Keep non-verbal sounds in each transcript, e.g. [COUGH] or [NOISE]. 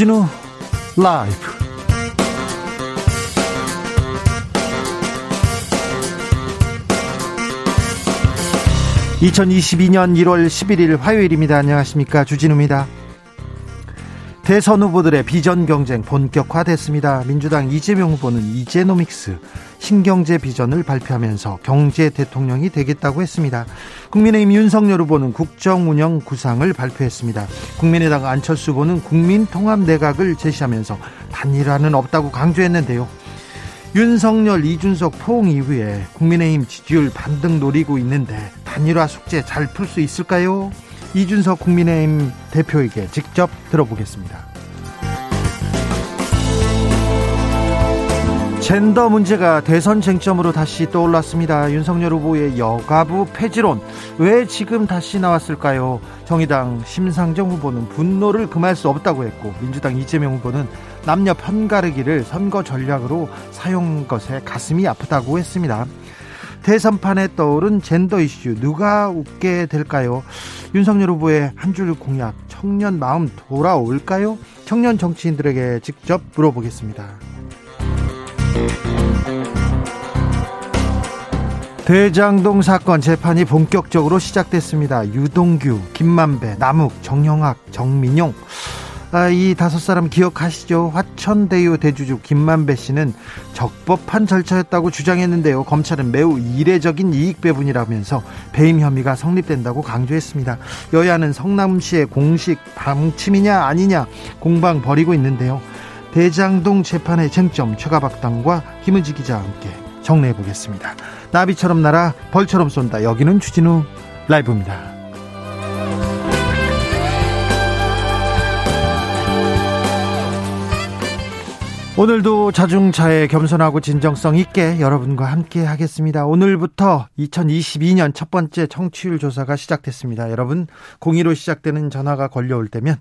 주진우 라이브 (2022년 1월 11일) 화요일입니다. 안녕하십니까? 주진우입니다. 대선 후보들의 비전 경쟁 본격화됐습니다. 민주당 이재명 후보는 이제노믹스 신경제 비전을 발표하면서 경제 대통령이 되겠다고 했습니다. 국민의힘 윤석열 후보는 국정운영 구상을 발표했습니다. 국민의당 안철수 후보는 국민통합내각을 제시하면서 단일화는 없다고 강조했는데요. 윤석열, 이준석 포옹 이후에 국민의힘 지지율 반등 노리고 있는데 단일화 숙제 잘 풀 수 있을까요? 이준석 국민의힘 대표에게 직접 들어보겠습니다. 젠더 문제가 대선 쟁점으로 다시 떠올랐습니다. 윤석열 후보의 여가부 폐지론 왜 지금 다시 나왔을까요? 정의당 심상정 후보는 분노를 금할 수 없다고 했고 민주당 이재명 후보는 남녀 편가르기를 선거 전략으로 사용 것에 가슴이 아프다고 했습니다. 대선판에 떠오른 젠더 이슈 누가 웃게 될까요? 윤석열 후보의 한 줄 공약 청년 마음 돌아올까요? 청년 정치인들에게 직접 물어보겠습니다. 대장동 사건 재판이 본격적으로 시작됐습니다. 유동규, 김만배, 남욱, 정영학, 정민용 아, 이 다섯 사람 기억하시죠? 화천대유 대주주 김만배 씨는 적법한 절차였다고 주장했는데요. 검찰은 매우 이례적인 이익 배분이라면서 배임 혐의가 성립된다고 강조했습니다. 여야는 성남시의 공식 방침이냐 아니냐 공방 벌이고 있는데요. 대장동 재판의 쟁점 최가박당과 김은지 기자와 함께 정리해 보겠습니다. 나비처럼 날아 벌처럼 쏜다. 여기는 주진우 라이브입니다. 오늘도 자중차에 겸손하고 진정성 있게 여러분과 함께 하겠습니다. 오늘부터 2022년 첫 번째 청취율 조사가 시작됐습니다. 여러분, 02로 시작되는 전화가 걸려올 때면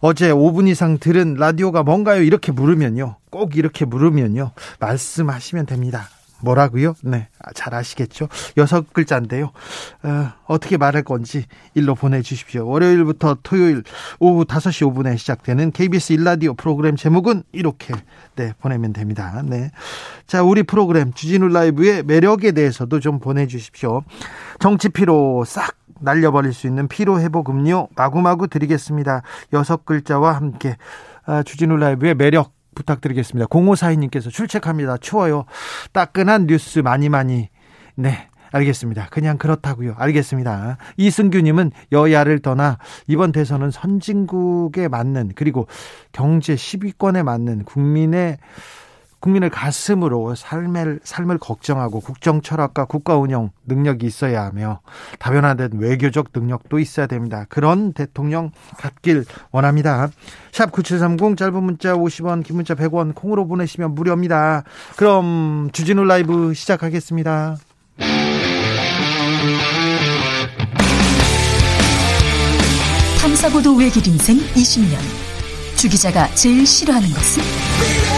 어제 5분 이상 들은 라디오가 뭔가요? 이렇게 물으면요. 꼭 이렇게 물으면요. 말씀하시면 됩니다. 뭐라고요? 네, 아, 잘 아시겠죠? 여섯 글자인데요. 어, 떻게 말할 건지 일로 보내주십시오. 월요일부터 토요일 오후 5시 5분에 시작되는 KBS 일라디오 프로그램 제목은 이렇게 네 보내면 됩니다. 네, 자 우리 프로그램 주진우 라이브의 매력에 대해서도 좀 보내주십시오. 정치 피로 싹 날려버릴 수 있는 피로 회복 음료 마구마구 드리겠습니다. 여섯 글자와 함께 아, 주진우 라이브의 매력 부탁드리겠습니다. 0542님께서 출첵합니다. 추워요. 따끈한 뉴스 많이 많이. 네. 알겠습니다. 그냥 그렇다고요. 알겠습니다. 이승규님은 여야를 떠나 이번 대선은 선진국에 맞는 그리고 경제 10위권에 맞는 국민의 국민을 가슴으로 삶을, 삶을 걱정하고 국정 철학과 국가 운영 능력이 있어야 하며 다변화된 외교적 능력도 있어야 됩니다. 그런 대통령 갖길 원합니다. 샵 9730 짧은 문자 50원 긴 문자 100원 콩으로 보내시면 무료입니다. 그럼 주진우 라이브 시작하겠습니다. 탐사보도 외길 인생 20년 주 기자가 제일 싫어하는 것은?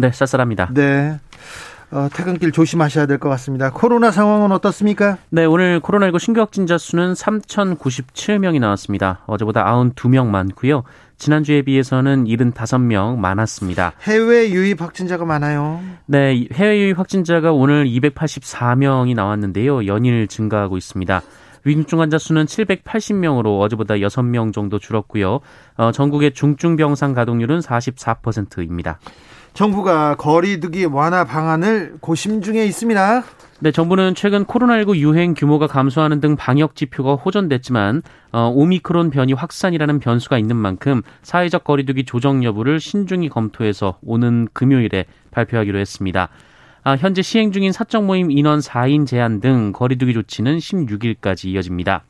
네, 쌀쌀합니다. 네. 어, 퇴근길 조심하셔야 될 것 같습니다. 코로나 상황은 어떻습니까? 네, 오늘 코로나19 신규 확진자 수는 3,097명이 나왔습니다. 어제보다 92명 많고요. 지난주에 비해서는 75명 많았습니다. 해외 유입 확진자가 많아요. 네, 해외 유입 확진자가 오늘 284명이 나왔는데요. 연일 증가하고 있습니다. 위중증 환자 수는 780명으로 어제보다 6명 정도 줄었고요. 어, 전국의 중증 병상 가동률은 44%입니다. 정부가 거리두기 완화 방안을 고심 중에 있습니다. 네, 정부는 최근 코로나19 유행 규모가 감소하는 등 방역 지표가 호전됐지만 어, 오미크론 변이 확산이라는 변수가 있는 만큼 사회적 거리두기 조정 여부를 신중히 검토해서 오는 금요일에 발표하기로 했습니다. 아, 현재 시행 중인 사적 모임 인원 4인 제한 등 거리두기 조치는 16일까지 이어집니다.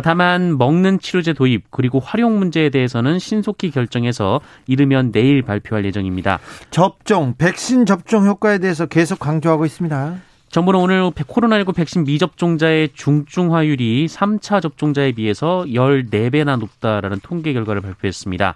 다만 먹는 치료제 도입 그리고 활용 문제에 대해서는 신속히 결정해서 이르면 내일 발표할 예정입니다. 접종, 백신 접종 효과에 대해서 계속 강조하고 있습니다. 정부는 오늘 코로나19 백신 미접종자의 중증화율이 3차 접종자에 비해서 14배나 높다라는 통계 결과를 발표했습니다.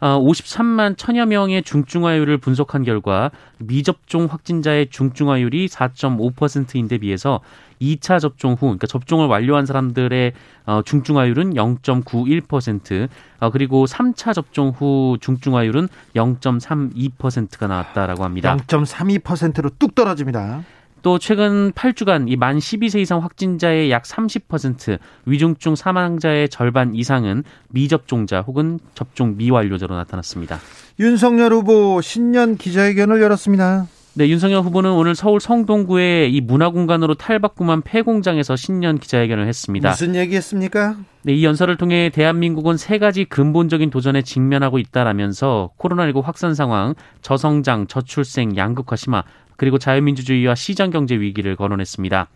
53만 어, 천여 명의 중증화율을 분석한 결과 미접종 확진자의 중증화율이 4.5%인데 비해서 2차 접종 후, 그러니까 접종을 완료한 사람들의 어, 중증화율은 0.91%, 어, 그리고 3차 접종 후 중증화율은 0.32%가 나왔다라고 합니다. 0.32%로 뚝 떨어집니다. 또 최근 8주간 이 만 12세 이상 확진자의 약 30%, 위중증 사망자의 절반 이상은 미접종자 혹은 접종 미완료자로 나타났습니다. 윤석열 후보 신년 기자회견을 열었습니다. 네, 윤석열 후보는 오늘 서울 성동구의 이 문화공간으로 탈바꿈한 폐공장에서 신년 기자회견을 했습니다. 무슨 얘기했습니까? 네, 이 연설을 통해 대한민국은 세 가지 근본적인 도전에 직면하고 있다라면서 코로나19 확산 상황, 저성장, 저출생, 양극화 심화, 그리고 자유민주주의와 시장경제 위기를 거론했습니다.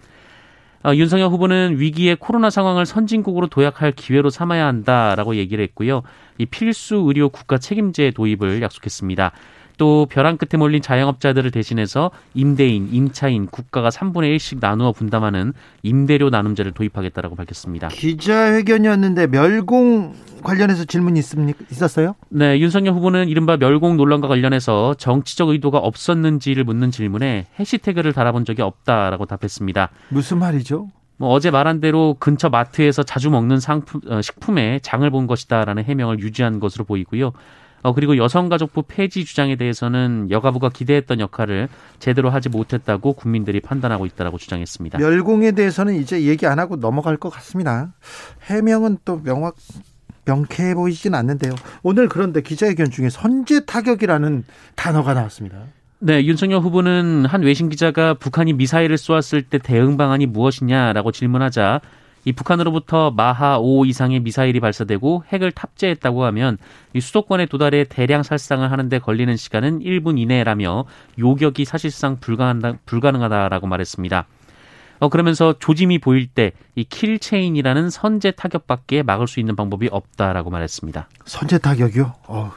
어, 윤석열 후보는 위기의 코로나 상황을 선진국으로 도약할 기회로 삼아야 한다라고 얘기를 했고요. 이 필수 의료 국가 책임제 도입을 약속했습니다. 또 벼랑 끝에 몰린 자영업자들을 대신해서 임대인, 임차인, 국가가 3분의 1씩 나누어 분담하는 임대료 나눔제를 도입하겠다라고 밝혔습니다. 기자회견이었는데 멸공 관련해서 질문이 있습니까? 있었어요? 네, 윤석열 후보는 이른바 멸공 논란과 관련해서 정치적 의도가 없었는지를 묻는 질문에 해시태그를 달아본 적이 없다라고 답했습니다. 무슨 말이죠? 뭐 어제 말한 대로 근처 마트에서 자주 먹는 상품, 어, 식품에 장을 본 것이다라는 해명을 유지한 것으로 보이고요. 어, 그리고 여성가족부 폐지 주장에 대해서는 여가부가 기대했던 역할을 제대로 하지 못했다고 국민들이 판단하고 있다라고 주장했습니다. 멸공에 대해서는 이제 얘기 안 하고 넘어갈 것 같습니다. 해명은 또 명확 명쾌해 보이진 않는데요. 오늘 그런데 기자회견 중에 선제 타격이라는 단어가 나왔습니다. 네, 윤석열 후보는 한 외신 기자가 북한이 미사일을 쏘았을 때 대응 방안이 무엇이냐라고 질문하자 이 북한으로부터 마하 5 이상의 미사일이 발사되고 핵을 탑재했다고 하면 이 수도권에 도달해 대량 살상을 하는데 걸리는 시간은 1분 이내라며 요격이 사실상 불가능하다, 불가능하다라고 말했습니다. 어, 그러면서 조짐이 보일 때 이 킬체인이라는 선제 타격밖에 막을 수 있는 방법이 없다라고 말했습니다. 선제 타격이요? 어,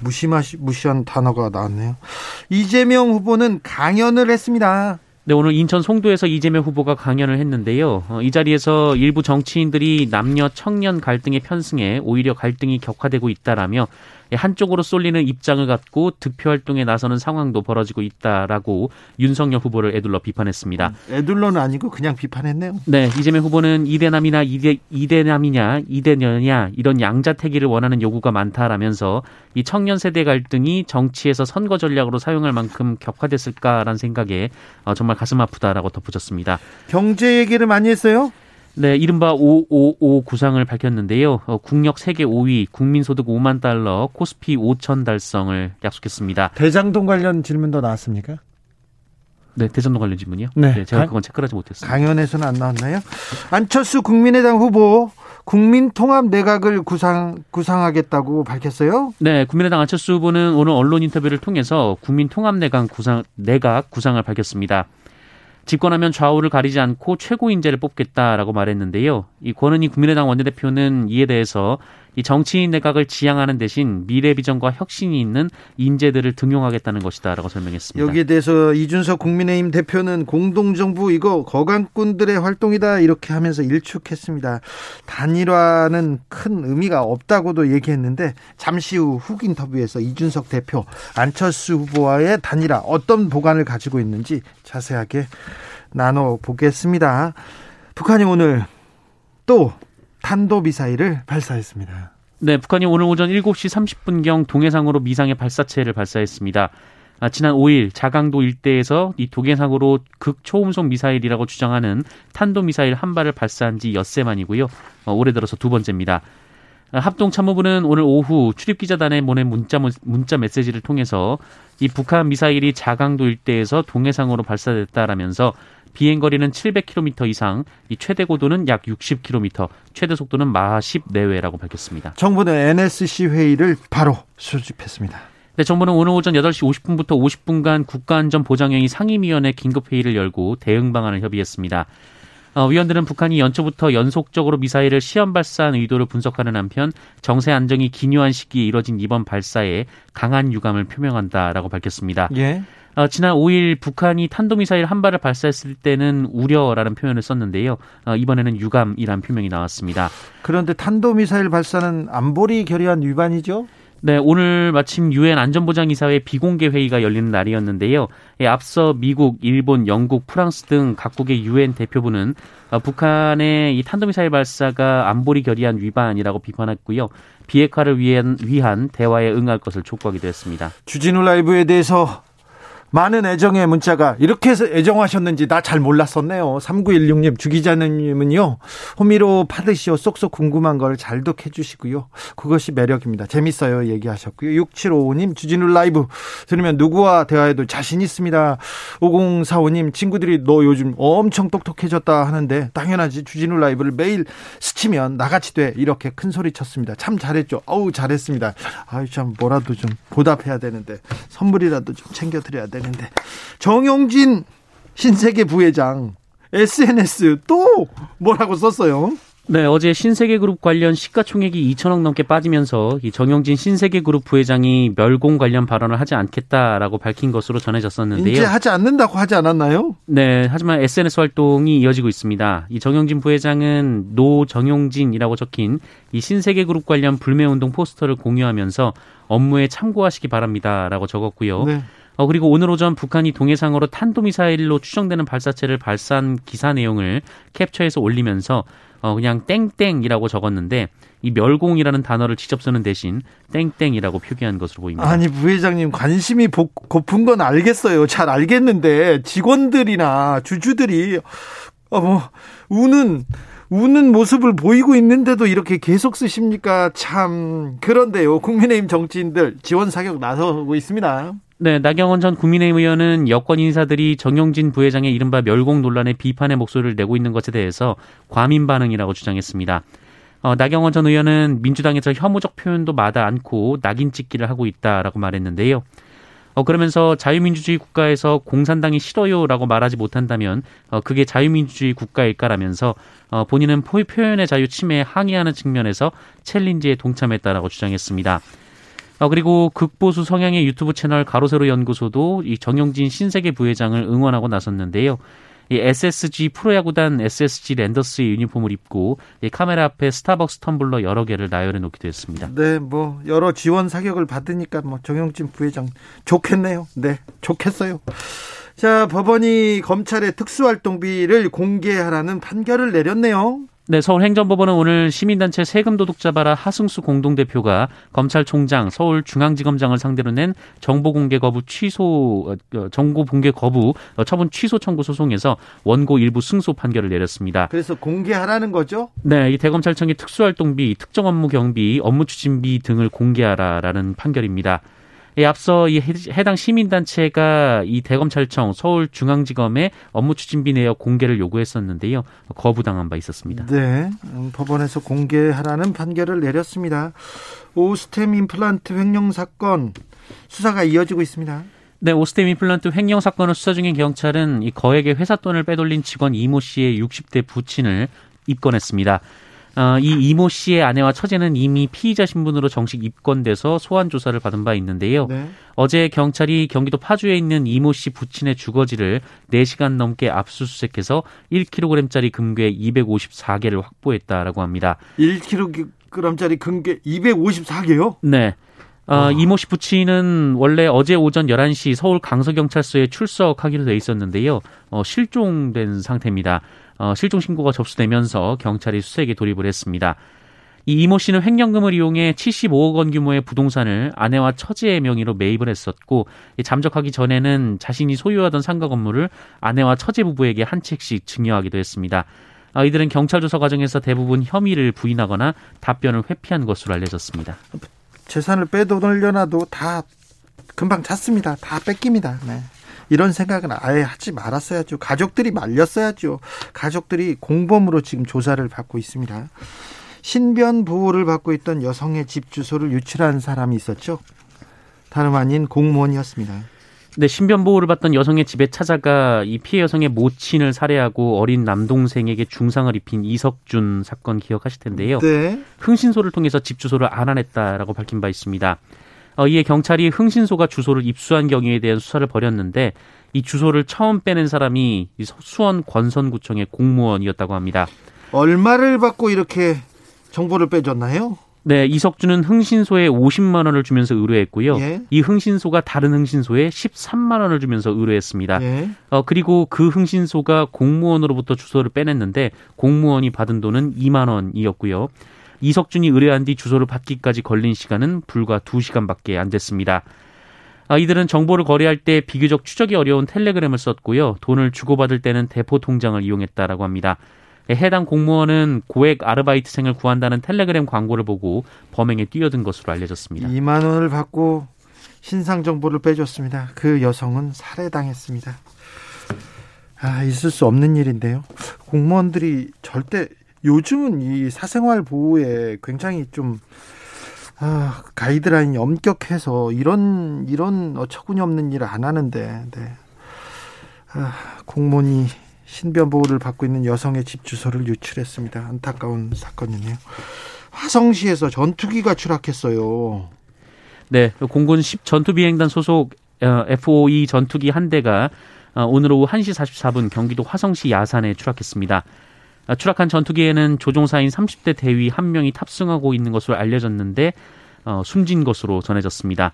무시마시, 무시한 단어가 나왔네요. 이재명 후보는 강연을 했습니다. 네, 오늘 인천 송도에서 이재명 후보가 강연을 했는데요. 어, 이 자리에서 일부 정치인들이 남녀 청년 갈등에 편승해 오히려 갈등이 격화되고 있다라며 한쪽으로 쏠리는 입장을 갖고 득표 활동에 나서는 상황도 벌어지고 있다라고 윤석열 후보를 애둘러 비판했습니다. 애둘러는 아니고 그냥 비판했네요. 네, 이재명 후보는 이대남이나 이대 이대남이냐 이대녀냐 이런 양자택일을 원하는 요구가 많다라면서 이 청년 세대 갈등이 정치에서 선거 전략으로 사용할 만큼 격화됐을까라는 생각에 어, 정말 가슴 아프다라고 덧붙였습니다. 경제 얘기를 많이 했어요? 네, 이른바 555 구상을 밝혔는데요. 어, 국력 세계 5위, 국민소득 5만 달러, 코스피 5천 달성을 약속했습니다. 대장동 관련 질문도 나왔습니까? 네, 대장동 관련 질문이요? 네, 네 제가 그건 체크하지 못했습니다. 강연에서는 안 나왔나요? 안철수 국민의당 후보 국민통합 내각을 구상 구상하겠다고 밝혔어요? 네, 국민의당 안철수 후보는 오늘 언론 인터뷰를 통해서 국민통합 내각 구상 내각 구상을 밝혔습니다. 집권하면 좌우를 가리지 않고 최고 인재를 뽑겠다라고 말했는데요. 이 권은희 국민의당 원내대표는 이에 대해서 이 정치인 내각을 지향하는 대신 미래 비전과 혁신이 있는 인재들을 등용하겠다는 것이다라고 설명했습니다. 여기에 대해서 이준석 국민의힘 대표는 공동정부 이거 거강꾼들의 활동이다 이렇게 하면서 일축했습니다. 단일화는 큰 의미가 없다고도 얘기했는데 잠시 후 훅 인터뷰에서 이준석 대표 안철수 후보와의 단일화 어떤 보관을 가지고 있는지 자세하게 나눠 보겠습니다. 북한이 오늘 또 탄도 미사일을 발사했습니다. 네, 북한이 오늘 오전 7시 30분경 동해상으로 미상의 발사체를 발사했습니다. 아, 지난 5일 자강도 일대에서 이 동해상으로 극초음속 미사일이라고 주장하는 탄도미사일 한 발을 발사한 지 엿새 만이고요. 어, 올해 들어서 두 번째입니다. 아, 합동참모부는 오늘 오후 출입기자단에 보낸 문자, 문자 메시지를 통해서 이 북한 미사일이 자강도 일대에서 동해상으로 발사됐다라면서 비행 거리는 700km 이상, 이 최대 고도는 약 60km, 최대 속도는 마하 10 내외라고 밝혔습니다. 정부는 NSC 회의를 바로 수집했습니다. 네, 정부는 오늘 오전 8시 50분부터 50분간 국가안전보장회의 상임위원회 긴급회의를 열고 대응 방안을 협의했습니다. 어, 위원들은 북한이 연초부터 연속적으로 미사일을 시험 발사한 의도를 분석하는 한편 정세 안정이 기묘한 시기에 이뤄진 이번 발사에 강한 유감을 표명한다라고 밝혔습니다. 예. 어, 지난 5일 북한이 탄도미사일 한 발을 발사했을 때는 우려라는 표현을 썼는데요. 어, 이번에는 유감이란 표명이 나왔습니다. 그런데 탄도미사일 발사는 안보리 결의안 위반이죠? 네, 오늘 마침 유엔 안전보장이사회 비공개 회의가 열리는 날이었는데요. 예, 앞서 미국, 일본, 영국, 프랑스 등 각국의 유엔 대표부는 어, 북한의 이 탄도미사일 발사가 안보리 결의안 위반이라고 비판했고요. 비핵화를 위한, 위한 대화에 응할 것을 촉구하기도 했습니다. 주진우 라이브에 대해서 많은 애정의 문자가 이렇게 해서 애정하셨는지 나 잘 몰랐었네요. 3916님, 주기자님은요, 호미로 파듯이요, 쏙쏙 궁금한 걸 잘도 해주시고요. 그것이 매력입니다. 재밌어요. 얘기하셨고요. 6755님, 주진우 라이브 들으면 누구와 대화해도 자신 있습니다. 5045님, 친구들이 너 요즘 엄청 똑똑해졌다 하는데, 당연하지. 주진우 라이브를 매일 스치면 나같이 돼. 이렇게 큰 소리 쳤습니다. 참 잘했죠. 어우, 잘했습니다. 아유, 참, 뭐라도 좀 보답해야 되는데, 선물이라도 좀 챙겨드려야 돼. 되는데 정용진 신세계 부회장 SNS 또 뭐라고 썼어요? 네, 어제 신세계그룹 관련 시가총액이 2천억 넘게 빠지면서 이 정용진 신세계그룹 부회장이 멸공 관련 발언을 하지 않겠다라고 밝힌 것으로 전해졌었는데요. 이제 하지 않는다고 하지 않았나요? 네, 하지만 SNS 활동이 이어지고 있습니다. 이 정용진 부회장은 노 정용진이라고 적힌 이 신세계그룹 관련 불매운동 포스터를 공유하면서 업무에 참고하시기 바랍니다라고 적었고요. 네. 어, 그리고 오늘 오전 북한이 동해상으로 탄도미사일로 추정되는 발사체를 발사한 기사 내용을 캡처해서 올리면서 어, 그냥 땡땡이라고 적었는데 이 멸공이라는 단어를 직접 쓰는 대신 땡땡이라고 표기한 것으로 보입니다. 아니 부회장님 관심이 고픈 건 알겠어요. 잘 알겠는데 직원들이나 주주들이 어, 뭐 우는 우는 모습을 보이고 있는데도 이렇게 계속 쓰십니까? 참 그런데요. 국민의힘 정치인들 지원 사격 나서고 있습니다. 네, 나경원 전 국민의힘 의원은 여권 인사들이 정용진 부회장의 이른바 멸공 논란에 비판의 목소리를 내고 있는 것에 대해서 과민 반응이라고 주장했습니다. 어, 나경원 전 의원은 민주당에서 혐오적 표현도 마다 않고 낙인 찍기를 하고 있다라고 말했는데요. 어, 그러면서 자유민주주의 국가에서 공산당이 싫어요라고 말하지 못한다면 어, 그게 자유민주주의 국가일까라면서 어, 본인은 표현의 자유 침해에 항의하는 측면에서 챌린지에 동참했다라고 주장했습니다. 어, 그리고 극보수 성향의 유튜브 채널 가로세로 연구소도 이 정영진 신세계 부회장을 응원하고 나섰는데요. 이 SSG 프로야구단 SSG 랜더스의 유니폼을 입고 이 카메라 앞에 스타벅스 텀블러 여러 개를 나열해 놓기도 했습니다. 네, 뭐 여러 지원 사격을 받으니까 뭐 정영진 부회장 좋겠네요. 네, 좋겠어요. 자, 법원이 검찰의 특수활동비를 공개하라는 판결을 내렸네요. 네, 서울행정법원은 오늘 시민단체 세금 도둑 잡아라 하승수 공동대표가 검찰총장, 서울중앙지검장을 상대로 낸 정보 공개 거부 취소 어, 정보 공개 거부 어, 처분 취소 청구 소송에서 원고 일부 승소 판결을 내렸습니다. 그래서 공개하라는 거죠? 네, 이 대검찰청의 특수활동비, 특정 업무 경비, 업무 추진비 등을 공개하라라는 판결입니다. 예, 앞서 이 해당 시민단체가 이 대검찰청 서울중앙지검의 업무 추진비 내역 공개를 요구했었는데요. 거부당한 바 있었습니다. 네. 음, 법원에서 공개하라는 판결을 내렸습니다. 오스템 임플란트 횡령 사건 수사가 이어지고 있습니다. 네, 오스템 임플란트 횡령 사건을 수사 중인 경찰은 이 거액의 회사 돈을 빼돌린 직원 이모 씨의 60대 부친을 입건했습니다. 어, 이 이모 씨의 아내와 처제는 이미 피의자 신분으로 정식 입건돼서 소환 조사를 받은 바 있는데요. 네. 어제 경찰이 경기도 파주에 있는 이모 씨 부친의 주거지를 4시간 넘게 압수수색해서 1kg짜리 금괴 254개를 확보했다라고 합니다. 1kg짜리 금괴 254개요? 네. 어, 이모 씨 부친은 원래 어제 오전 11시 서울 강서경찰서에 출석하기로 돼 있었는데요. 어, 실종된 상태입니다. 어, 실종 신고가 접수되면서 경찰이 수색에 돌입을 했습니다. 이 이모 씨는 횡령금을 이용해 75억 원 규모의 부동산을 아내와 처제의 명의로 매입을 했었고 잠적하기 전에는 자신이 소유하던 상가 건물을 아내와 처제 부부에게 한 채씩 증여하기도 했습니다. 아, 이들은 경찰 조사 과정에서 대부분 혐의를 부인하거나 답변을 회피한 것으로 알려졌습니다. 재산을 빼돌려놔도 다 금방 찾습니다. 다 뺏깁니다. 네. 이런 생각은 아예 하지 말았어야죠. 가족들이 말렸어야죠. 가족들이 공범으로 지금 조사를 받고 있습니다. 신변 보호를 받고 있던 여성의 집 주소를 유출한 사람이 있었죠. 다름 아닌 공무원이었습니다. 네, 신변 보호를 받던 여성의 집에 찾아가 이 피해 여성의 모친을 살해하고 어린 남동생에게 중상을 입힌 이석준 사건 기억하실 텐데요. 네. 흥신소를 통해서 집 주소를 알아냈다라고 밝힌 바 있습니다. 어, 이에 경찰이 흥신소가 주소를 입수한 경위에 대한 수사를 벌였는데 이 주소를 처음 빼낸 사람이 수원 권선구청의 공무원이었다고 합니다. 얼마를 받고 이렇게 정보를 빼줬나요? 네, 이석준은 흥신소에 50만 원을 주면서 의뢰했고요. 예. 이 흥신소가 다른 흥신소에 13만 원을 주면서 의뢰했습니다. 예. 어, 그리고 그 흥신소가 공무원으로부터 주소를 빼냈는데 공무원이 받은 돈은 2만 원이었고요. 이석준이 의뢰한 뒤 주소를 받기까지 걸린 시간은 불과 2시간밖에 안 됐습니다. 아, 이들은 정보를 거래할 때 비교적 추적이 어려운 텔레그램을 썼고요. 돈을 주고받을 때는 대포 통장을 이용했다라고 합니다. 해당 공무원은 고액 아르바이트생을 구한다는 텔레그램 광고를 보고 범행에 뛰어든 것으로 알려졌습니다. 2만 원을 받고 신상 정보를 빼줬습니다. 그 여성은 살해당했습니다. 아, 있을 수 없는 일인데요. 공무원들이 절대 요즘은 이 사생활 보호에 굉장히 좀 아, 가이드라인이 엄격해서 이런 이런 어처구니 없는 일을 안 하는데 네. 아, 공무원이 신변 보호를 받고 있는 여성의 집 주소를 유출했습니다. 안타까운 사건이네요. 화성시에서 전투기가 추락했어요. 네, 공군 10 전투비행단 소속 어, FOE 전투기 한 대가 어, 오늘 오후 1시 44분 경기도 화성시 야산에 추락했습니다. 아, 추락한 전투기에는 조종사인 30대 대위 한 명이 탑승하고 있는 것으로 알려졌는데 어, 숨진 것으로 전해졌습니다.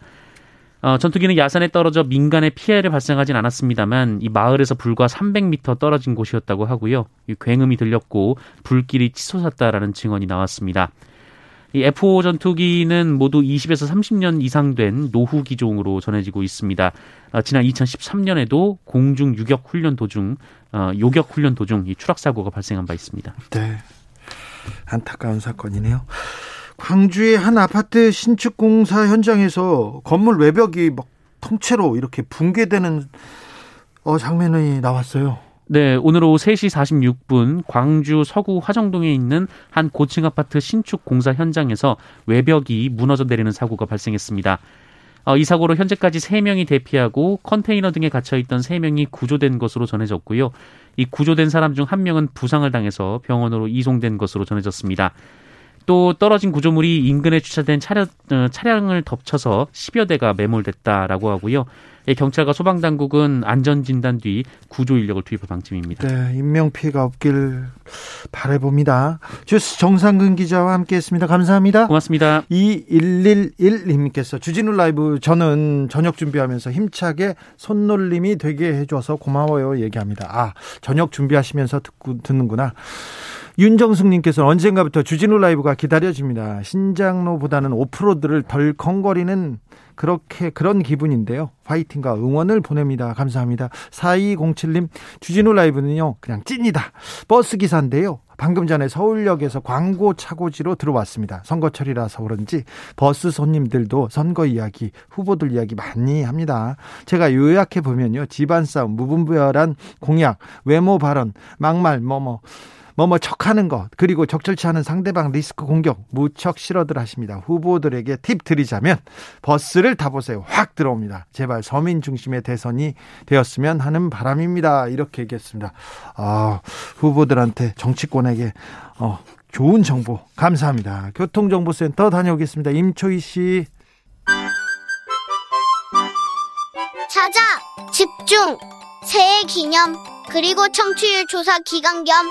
어, 전투기는 야산에 떨어져 민간에 피해를 발생하진 않았습니다만 이 마을에서 불과 300m 떨어진 곳이었다고 하고요. 이 굉음이 들렸고 불길이 치솟았다라는 증언이 나왔습니다. 이 F5 전투기는 모두 20에서 30년 이상 된 노후 기종으로 전해지고 있습니다. 어, 지난 2013년에도 공중 유격 훈련 도중 어, 요격 훈련 도중 이 추락 사고가 발생한 바 있습니다. 네. 안타까운 사건이네요. 광주의 한 아파트 신축 공사 현장에서 건물 외벽이 막 통째로 이렇게 붕괴되는 어, 장면이 나왔어요. 네, 오늘 오후 3시 46분 광주 서구 화정동에 있는 한 고층 아파트 신축 공사 현장에서 외벽이 무너져 내리는 사고가 발생했습니다. 어, 이 사고로 현재까지 3명이 대피하고 컨테이너 등에 갇혀 있던 3명이 구조된 것으로 전해졌고요. 이 구조된 사람 중한 명은 부상을 당해서 병원으로 이송된 것으로 전해졌습니다. 또 떨어진 구조물이 인근에 주차된 차량, 어, 차량을 덮쳐서 10여 대가 매몰됐다라고 하고요. 예, 경찰과 소방당국은 안전진단 뒤 구조 인력을 투입할 방침입니다. 네, 인명피해가 없길 바라봅니다. 주스 정상근 기자와 함께했습니다. 감사합니다. 고맙습니다. 2111님께서 주진우 라이브 저는 저녁 준비하면서 힘차게 손놀림이 되게 해줘서 고마워요 얘기합니다. 아 저녁 준비하시면서 듣고 듣는구나. 윤정숙님께서 언젠가부터 주진우 라이브가 기다려집니다. 신작로보다는 오프로드를 덜컹거리는 그렇게 그런 기분인데요. 화이팅과 응원을 보냅니다. 감사합니다. 4207님 주진우 라이브는요. 그냥 찐이다. 버스 기사인데요. 방금 전에 서울역에서 광고 차고지로 들어왔습니다. 선거철이라서 그런지 버스 손님들도 선거 이야기, 후보들 이야기 많이 합니다. 제가 요약해 보면요. 집안 싸움, 무분별한 공약, 외모 발언, 막말, 뭐뭐 뭐뭐 척하는 것 그리고 적절치 않은 상대방 리스크 공격 무척 싫어들 하십니다. 후보들에게 팁 드리자면 버스를 타보세요. 확 들어옵니다. 제발 서민 중심의 대선이 되었으면 하는 바람입니다. 이렇게 얘기했습니다. 아 후보들한테 정치권에게 어, 좋은 정보 감사합니다. 교통정보센터 다녀오겠습니다. 임초희 씨. 찾아 집중 새해 기념 그리고 청취율 조사 기간 겸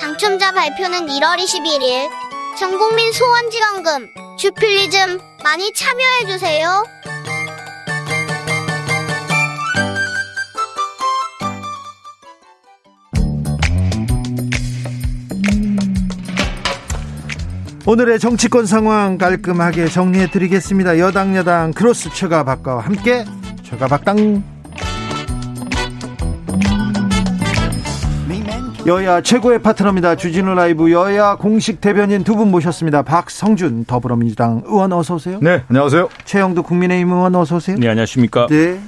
당첨자 발표는 1월 21일. 전국민 소원지원금 주필리즘 많이 참여해주세요. 오늘의 정치권 상황 깔끔하게 정리해 드리겠습니다. 여당 야당 크로스 최가박과 함께 최가박당 여야 최고의 파트너입니다. 주진우 라이브 여야 공식 대변인 두 분 모셨습니다. 박성준 더불어민주당 의원 어서 오세요. 네, 안녕하세요. 최형두 국민의힘 의원 어서 오세요. 네, 안녕하십니까. 네.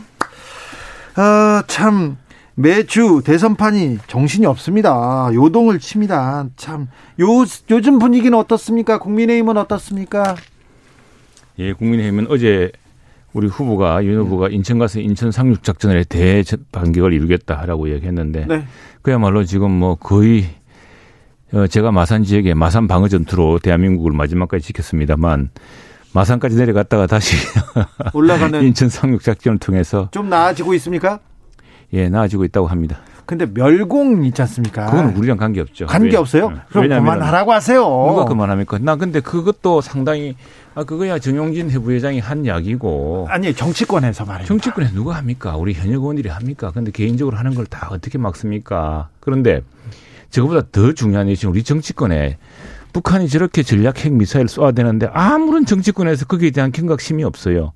아, 참 매주 대선판이 정신이 없습니다. 요동을 칩니다. 참 요, 요즘 분위기는 어떻습니까? 국민의힘은 어떻습니까? 예, 국민의힘은 어제 우리 후보가 윤 후보가 인천 가서 인천 상륙 작전에 대반격을 이루겠다라고 얘기했는데 네. 그야말로 지금 뭐 거의 어, 제가 마산 지역에 마산 방어 전투로 대한민국을 마지막까지 지켰습니다만 마산까지 내려갔다가 다시 [LAUGHS] 올라가는 인천 상륙 작전을 통해서 좀 나아지고 있습니까? 예, 나아지고 있다고 합니다. 근데 멸공 있지 않습니까? 그건 우리랑 관계 없죠. 관계 없어요? 그럼 그만하라고 하세요. 누가 그만합니까? 나 근데 그것도 상당히 아 그거야 정용진 부회장이 한 이야기고. 아니 정치권에서 말이에요. 정치권에서 누가 합니까? 우리 현역 의원들이 합니까? 근데 개인적으로 하는 걸 다 어떻게 막습니까? 그런데 저거보다 더 중요한 것이 우리 정치권에 북한이 저렇게 전략 핵 미사일 쏘아 되는데 아무런 정치권에서 거기에 대한 경각심이 없어요.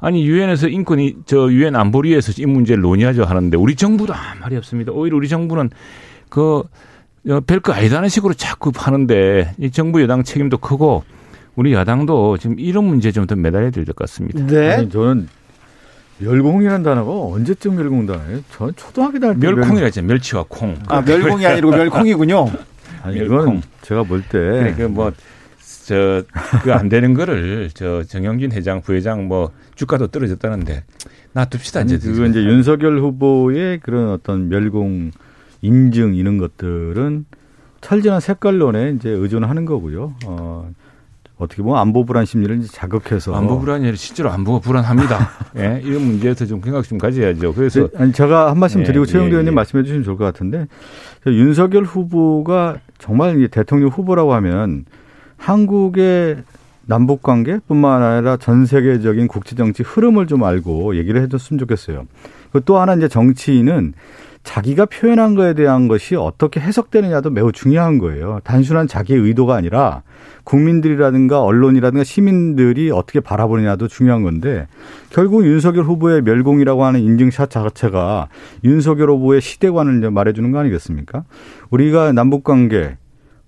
아니 유엔에서 인권이 저 유엔 안보리에서 이 문제를 논의하죠 하는데 우리 정부도 아무 말이 없습니다. 오히려 우리 정부는 그 어, 별거 아니다는 식으로 자꾸 하는데 이 정부 여당 책임도 크고 우리 야당도 지금 이런 문제 좀 더 매달려야 될 것 같습니다. 네. 아니, 저는 멸공이라는 단어가 언제쯤 멸공 단어예요? 전 초등학교 다닐 때 멸콩이라죠. 멸치와 콩. 아 멸공이 아니고 멸콩이군요. [LAUGHS] 아니 이건 제가 볼 때 그러니까 뭐 저 그 안 되는 거를 저 정영진 회장 부회장 뭐 주가도 떨어졌다는데 놔둡시다 이제 그 이제 윤석열 후보의 그런 어떤 멸공 인증 이런 것들은 철저한 색깔론에 이제 의존하는 거고요. 어 어떻게 보면 안보 불안 심리를 자극해서 안보 불안이 아니라 실제로 안보가 불안합니다. [LAUGHS] 예, 이런 문제에서 좀 생각 좀 가져야죠. 그래서 네, 아니, 제가 한 말씀 예, 드리고 예, 최영도 의원님 예. 말씀해 주시면 좋을 것 같은데 윤석열 후보가 정말 대통령 후보라고 하면 한국의 남북 관계뿐만 아니라 전 세계적인 국제 정치 흐름을 좀 알고 얘기를 해줬으면 좋겠어요. 또 하나 이제 정치인은 자기가 표현한 거에 대한 것이 어떻게 해석되느냐도 매우 중요한 거예요. 단순한 자기의 의도가 아니라 국민들이라든가 언론이라든가 시민들이 어떻게 바라보느냐도 중요한 건데 결국 윤석열 후보의 멸공이라고 하는 인증샷 자체가 윤석열 후보의 시대관을 말해주는 거 아니겠습니까? 우리가 남북 관계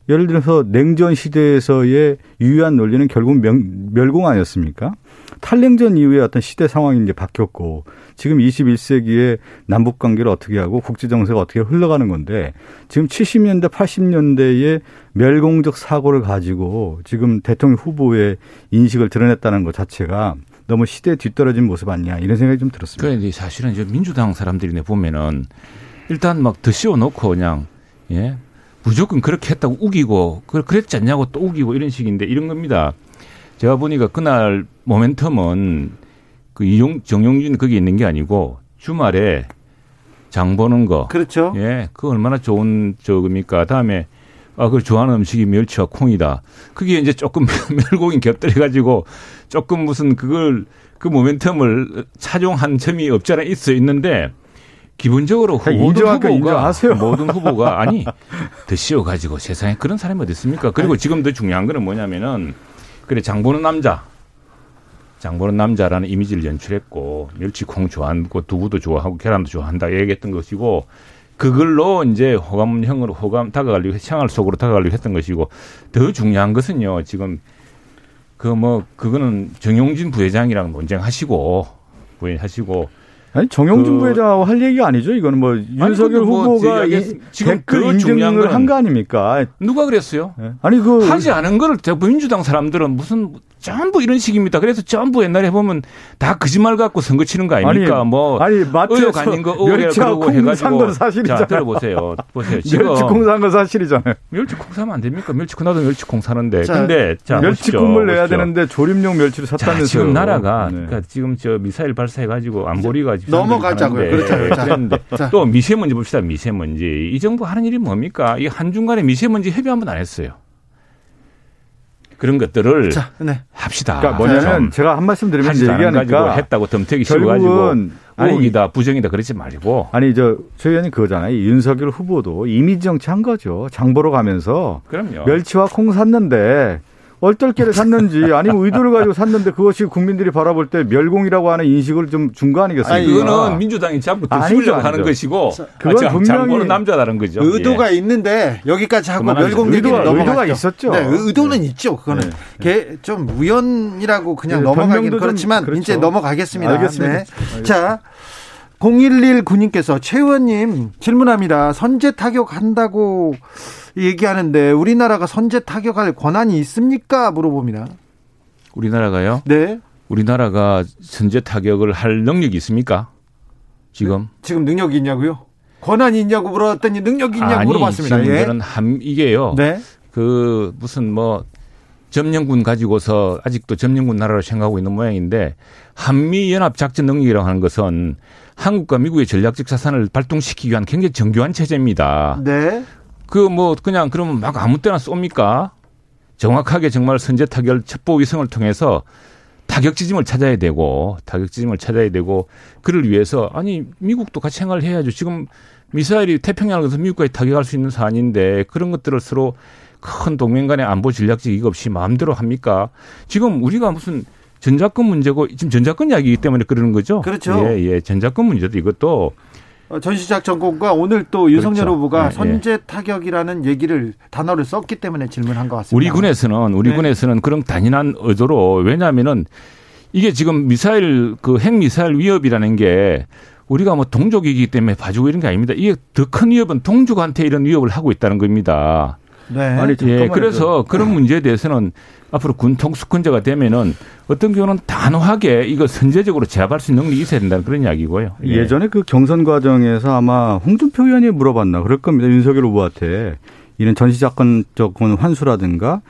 예를 들어서 냉전 시대에서의 유효한 논리는 결국 멸공 아니었습니까? 탈냉전 이후에 어떤 시대 상황이 이제 바뀌었고 지금 21세기에 남북 관계를 어떻게 하고 국제 정세가 어떻게 흘러가는 건데 지금 70년대 80년대의 멸공적 사고를 가지고 지금 대통령 후보의 인식을 드러냈다는 것 자체가 너무 시대에 뒤떨어진 모습 아니냐 이런 생각이 좀 들었습니다. 그런데 사실은 이제 민주당 사람들이 보면은 일단 막더 씌워 놓고 그냥 예 무조건 그렇게 했다고 우기고 그랬지 않냐고 또 우기고 이런 식인데 이런 겁니다. 제가 보니까 그날 모멘텀은 그 이용 정용진 거기 있는 게 아니고 주말에 장 보는 거. 그렇죠. 예, 그 얼마나 좋은 저겁니까. 다음에 아, 그걸 좋아하는 음식이 멸치와 콩이다. 그게 이제 조금 [LAUGHS] 멸공이 곁들여 가지고 조금 무슨 그걸 그 모멘텀을 차종한 점이 없지 않아 있어 있는데 기본적으로 모든 후보가 인정하세요. 모든 후보가 [LAUGHS] 아니 더 씌워 가지고 세상에 그런 사람이 어디 있습니까? 그리고 지금 더 중요한 거는 뭐냐면은 그래 장 보는 남자 장 보는 남자라는 이미지를 연출했고 멸치콩 좋아하고 두부도 좋아하고 계란도 좋아한다 얘기했던 것이고 그걸로 이제 호감형으로 호감 다가가려고 향할 속으로 다가가려고 했던 것이고 더 중요한 것은요 지금 그 뭐 그거는 정용진 부회장이랑 논쟁하시고 부회하시고 아니 정영준 그, 부회장하고 할 얘기가 아니죠. 이거는 뭐 윤석열 뭐 후보가 지금 그 인증을 한 거 아닙니까? 누가 그랬어요? 네. 아니 그 하지 않은 거를 민주당 사람들은 무슨 전부 이런 식입니다. 그래서 전부 옛날에 보면 다 거짓말 갖고 선거 치는 거 아닙니까? 아니, 뭐 아니 마트에서 아닌 거 멸치와 콩산 사실이잖아요. 자, 들어보세요. 보세요. 지금 멸치콩 산 건 사실이잖아요. 멸치콩 사면 안 됩니까? 멸치콩 나도 멸치콩 사는데. 자, 근데 자, 멸치콩을 내야 되는데 조림용 멸치를 샀다면서요. 지금 나라가 네. 그러니까 지금 저 미사일 발사해 가지고 안보리가 넘어가자고요. 그렇죠. 그런데 또 미세먼지 봅시다. 미세먼지. 이 정부 하는 일이 뭡니까? 이 한중간에 미세먼지 협의 한 번 안 했어요. 그런 것들을 자, 네. 합시다. 그러니까 뭐냐면 제가 한 말씀 드리면 얘기하니까 했다고 덤태기 씌워가지고 우이다 부정이다 그러지 말고 아니 저최 의원님 그거잖아요. 윤석열 후보도 이미지 정치 한 거죠. 장보러 가면서 그럼요. 멸치와 콩 샀는데 얼떨결에 샀는지 아니면 의도를 가지고 샀는데 그것이 국민들이 바라볼 때 멸공이라고 하는 인식을 좀 준 거 아니겠습니까? 아니, 그거는 민주당이 자꾸 덮으려고 하는 것이고 그건 아, 분명히 남자다는 거죠. 의도가 예. 있는데 여기까지 하고. 멸공 얘기는 의도가- 넘어갔죠. 의도가 있었죠. 네, 의도는 네. 있죠. 그거는 네. 개- 좀 우연이라고 그냥 네, 넘어가긴 그렇지만 그렇죠. 이제 넘어가겠습니다. 알겠습니다. 네. 자. 0119님께서 최 의원님 질문합니다. 선제 타격한다고 얘기하는데 우리나라가 선제 타격할 권한이 있습니까? 물어봅니다. 우리나라가요? 네. 우리나라가 선제 타격을 할 능력이 있습니까? 지금? 지금 능력이 있냐고요? 권한이 있냐고 물어봤더니 능력이 있냐고 아니, 물어봤습니다. 지금 예. 함 이게요. 네. 그 무슨 뭐 점령군 가지고서 아직도 점령군 나라로 생각하고 있는 모양인데 한미 연합 작전 능력이라고 하는 것은 한국과 미국의 전략적 자산을 발동시키기 위한 굉장히 정교한 체제입니다. 네. 그 뭐 그냥 그러면 막 아무 때나 쏩니까? 정확하게 정말 선제 타결 첩보 위성을 통해서 타격 지점을 찾아야 되고 타격 지점을 찾아야 되고 그를 위해서 아니 미국도 같이 생각을 해야죠. 지금 미사일이 태평양을 건너서 미국까지 타격할 수 있는 사안인데 그런 것들을 서로 큰 동맹 간의 안보 전략적 이익 없이 마음대로 합니까? 지금 우리가 무슨 전자권 문제고 지금 전자권 이야기이기 때문에 그러는 거죠. 그렇죠. 예, 예. 전자권 문제도 이것도 어, 전시작 정권과 오늘 또 윤석열 그렇죠. 후보가 예, 선제 타격이라는 얘기를 단어를 썼기 때문에 질문한 것 같습니다. 우리 군에서는 우리 네. 군에서는 그런 단연한 의도로 왜냐하면은 이게 지금 미사일 그 핵 미사일 위협이라는 게 우리가 뭐 동족이기 때문에 봐주고 이런 게 아닙니다. 이게 더 큰 위협은 동족한테 이런 위협을 하고 있다는 겁니다. 네. 아니, 예. 그래서 그런 문제에 대해서는 앞으로 군 통수권자가 되면은 어떤 경우는 단호하게 이거 선제적으로 제압할 수 있는 능력이 있어야 된다는 그런 이야기고요. 예. 예전에 그 경선 과정에서 아마 홍준표 의원이 물어봤나 그럴 겁니다. 윤석열 후보한테 이런 전시작권 환수라든가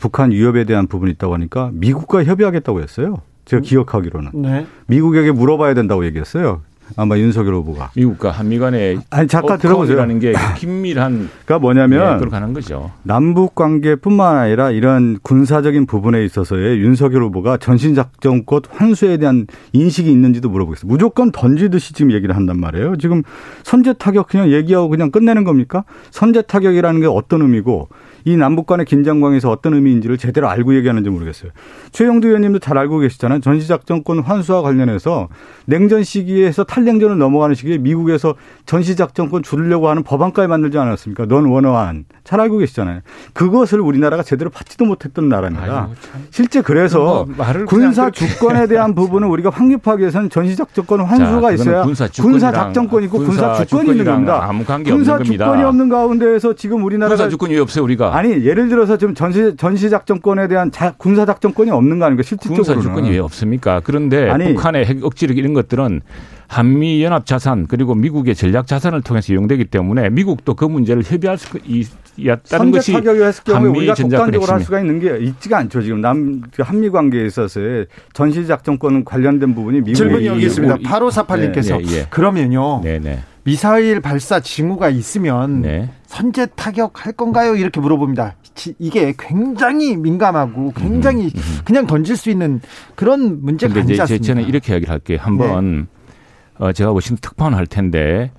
북한 위협에 대한 부분이 있다고 하니까 미국과 협의하겠다고 했어요. 제가 기억하기로는 네. 미국에게 물어봐야 된다고 얘기했어요. 아마 윤석열 후보가. 미국과 한미 간의 아니 잠깐 들어보세요. 라는 게 [LAUGHS] 긴밀한 그러니까 뭐냐면 예, 그렇게 하는 거죠. 남북 관계뿐만 아니라 이런 군사적인 부분에 있어서의 윤석열 후보가 전신 작전권 환수에 대한 인식이 있는지도 물어보겠습니다. 무조건 던지듯이 지금 얘기를 한단 말이에요. 지금 선제 타격 그냥 얘기하고 그냥 끝내는 겁니까? 선제 타격이라는 게 어떤 의미고 이 남북 간의 긴장관계에서 어떤 의미인지를 제대로 알고 얘기하는지 모르겠어요. 최영두 의원님도 잘 알고 계시잖아요. 전시작전권 환수와 관련해서 냉전 시기에서 탈냉전을 넘어가는 시기에 미국에서 전시작전권 줄이려고 하는 법안까지 만들지 않았습니까? 넌 원어한. 잘 알고 계시잖아요. 그것을 우리나라가 제대로 받지도 못했던 나라입니다. 실제 그래서 군사 주권에 대한 부분은 우리가 확립하기 위해서는 전시작전권 환수가 그거는 있어야 군사 군사 작전권 있고 군사 군사 주권이 있는 겁니다. 아무 관계 군사 없는 겁니다. 주권이 없는 가운데에서 지금 우리나라가 군사 주권이 왜 없어요 우리가? 아니 예를 들어서 지금 전시 전시 작전권에 대한 자, 군사 작전권이 없는 거 아닙니까 실질적으로는 군사 주권이 왜 없습니까? 그런데 아니. 북한의 핵 억지력 이런 것들은 한미 연합 자산 그리고 미국의 전략 자산을 통해서 이용되기 때문에 미국도 그 문제를 협의할 수 있다는 선제 것이 타격을 했을 경우에 한미 우리가 독단적으로 할. 수가 있는 게 있지가 않죠. 지금 남 한미 관계에 있어서의 전시 작전권 관련된 부분이 미국이 질문이 여기 있습니다. 이- 8548님께서 네, 예, 예. 그러면요. 네네. 미사일 발사 징후가 있으면 네. 선제 타격할 건가요? 이렇게 물어봅니다. 지- 이게 굉장히 민감하고 굉장히 그냥 던질 수 있는 그런 문제가 아니지 않습니까? 저는 이렇게 이야기를 할게요. 한번 네. 어, 제가 워싱턴 특파원 할 텐데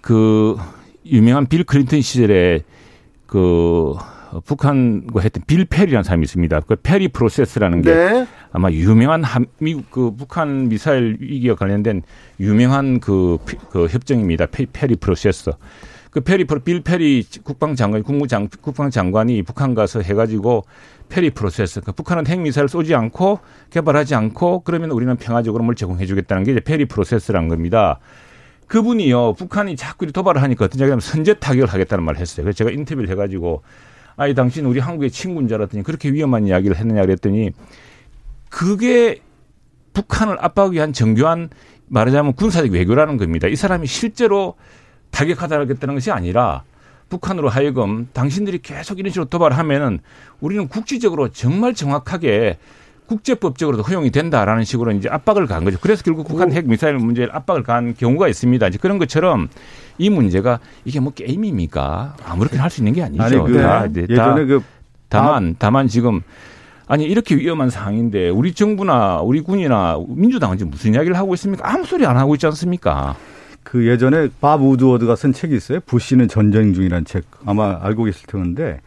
그 유명한 빌 클린턴 시절에 그 북한과 했던 빌 페리라는 사람이 있습니다. 그 페리 프로세스라는 게 네. 아마 유명한 한, 미국 그 북한 미사일 위기와 관련된 유명한 그, 피- 그 협정입니다. 페, 페리 프로세스. 그 페리 프로 빌 페리 국방장관 국무장 국방장관이 북한 가서 해가지고 페리 프로세스. 그 북한은 핵 미사일 쏘지 않고 개발하지 않고 그러면 우리는 평화적으로 뭘 제공해주겠다는 게 이제 페리 프로세스라는 겁니다. 그분이요 북한이 자꾸 도발을 하니까 어떤 이야기하면 선제 타격을 하겠다는 말을 했어요. 그래서 제가 인터뷰를 해가지고 아니 당신 우리 한국의 친구인 줄 알았더니 그렇게 위험한 이야기를 했느냐 그랬더니 그게 북한을 압박하기 위한 정교한 말하자면 군사적 외교라는 겁니다. 이 사람이 실제로 타격하다겠다는 것이 아니라 북한으로 하여금 당신들이 계속 이런 식으로 도발하면은 우리는 국지적으로 정말 정확하게 국제법적으로도 허용이 된다라는 식으로 이제 압박을 가한 거죠. 그래서 결국 북한 핵 미사일 문제에 압박을 가한 경우가 있습니다. 이제 그런 것처럼 이 문제가 이게 뭐 게임입니까? 아무렇게나 할 수 있는 게 아니죠. 아니 그 다, 네, 다 예전에 그 다만 다만 지금 아니 이렇게 위험한 상황인데 우리 정부나 우리 군이나 민주당은 지금 무슨 이야기를 하고 있습니까? 아무 소리 안 하고 있지 않습니까? 그 예전에 밥 우드워드가 쓴 책이 있어요. 부시는 전쟁 중이라는 책 아마 알고 계실 텐데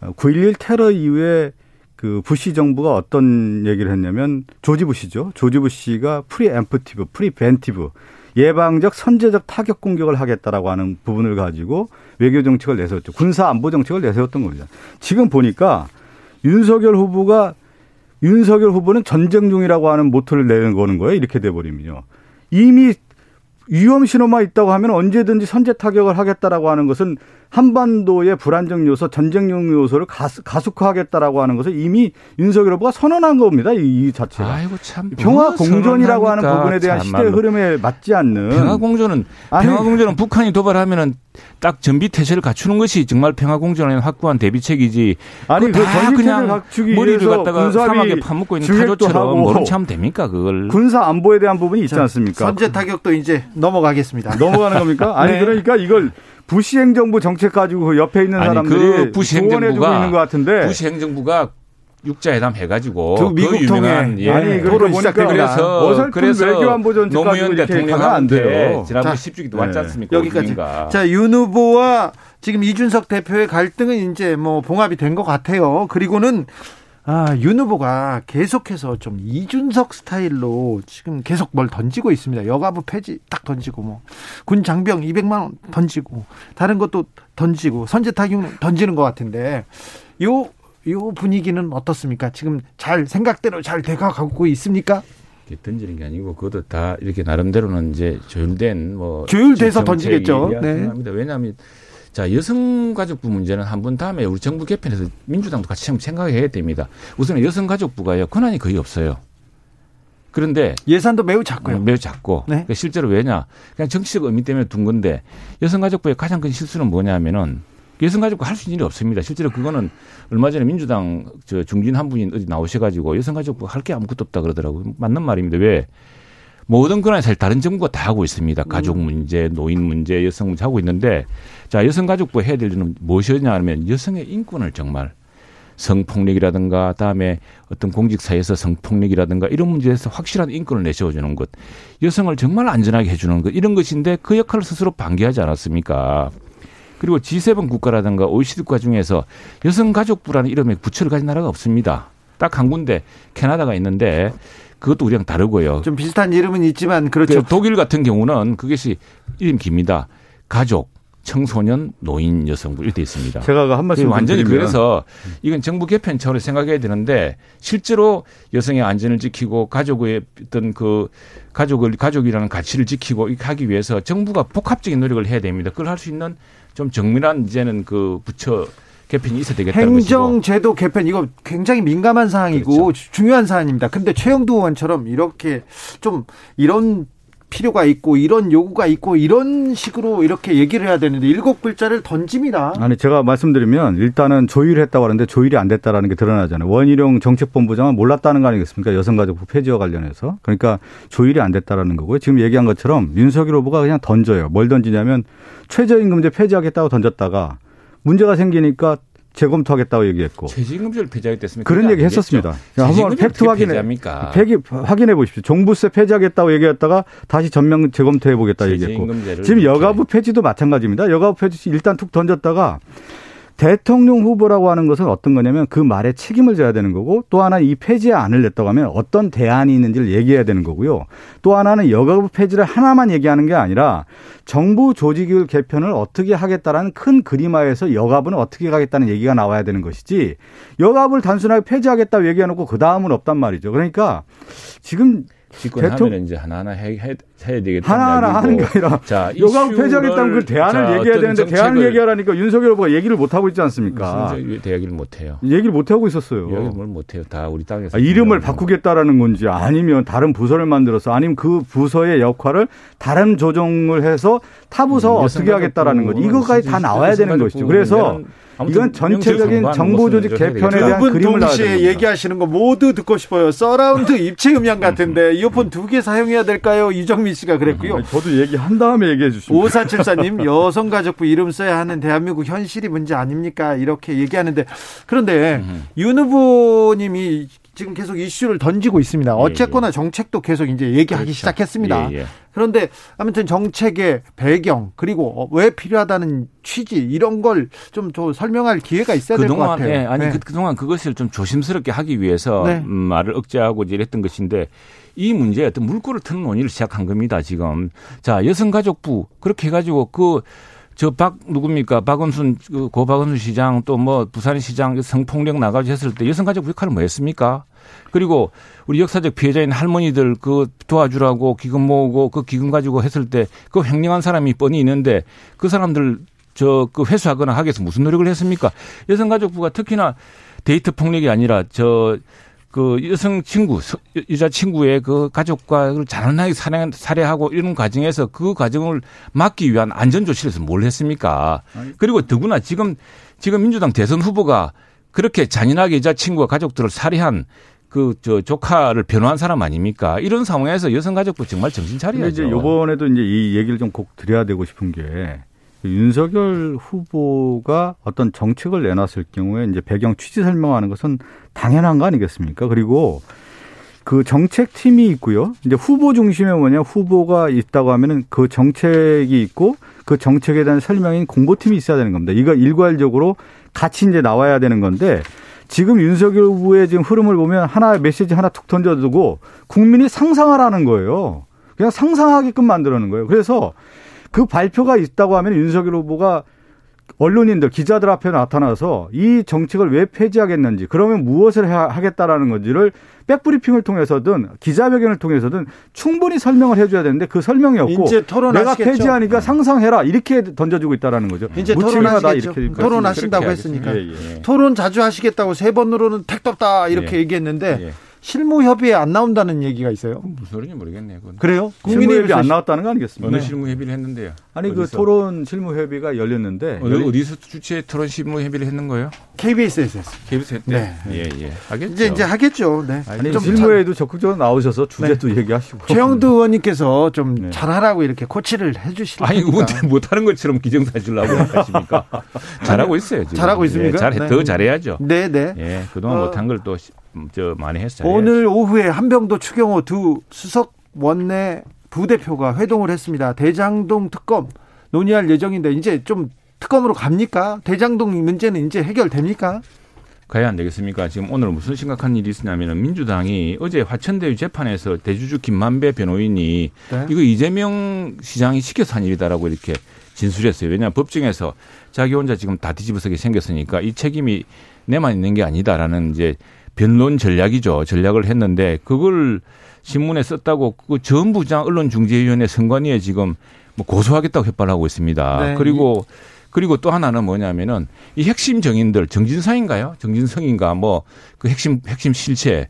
9.11 테러 이후에 그 부시 정부가 어떤 얘기를 했냐면 조지 부시죠. 조지 부시가 preemptive, preventive 예방적 선제적 타격 공격을 하겠다라고 하는 부분을 가지고 외교 정책을 내세웠죠. 군사 안보 정책을 내세웠던 겁니다. 지금 보니까 윤석열 후보가 윤석열 후보는 전쟁 중이라고 하는 모토를 내는 거는 거예요. 이렇게 돼 버리면요. 이미 위험 신호만 있다고 하면 언제든지 선제 타격을 하겠다라고 하는 것은 한반도의 불안정 요소, 전쟁용 요소를 가속화하겠다라고 하는 것을 이미 윤석열 후보가 선언한 겁니다. 이, 이 자체가. 아이고 참. 평화 공존이라고 하는 부분에 대한 시대 흐름에 맞지 않는. 평화 공존은 평화 공존은 북한이 도발하면은 딱 전비 태세를 갖추는 것이 정말 평화 공존에 확고한 대비책이지. 아니 그 전비 태세를 갖추기 머리를 갖다가 사막에 파묻고 있는 타조처럼 모른 참 됩니까 그걸. 군사 안보에 대한 부분이 있지 않습니까? 선제 타격도 이제 넘어가겠습니다. 넘어가는 겁니까? 아니 [LAUGHS] 네. 그러니까 이걸 부시 행정부 정책 가지고 그 옆에 있는 아니, 사람들이 그 부시 행정부가 있는 것 같은데 부시 행정부가 육자회담 해가지고 그 미국 통해 예. 아니 그러니까 보니까 그래서 그래서 외교안보 정책 노무현 대통령한테 지난번 10주기도 네. 왔지 않습니까? 여기까지. 자윤 후보와 지금 이준석 대표의 갈등은 이제 뭐 봉합이 된 것 같아요. 그리고는 아, 윤 후보가 계속해서 좀 이준석 스타일로 지금 계속 뭘 던지고 있습니다. 여가부 폐지 딱 던지고 뭐 군 장병 200만 원 던지고 다른 것도 던지고 선제 타격 던지는 것 같은데 요요 분위기는 어떻습니까? 지금 잘 생각대로 잘 돼가고 있습니까? 던지는 게 아니고 그것도 다 이렇게 나름대로는 이제 조율된 뭐 조율돼서 던지겠죠. 네. 왜냐하면 자, 여성가족부 문제는 한 번 다음에 우리 정부 개편에서 민주당도 같이 생각해야 됩니다. 우선은 여성가족부가요, 권한이 거의 없어요. 그런데 예산도 매우 작고요. 어, 매우 작고 네. 그러니까 실제로 왜냐? 그냥 정치적 의미 때문에 둔 건데 여성가족부의 가장 큰 실수는 뭐냐면은 여성가족부 할 수 있는 일이 없습니다. 실제로 그거는 얼마 전에 민주당 저 중진 한 분이 어디 나오셔가지고 여성가족부 할 게 아무것도 없다 그러더라고요. 맞는 말입니다. 왜? 모든 권한이 사실 다른 정부가 다 하고 있습니다. 가족 문제, 노인 문제, 여성 문제 하고 있는데 자, 여성가족부 해야 될 일은 무엇이냐 하면 여성의 인권을 정말 성폭력이라든가 다음에 어떤 공직사회에서 성폭력이라든가 이런 문제에서 확실한 인권을 내세워주는 것, 여성을 정말 안전하게 해주는 것 이런 것인데 그 역할을 스스로 방기하지 않았습니까? 그리고 G7 국가라든가 OECD 국가 중에서 여성가족부라는 이름의 부처를 가진 나라가 없습니다. 딱 한 군데 캐나다가 있는데 그것도 우리랑 다르고요. 좀 비슷한 이름은 있지만 그렇죠. 그 독일 같은 경우는 그것이 이름 깁니다. 가족, 청소년, 노인, 여성부 이렇게 있습니다. 제가 한 말씀 완전히 드리면. 그래서 이건 정부 개편 차원로 생각해야 되는데 실제로 여성의 안전을 지키고 가족의 어떤 그 가족을 가족이라는 가치를 지키고 하기 위해서 정부가 복합적인 노력을 해야 됩니다. 그걸 할 수 있는 좀 정밀한 이제는 그 부처 개편이 있어야 되겠다는 행정제도 개편 이거 굉장히 민감한 사항이고 그렇죠. 중요한 사안입니다. 근데 최영두 의원처럼 이렇게 좀 이런 필요가 있고 이런 요구가 있고 이런 식으로 이렇게 얘기를 해야 되는데 일곱 글자를 던집니다. 아니 제가 말씀드리면 일단은 조율했다고 하는데 조율이 안 됐다라는 게 드러나잖아요. 원희룡 정책본부장은 몰랐다는 거 아니겠습니까? 여성가족부 폐지와 관련해서. 그러니까 조율이 안 됐다라는 거고요. 지금 얘기한 것처럼 윤석열 후보가 그냥 던져요. 뭘 던지냐면 최저임금제 폐지하겠다고 던졌다가 문제가 생기니까 재검토하겠다고 얘기했고. 최저임금제를 폐지하겠다습니까? 그런 얘기 했었습니다. 한번 팩트 확인해. 팩이 확인해 보십시오. 종부세 폐지하겠다고 얘기했다가 다시 전면 재검토해 보겠다 얘기했고. 지금 여가부 폐지도 마찬가지입니다. 여가부 폐지 일단 툭 던졌다가 대통령 후보라고 하는 것은 어떤 거냐면 그 말에 책임을 져야 되는 거고 또 하나 이 폐지에 안을 냈다고 하면 어떤 대안이 있는지를 얘기해야 되는 거고요. 또 하나는 여가부 폐지를 하나만 얘기하는 게 아니라 정부 조직을 개편을 어떻게 하겠다라는 큰 그림화에서 여가부는 어떻게 가겠다는 얘기가 나와야 되는 것이지 여가부를 단순하게 폐지하겠다고 얘기해놓고 그 다음은 없단 말이죠. 그러니까 지금 집권하면 이제 하나하나 해, 해, 해야 되겠다. 하나하나 하는 게 아니라 자, 요강 폐지하겠다면 그 대안을 자, 얘기해야 되는데 대안을 얘기하라니까 윤석열 후보가 얘기를 못 하고 있지 않습니까? 대얘기를 못 해요. 얘기를 못 하고 있었어요. 얘기를 못 해요. 다 우리 땅에서. 아, 이름을 바꾸겠다라는 건지 아니면 다른 부서를 만들어서 아니면 그 부서의 역할을 다른 조정을 해서 타 부서 음, 어떻게 하겠다라는 거지. 이거까지 다 나와야 되는 것이죠. 그래서 이건 전체적인 정보 조직 개편에 대한 그림을 동시에 얘기하시는 거 모두 듣고 싶어요. 서라운드 입체 음향 같은데 이어폰 두 개 사용해야 될까요? 이정민 씨가 그랬고요. 저도 얘기한 다음에 얘기해 주시면. 5474님 [LAUGHS] 여성가족부 이름 써야 하는 대한민국 현실이 문제 아닙니까? 이렇게 얘기하는데 그런데 윤 후보님이 지금 계속 이슈를 던지고 있습니다. 예, 어쨌거나 예. 정책도 계속 이제 얘기하기 그렇죠. 시작했습니다. 예, 예. 그런데 아무튼 정책의 배경 그리고 왜 필요하다는 취지 이런 걸좀 설명할 기회가 있어야 될 것 같아요. 네, 아니 네. 그동안 그것을 좀 조심스럽게 하기 위해서 네. 음, 말을 억제하고 이랬던 것인데 이 문제에 어떤 물꼬를 트는 논의를 시작한 겁니다. 지금 자 여성가족부 그렇게 해가지고 그 저 박 누굽니까 박원순 그고 박원순 시장 또 뭐 부산 시장 성폭력 나가지 했을 때 여성가족부 역할은 뭐 했습니까? 그리고 우리 역사적 피해자인 할머니들 그 도와주라고 기금 모으고 그 기금 가지고 했을 때 그 횡령한 사람이 뻔히 있는데 그 사람들 저 그 회수하거나 하기 위해서 무슨 노력을 했습니까? 여성가족부가 특히나 데이트 폭력이 아니라 저 그 여성 친구, 여자 친구의 그 가족과 잔인하게 살해, 살해하고 이런 과정에서 그 과정을 막기 위한 안전 조치를 해서 뭘 했습니까? 그리고 더구나 지금 지금 민주당 대선 후보가 그렇게 잔인하게 여자 친구와 가족들을 살해한 그 저 조카를 변호한 사람 아닙니까? 이런 상황에서 여성 가족부 정말 정신 차려야죠. 이제 이번에도 이제 이 얘기를 좀 꼭 드려야 되고 싶은 게 윤석열 후보가 어떤 정책을 내놨을 경우에 이제 배경 취지 설명하는 것은 당연한 거 아니겠습니까? 그리고 그 정책팀이 있고요. 이제 후보 중심에 뭐냐 후보가 있다고 하면은 그 정책이 있고 그 정책에 대한 설명인 공보팀이 있어야 되는 겁니다. 이거 일괄적으로 같이 이제 나와야 되는 건데 지금 윤석열 후보의 지금 흐름을 보면 하나 메시지 하나 툭 던져두고 국민이 상상하라는 거예요. 그냥 상상하게끔 만들어는 거예요. 그래서 그 발표가 있다고 하면 윤석열 후보가 언론인들 기자들 앞에 나타나서 이 정책을 왜 폐지하겠는지 그러면 무엇을 하겠다라는 건지를 백브리핑을 통해서든 기자회견을 통해서든 충분히 설명을 해줘야 되는데 그 설명이 없고 내가 폐지하니까 상상해라 이렇게 던져주고 있다라는 거죠. 이제 토론하시겠죠. 토론하신다고 했으니까 예, 예. 토론 자주 하시겠다고 세 번으로는 택도 없다 이렇게 예. 얘기했는데 예. 실무 협의에 안 나온다는 얘기가 있어요. 무슨 소리인지 모르겠네요. 그건. 그래요? 국민의 협의 안 나왔다는 거 아니겠습니까? 어느 네. 실무 협의를 했는데요? 아니 그 어디서? 그 토론 실무 협의가 열렸는데 어디, 어디서 주최 토론 실무 협의를 했는 거예요? KBS에서 했어요. KBS 했 네. 예, 예. 하겠죠. 이제 이제 하겠죠. 네. 아니, 좀 실무에도 적극적으로 나오셔서 주제도 네. 얘기하시고. 최영두 의원님께서 좀 네. 잘하라고 이렇게 코치를 해 주시는 아니, 못 하는 것처럼 기정사실라고 [LAUGHS] 하십니까? 잘하고 있어요, 지금. 잘하고 있습니까? 예, 잘해, 네. 더 잘해야죠. 네, 네. 예, 그동안 어, 못한 걸 또 저 많이 했어요. 오늘 오후에 한병도 추경호 두 수석 원내 부대표가 회동을 했습니다. 대장동 특검 논의할 예정인데 이제 좀 특검으로 갑니까? 대장동 문제는 이제 해결됩니까? 가야 안 되겠습니까? 지금 오늘 무슨 심각한 일이 있었냐면 민주당이 어제 화천대유 재판에서 대주주 김만배 변호인이 네? 이거 이재명 시장이 시켜서 한 일이다라고 이렇게 진술했어요. 왜냐하면 법정에서 자기 혼자 지금 다 뒤집어서게 생겼으니까 이 책임이 내만 있는 게 아니다라는 이제 변론 전략이죠. 전략을 했는데 그걸 신문에 썼다고 그 전 부장 언론중재위원회 선관위에 지금 뭐 고소하겠다고 협박하고 있습니다. 네. 그리고 그리고 또 하나는 뭐냐면은 이 핵심 정인들 정진상인가요? 정진성인가 뭐 그 핵심 핵심 실체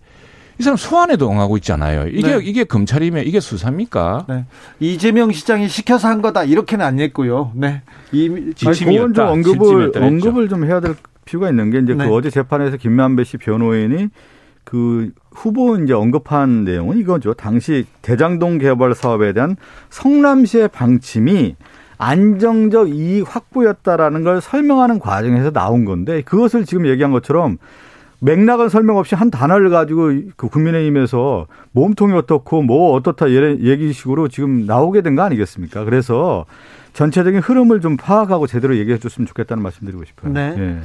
이 사람 소환에도 응하고 있잖아요. 이게 네. 이게 검찰이면 이게 수사입니까? 네. 이재명 시장이 시켜서 한 거다 이렇게는 안 했고요. 네. 이 지침이었다. 좀 언급을 언급을 좀 해야 될 필요가 있는 게 이제 그 네. 그 어제 재판에서 김만배 씨 변호인이 그 후보 이제 언급한 내용은 이거죠. 당시 대장동 개발 사업에 대한 성남시의 방침이 안정적 이익 확보였다라는 걸 설명하는 과정에서 나온 건데 그것을 지금 얘기한 것처럼 맥락은 설명 없이 한 단어를 가지고 그 국민의힘에서 몸통이 어떻고 뭐 어떻다 얘기식으로 지금 나오게 된 거 아니겠습니까? 그래서 전체적인 흐름을 좀 파악하고 제대로 얘기해 줬으면 좋겠다는 말씀 드리고 싶어요. 네. 예.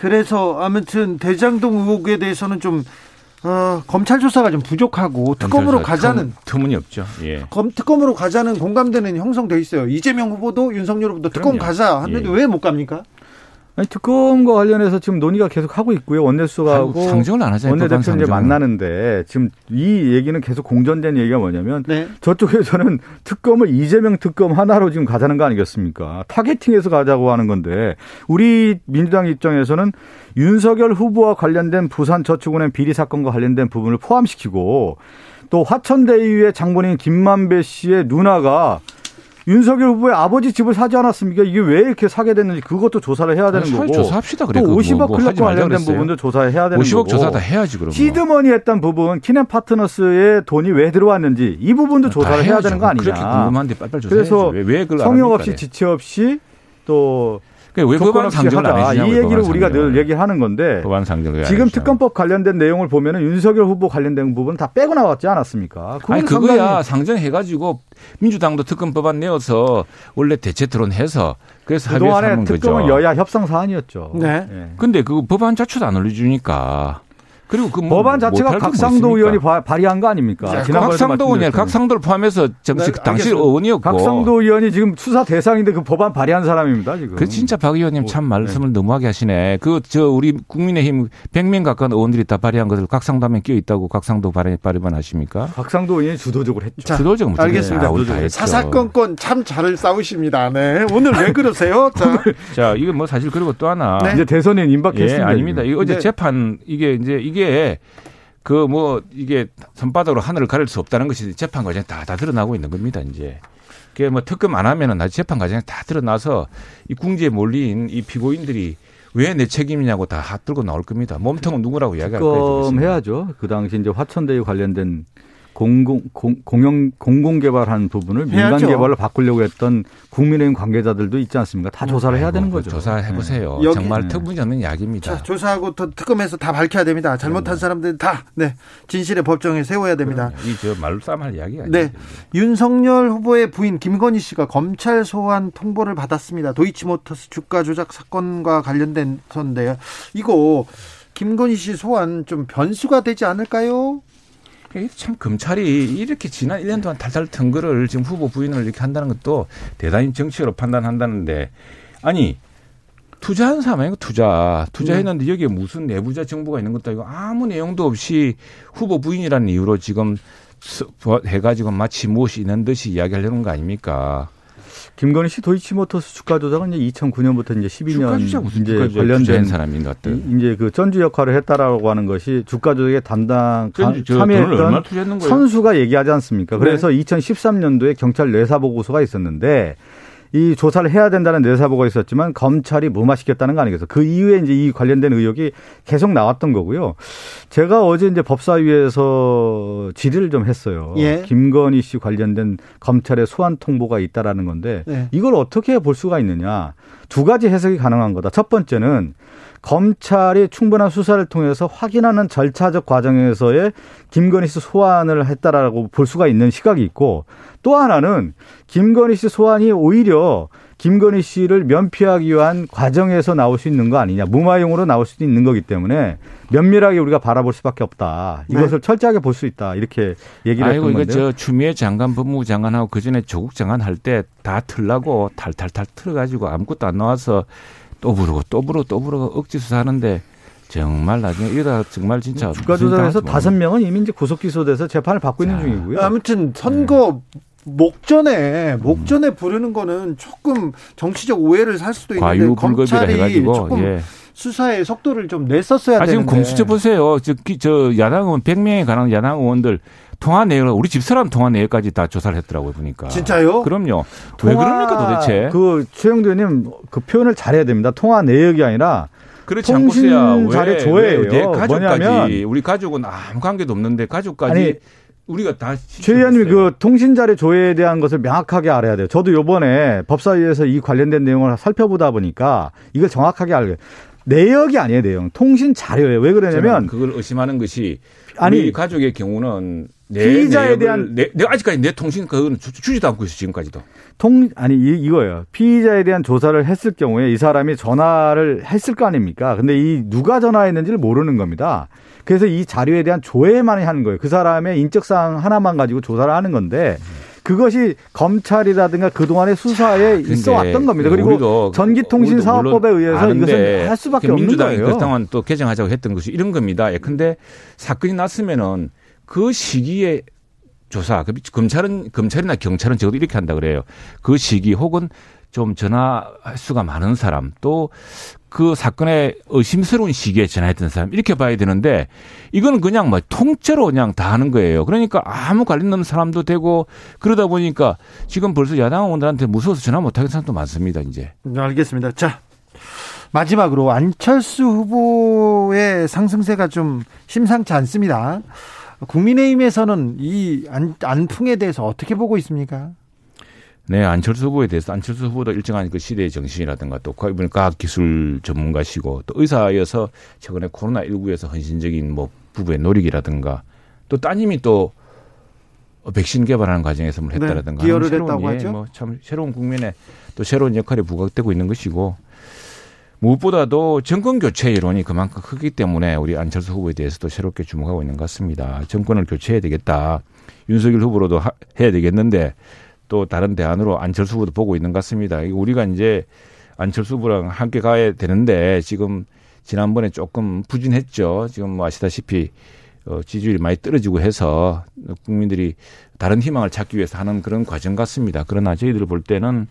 그래서 아무튼 대장동 의혹에 대해서는 좀 어, 검찰 조사가 좀 부족하고 특검으로 가자는 틈, 이 없죠. 예. 검, 특검으로 가자는 공감대는 형성돼 있어요. 이재명 후보도 윤석열 후보도 특검 그럼요. 가자 하는데 예. 왜못 갑니까? 아니, 특검과 관련해서 지금 논의가 계속 하고 있고요. 원내수석하고 상정을 안 하잖아요. 원내대표 이제 만나는데 지금 이 얘기는 계속 공전된 얘기가 뭐냐면 네. 저쪽에서는 [LAUGHS] 특검을 이재명 특검 하나로 지금 가자는 거 아니겠습니까? 타겟팅해서 가자고 하는 건데 우리 민주당 입장에서는 윤석열 후보와 관련된 부산 저축은행 비리 사건과 관련된 부분을 포함시키고 또 화천대유의 장본인 김만배 씨의 누나가 윤석열 후보의 아버지 집을 사지 않았습니까? 이게 왜 이렇게 사게 됐는지 그것도 조사를 해야 되는 거고. 조사합시다. 그래. 또 50억 뭐, 뭐 클럽과 관련된 부분도 조사해야 되는 50억 거고. 50억 조사 다 해야지 그럼. 시드머니 했던 부분, 키넨 파트너스의 돈이 왜 들어왔는지 이 부분도 아, 조사를 해야 되는 거 아니냐. 그렇게 궁금한데 빨리빨리 조사해야지. 그래서 왜, 왜 성역 없이 지체 없이 또 왜 법안 상정을 안이 얘기를 우리가 늘 얘기하는 건데 법안 상정 지금 특검법 관련된 내용을 보면은 윤석열 후보 관련된 부분 다 빼고 나왔지 않았습니까? 아니 그거야 상정해가지고 민주당도 특검법안 내어서 원래 대체 토론해서 그래서 그동안에 특검은 거죠. 여야 협상 사안이었죠. 네. 네. 근데 그 법안 자체도 안 올려주니까 그리고 그뭐 법안 자체가 각상도 의원이 발의한 거 아닙니까? 자, 각상도 의원이 각상도를 포함해서 정식 네, 당시 의원이었고 각상도 의원이 지금 수사 대상인데 그 법안 발의한 사람입니다 지금. 그 진짜 박 의원님 참 말씀을 네. 너무하게 하시네. 그 저 우리 국민의힘 100명 가까운 의원들이 다 발의한 것을 각상도 하면 끼어 있다고 각상도 발의 발의만 하십니까? 각상도 의원이 주도적으로 했죠. 자, 주도적으로 알겠습니다. 아, 사사건건 참 잘 싸우십니다. 네. 오늘 왜 그러세요? [LAUGHS] 자, 자 이게 뭐 사실 그리고 또 하나 네. 이제 대선에 임박했습니다. 예, 아닙니다. 이거 어제 네. 재판 이게 이제 이게 이게 그뭐 이게 손바닥으로 하늘을 가릴 수 없다는 것이 재판 과정에 다, 다 드러나고 있는 겁니다, 이제. 그게 뭐 특검 안 하면은 나중 재판 과정에 다 드러나서 이 궁지에 몰린 이 피고인들이 왜 내 책임이냐고 다 들고 나올 겁니다. 몸통은 누구라고 이야기할 거예요? 해야죠. 그 당시 이제 화천대유 관련된 공공 공, 공영 공공 개발한 부분을 민간 개발로 바꾸려고 했던 국민의힘 관계자들도 있지 않습니까? 다 조사를 해야 되는 거죠. 조사해 보세요. 네. 정말 특무지없는 이야기입니다. 자, 조사하고 특검에서 다 밝혀야 됩니다. 잘못한 사람들 다 네, 진실의 법정에 세워야 됩니다. 이저 말로 싸움할 이야기가 네. 윤석열 후보의 부인 김건희 씨가 검찰 소환 통보를 받았습니다. 도이치모터스 주가 조작 사건과 관련된 건데요. 이거 김건희 씨 소환 좀 변수가 되지 않을까요? 참 검찰이 이렇게 지난 1년 동안 탈탈 턴 거를 지금 후보 부인을 이렇게 한다는 것도 대단히 정치로 판단한다는데 아니 투자한 사람이 투자 투자했는데 여기에 무슨 내부자 정보가 있는 것도 아니고 아무 내용도 없이 후보 부인이라는 이유로 지금 해가지고 마치 무엇이 있는 듯이 이야기하려는 거 아닙니까? 김건희 씨 도이치모터스 주가 조작은 이제 2009년부터 이제 12년 이제 관련된 사람인 것 같아요. 이제 그 전주 역할을 했다라고 하는 것이 주가 조작에 담당 참여했던 선수가 얘기하지 않습니까? 그래서 네. 2013년도에 경찰 뇌사 보고서가 있었는데 이 조사를 해야 된다는 내사보가 있었지만 검찰이 무마시켰다는 거 아니겠어요? 그 이후에 이제 이 관련된 의혹이 계속 나왔던 거고요. 제가 어제 이제 법사위에서 질의를 좀 했어요. 예. 김건희 씨 관련된 검찰의 소환 통보가 있다라는 건데 네. 이걸 어떻게 볼 수가 있느냐? 두 가지 해석이 가능한 거다. 첫 번째는 검찰이 충분한 수사를 통해서 확인하는 절차적 과정에서의 김건희 씨 소환을 했다라고 볼 수가 있는 시각이 있고 또 하나는 김건희 씨 소환이 오히려 김건희 씨를 면피하기 위한 과정에서 나올 수 있는 거 아니냐. 무마용으로 나올 수도 있는 거기 때문에 면밀하게 우리가 바라볼 수밖에 없다. 이것을 네. 철저하게 볼 수 있다. 이렇게 얘기를 아이고, 했던 건데요. 저 추미애 장관 법무부 장관하고 그전에 조국 장관 할 때 다 틀라고 탈탈탈 틀어가지고 아무것도 안 나와서 또 부르고 또 부르고 또 부르고 억지 수사하는데 정말 나중에 이러다 정말 진짜 주가 조작에서 다섯 명은 이미 이제 구속 기소돼서 재판을 받고 자. 있는 중이고요. 아무튼 선거 네. 목전에 목전에 부르는 거는 조금 정치적 오해를 살 수도 있는데 검찰이 해가지고, 조금 예. 수사의 속도를 좀 냈었어야 아, 되는데. 지금 공수처 보세요. 저, 저 야당 의원 100명에 관한 야당 의원들 통화 내역을 우리 집사람 통화 내역까지 다 조사를 했더라고요 보니까. 진짜요? 그럼요. 왜 그럽니까 도대체? 그 최영도 의원님 그 표현을 잘해야 됩니다. 통화 내역이 아니라 그렇지 않고서야 왜, 조회예요. 내 가족까지 뭐냐면 우리 가족은 아무 관계도 없는데 가족까지 아니, 우리가 다. 최 의원님이 그 통신 자료 조회에 대한 것을 명확하게 알아야 돼요. 저도 요번에 법사위에서 이 관련된 내용을 살펴보다 보니까 이걸 정확하게 알게. 내역이 아니에요, 내용. 통신 자료예요. 왜 그러냐면 그걸 의심하는 것이 아니 가족의 경우는 내 피의자에 대한 내, 내 아직까지 내 통신 그건 주지도 않고 있어 지금까지도. 통 아니 이, 이거예요. 피의자에 대한 조사를 했을 경우에 이 사람이 전화를 했을 거 아닙니까? 근데 이 누가 전화했는지를 모르는 겁니다. 그래서 이 자료에 대한 조회만 하는 거예요. 그 사람의 인적 사항 하나만 가지고 조사를 하는 건데 그것이 검찰이라든가 그동안의 수사에 자, 있어 왔던 겁니다. 그리고 전기통신사업법에 의해서 이것을 할 수밖에 그 없는 거예요. 민주당이 그동안 또 개정하자고 했던 것이 이런 겁니다. 예, 근데 사건이 났으면은 그 시기에 조사, 그 검찰은 검찰이나 경찰은 적어도 이렇게 한다 그래요. 그 시기 혹은 좀 전화 수가 많은 사람 또 그 사건의 의심스러운 시기에 전화했던 사람 이렇게 봐야 되는데 이거는 그냥 뭐 통째로 그냥 다 하는 거예요. 그러니까 아무 관련 없는 사람도 되고 그러다 보니까 지금 벌써 야당 의원들한테 무서워서 전화 못 하는 사람도 많습니다. 이제. 네, 알겠습니다. 자 마지막으로 안철수 후보의 상승세가 좀 심상치 않습니다. 국민의힘에서는 이 안, 안풍에 대해서 어떻게 보고 있습니까? 네, 안철수 후보에 대해서 안철수 후보도 일정한 그 시대의 정신이라든가 또 이번 과학기술 전문가시고 또 의사여서 최근에 코로나19에서 헌신적인 뭐 부부의 노력이라든가 또 따님이 또 백신 개발하는 과정에서 뭘 네, 했다라든가 네, 기여를 했다고 예, 하죠. 뭐참 새로운 국민의 또 새로운 역할이 부각되고 있는 것이고 무엇보다도 정권 교체 이론이 그만큼 크기 때문에 우리 안철수 후보에 대해서도 새롭게 주목하고 있는 것 같습니다. 정권을 교체해야 되겠다. 윤석열 후보로도 하, 해야 되겠는데 또 다른 대안으로 안철수 후보도 보고 있는 것 같습니다. 우리가 이제 안철수 후보랑 함께 가야 되는데 지금 지난번에 조금 부진했죠. 지금 뭐 아시다시피 어, 지지율이 많이 떨어지고 해서 국민들이 다른 희망을 찾기 위해서 하는 그런 과정 같습니다. 그러나 저희들 볼 때는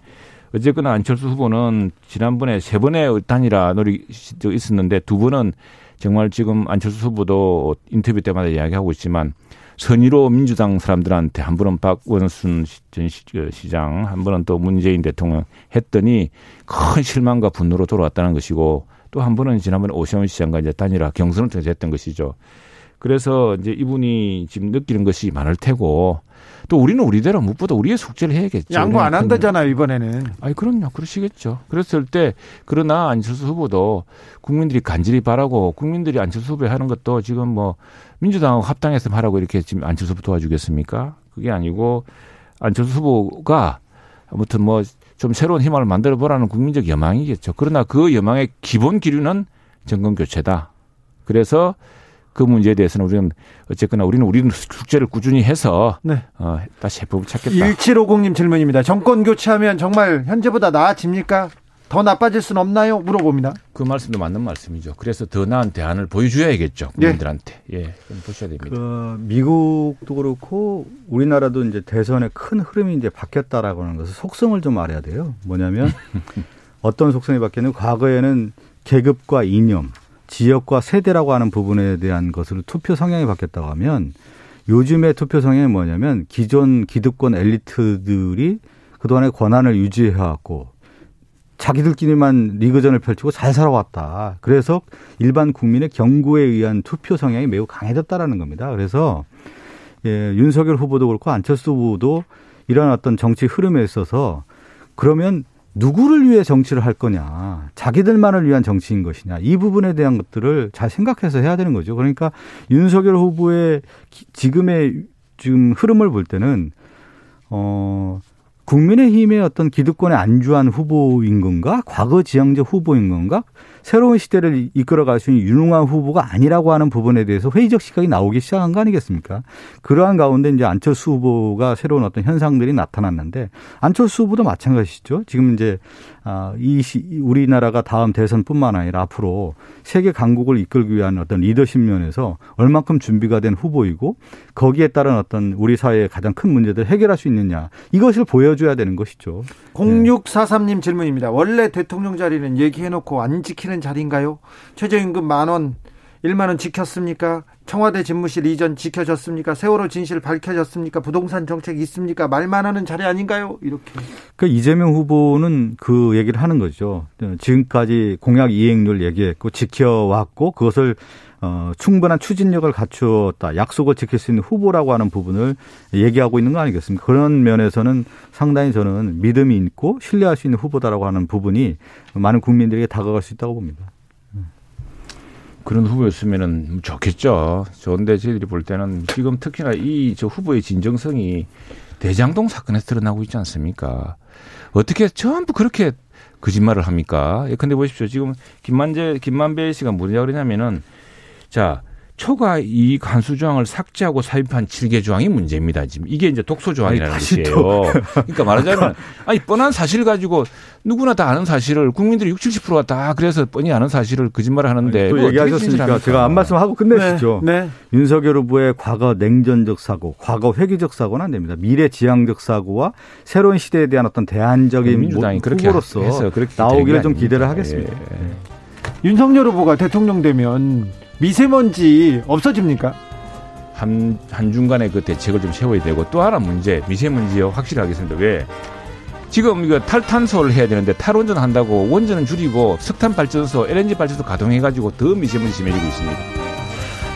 어쨌거나 안철수 후보는 지난번에 세 번의 단일화 노력도 있었는데 두 번은 정말 지금 안철수 후보도 인터뷰 때마다 이야기하고 있지만 선의로 민주당 사람들한테 한 번은 박원순 전 어, 시장, 한 번은 또 문재인 대통령 했더니 큰 실망과 분노로 돌아왔다는 것이고 또 한 번은 지난번에 오세훈 시장과 이제 단일화 경선을 통해서 했던 것이죠. 그래서 이제 이분이 지금 느끼는 것이 많을 테고 또 우리는 우리대로 무엇보다 우리의 숙제를 해야겠죠. 양보 안 한다잖아요, 이번에는. 아니, 그럼요. 그러시겠죠. 그랬을 때, 그러나 안철수 후보도 국민들이 간절히 바라고 국민들이 안철수 후보 하는 것도 지금 뭐 민주당하고 합당해서 하라고 이렇게 지금 안철수 후보 도와주겠습니까? 그게 아니고 안철수 후보가 아무튼 뭐 좀 새로운 희망을 만들어 보라는 국민적 여망이겠죠. 그러나 그 여망의 기본 기류는 정권 교체다. 그래서 그 문제에 대해서는 우리는 어쨌거나 우리는 우리는 숙제를 꾸준히 해서 네. 어, 다시 해법을 찾겠다. 1750님 질문입니다. 정권 교체하면 정말 현재보다 나아집니까? 더 나빠질 수는 없나요? 물어봅니다. 그 말씀도 맞는 말씀이죠. 그래서 더 나은 대안을 보여줘야겠죠. 예. 국민들한테. 예. 예 보셔야 됩니다. 그 미국도 그렇고 우리나라도 이제 대선의 큰 흐름이 이제 바뀌었다라고 하는 것을 속성을 좀 알아야 돼요. 뭐냐면 [LAUGHS] 어떤 속성이 바뀌었냐면 과거에는 계급과 이념, 지역과 세대라고 하는 부분에 대한 것으로 투표 성향이 바뀌었다고 하면 요즘의 투표 성향이 뭐냐면 기존 기득권 엘리트들이 그동안의 권한을 유지해왔고 자기들끼리만 리그전을 펼치고 잘 살아왔다. 그래서 일반 국민의 경고에 의한 투표 성향이 매우 강해졌다라는 겁니다. 그래서 예, 윤석열 후보도 그렇고 안철수 후보도 이런 어떤 정치 흐름에 있어서 그러면 누구를 위해 정치를 할 거냐, 자기들만을 위한 정치인 것이냐, 이 부분에 대한 것들을 잘 생각해서 해야 되는 거죠. 그러니까 윤석열 후보의 지금의 지금 흐름을 볼 때는 어 국민의힘의 어떤 기득권에 안주한 후보인 건가? 과거 지향적 후보인 건가? 새로운 시대를 이끌어갈 수 있는 유능한 후보가 아니라고 하는 부분에 대해서 회의적 시각이 나오기 시작한 거 아니겠습니까? 그러한 가운데 이제 안철수 후보가 새로운 어떤 현상들이 나타났는데 안철수 후보도 마찬가지죠. 지금 이제 아, 이 시, 우리나라가 다음 대선뿐만 아니라 앞으로 세계 강국을 이끌기 위한 어떤 리더십 면에서 얼만큼 준비가 된 후보이고 거기에 따른 어떤 우리 사회의 가장 큰 문제들 해결할 수 있느냐 이것을 보여줘야 되는 것이죠. 0643님 질문입니다. 원래 대통령 자리는 얘기해놓고 안 지키는 자리인가요? 최저임금 만원 1만 원 지켰습니까? 청와대 집무실 이전 지켜졌습니까? 세월호 진실 밝혀졌습니까? 부동산 정책 있습니까? 말만 하는 자리 아닌가요? 이렇게. 그 이재명 후보는 그 얘기를 하는 거죠. 지금까지 공약 이행률 얘기했고 지켜왔고 그것을 어, 충분한 추진력을 갖추었다. 약속을 지킬 수 있는 후보라고 하는 부분을 얘기하고 있는 거 아니겠습니까? 그런 면에서는 상당히 저는 믿음이 있고 신뢰할 수 있는 후보다라고 하는 부분이 많은 국민들에게 다가갈 수 있다고 봅니다. 그런 후보였으면은 좋겠죠. 좋은데 저희들이 볼 때는 지금 특히나 이 저 후보의 진정성이 대장동 사건에서 드러나고 있지 않습니까? 어떻게 전부 그렇게 거짓말을 합니까? 예, 근데 보십시오. 지금 김만재, 김만배 씨가 뭐냐 그러냐면은 자, 초과 이익 한수 조항을 삭제하고 삽입한 7개 조항이 문제입니다. 지금 이게 이제 독소 조항이라는 아니, 뜻이에요. [LAUGHS] 그러니까 말하자면 [LAUGHS] 아니 뻔한 사실 가지고 누구나 다 아는 사실을 국민들이 60, 70%가 다 그래서 뻔히 아는 사실을 거짓말을 하는데 또 얘기하셨으니까 제가 한 말씀 하고 끝내시죠. 네, 네. 윤석열 후보의 과거 냉전적 사고, 과거 회귀적 사고는 안 됩니다. 미래 지향적 사고와 새로운 시대에 대한 어떤 대안적인 민주당이 그렇게 후보로서 그렇게 나오기를 좀 기대를 하겠습니다. 예. 윤석열 후보가 대통령 되면 미세먼지 없어집니까? 한, 한중간에 그 대책을 좀 세워야 되고 또 하나 문제, 미세먼지요. 확실히 하겠습니다. 왜? 지금 이거 탈탄소를 해야 되는데 탈원전 한다고 원전은 줄이고 석탄 발전소, LNG 발전소 가동해가지고 더 미세먼지 심해지고 있습니다.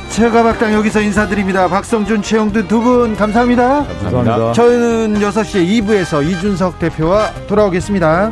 최가박당 여기서 인사드립니다. 박성준, 최영두 두분 감사합니다. 감사합니다. 저는 6시에 2부에서 이준석 대표와 돌아오겠습니다.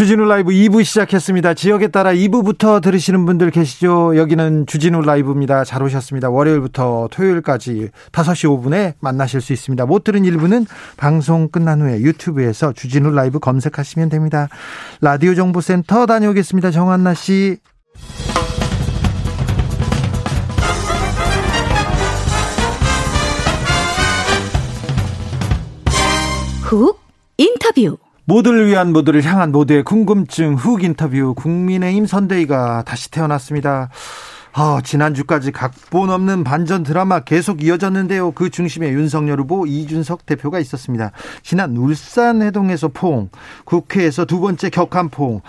주진우 라이브 2부 시작했습니다. 지역에 따라 2부부터 들으시는 분들 계시죠? 여기는 주진우 라이브입니다. 잘 오셨습니다. 월요일부터 토요일까지 5시 5분에 만나실 수 있습니다. 못 들은 1부는 방송 끝난 후에 유튜브에서 주진우 라이브 검색하시면 됩니다. 라디오 정보센터 다녀오겠습니다. 정한나 씨. 훅 인터뷰. 모두를 위한 모두를 향한 모두의 궁금증 훅 인터뷰 국민의힘 선대위가 다시 태어났습니다. 아, 지난주까지 각본 없는 반전 드라마 계속 이어졌는데요. 그 중심에 윤석열 후보 이준석 대표가 있었습니다. 지난 울산 해동에서 포옹, 국회에서 두 번째 격한 포옹.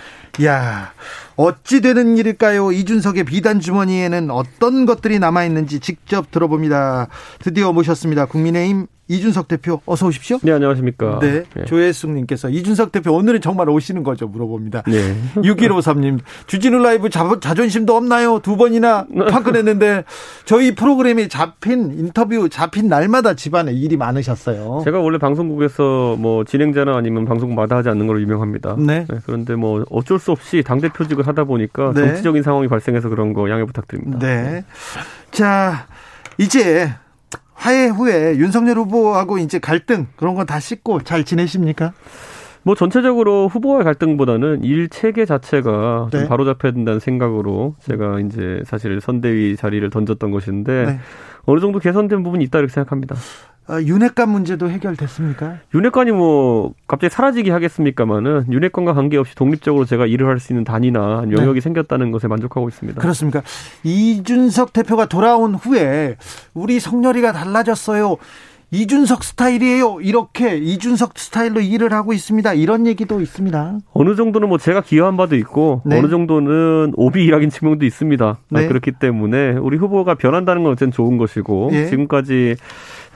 야, 어찌 되는 일일까요? 이준석의 비단 주머니에는 어떤 것들이 남아 있는지 직접 들어봅니다. 드디어 모셨습니다. 국민의힘 이준석 대표 어서 오십시오. 네, 안녕하십니까. 네. 조혜숙 님께서 이준석 대표 오늘은 정말 오시는 거죠? 물어봅니다. 네. [LAUGHS] 6153님, 주진우 라이브 자, 자존심도 없나요? 두 번이나 파근했는데 저희 프로그램이 잡힌 인터뷰 잡힌 날마다 집안에 일이 많으셨어요. 제가 원래 방송국에서 뭐 진행자나 아니면 방송국 마다 하지 않는 걸로 유명합니다. 네. 그런데 뭐 어쩔 수 없이 당 대표직을 하다 보니까 네. 정치적인 상황이 발생해서 그런 거 양해 부탁드립니다. 네. 자, 이제 화해 후에 윤석열 후보하고 이제 갈등 그런 건 다 씻고 잘 지내십니까? 뭐 전체적으로 후보와의 갈등보다는 일 체계 자체가 네. 좀 바로 잡혀야 된다는 생각으로 제가 이제 사실 선대위 자리를 던졌던 것인데 네. 어느 정도 개선된 부분이 있다 이렇게 생각합니다. 아, 윤핵관 문제도 해결됐습니까? 윤핵관이 뭐 갑자기 사라지기 하겠습니까마는 윤핵관과 관계없이 독립적으로 제가 일을 할 수 있는 단위나 영역이 생겼다는 것에 만족하고 있습니다. 네. 그렇습니까? 이준석 대표가 돌아온 후에 우리 성렬이가 달라졌어요. 이준석 스타일이에요. 이렇게 이준석 스타일로 일을 하고 있습니다. 이런 얘기도 있습니다. 어느 정도는 뭐 제가 기여한 바도 있고 네. 어느 정도는 오비 일학인 측면도 있습니다. 네. 그렇기 때문에 우리 후보가 변한다는 건 어쨌든 좋은 것이고 예. 지금까지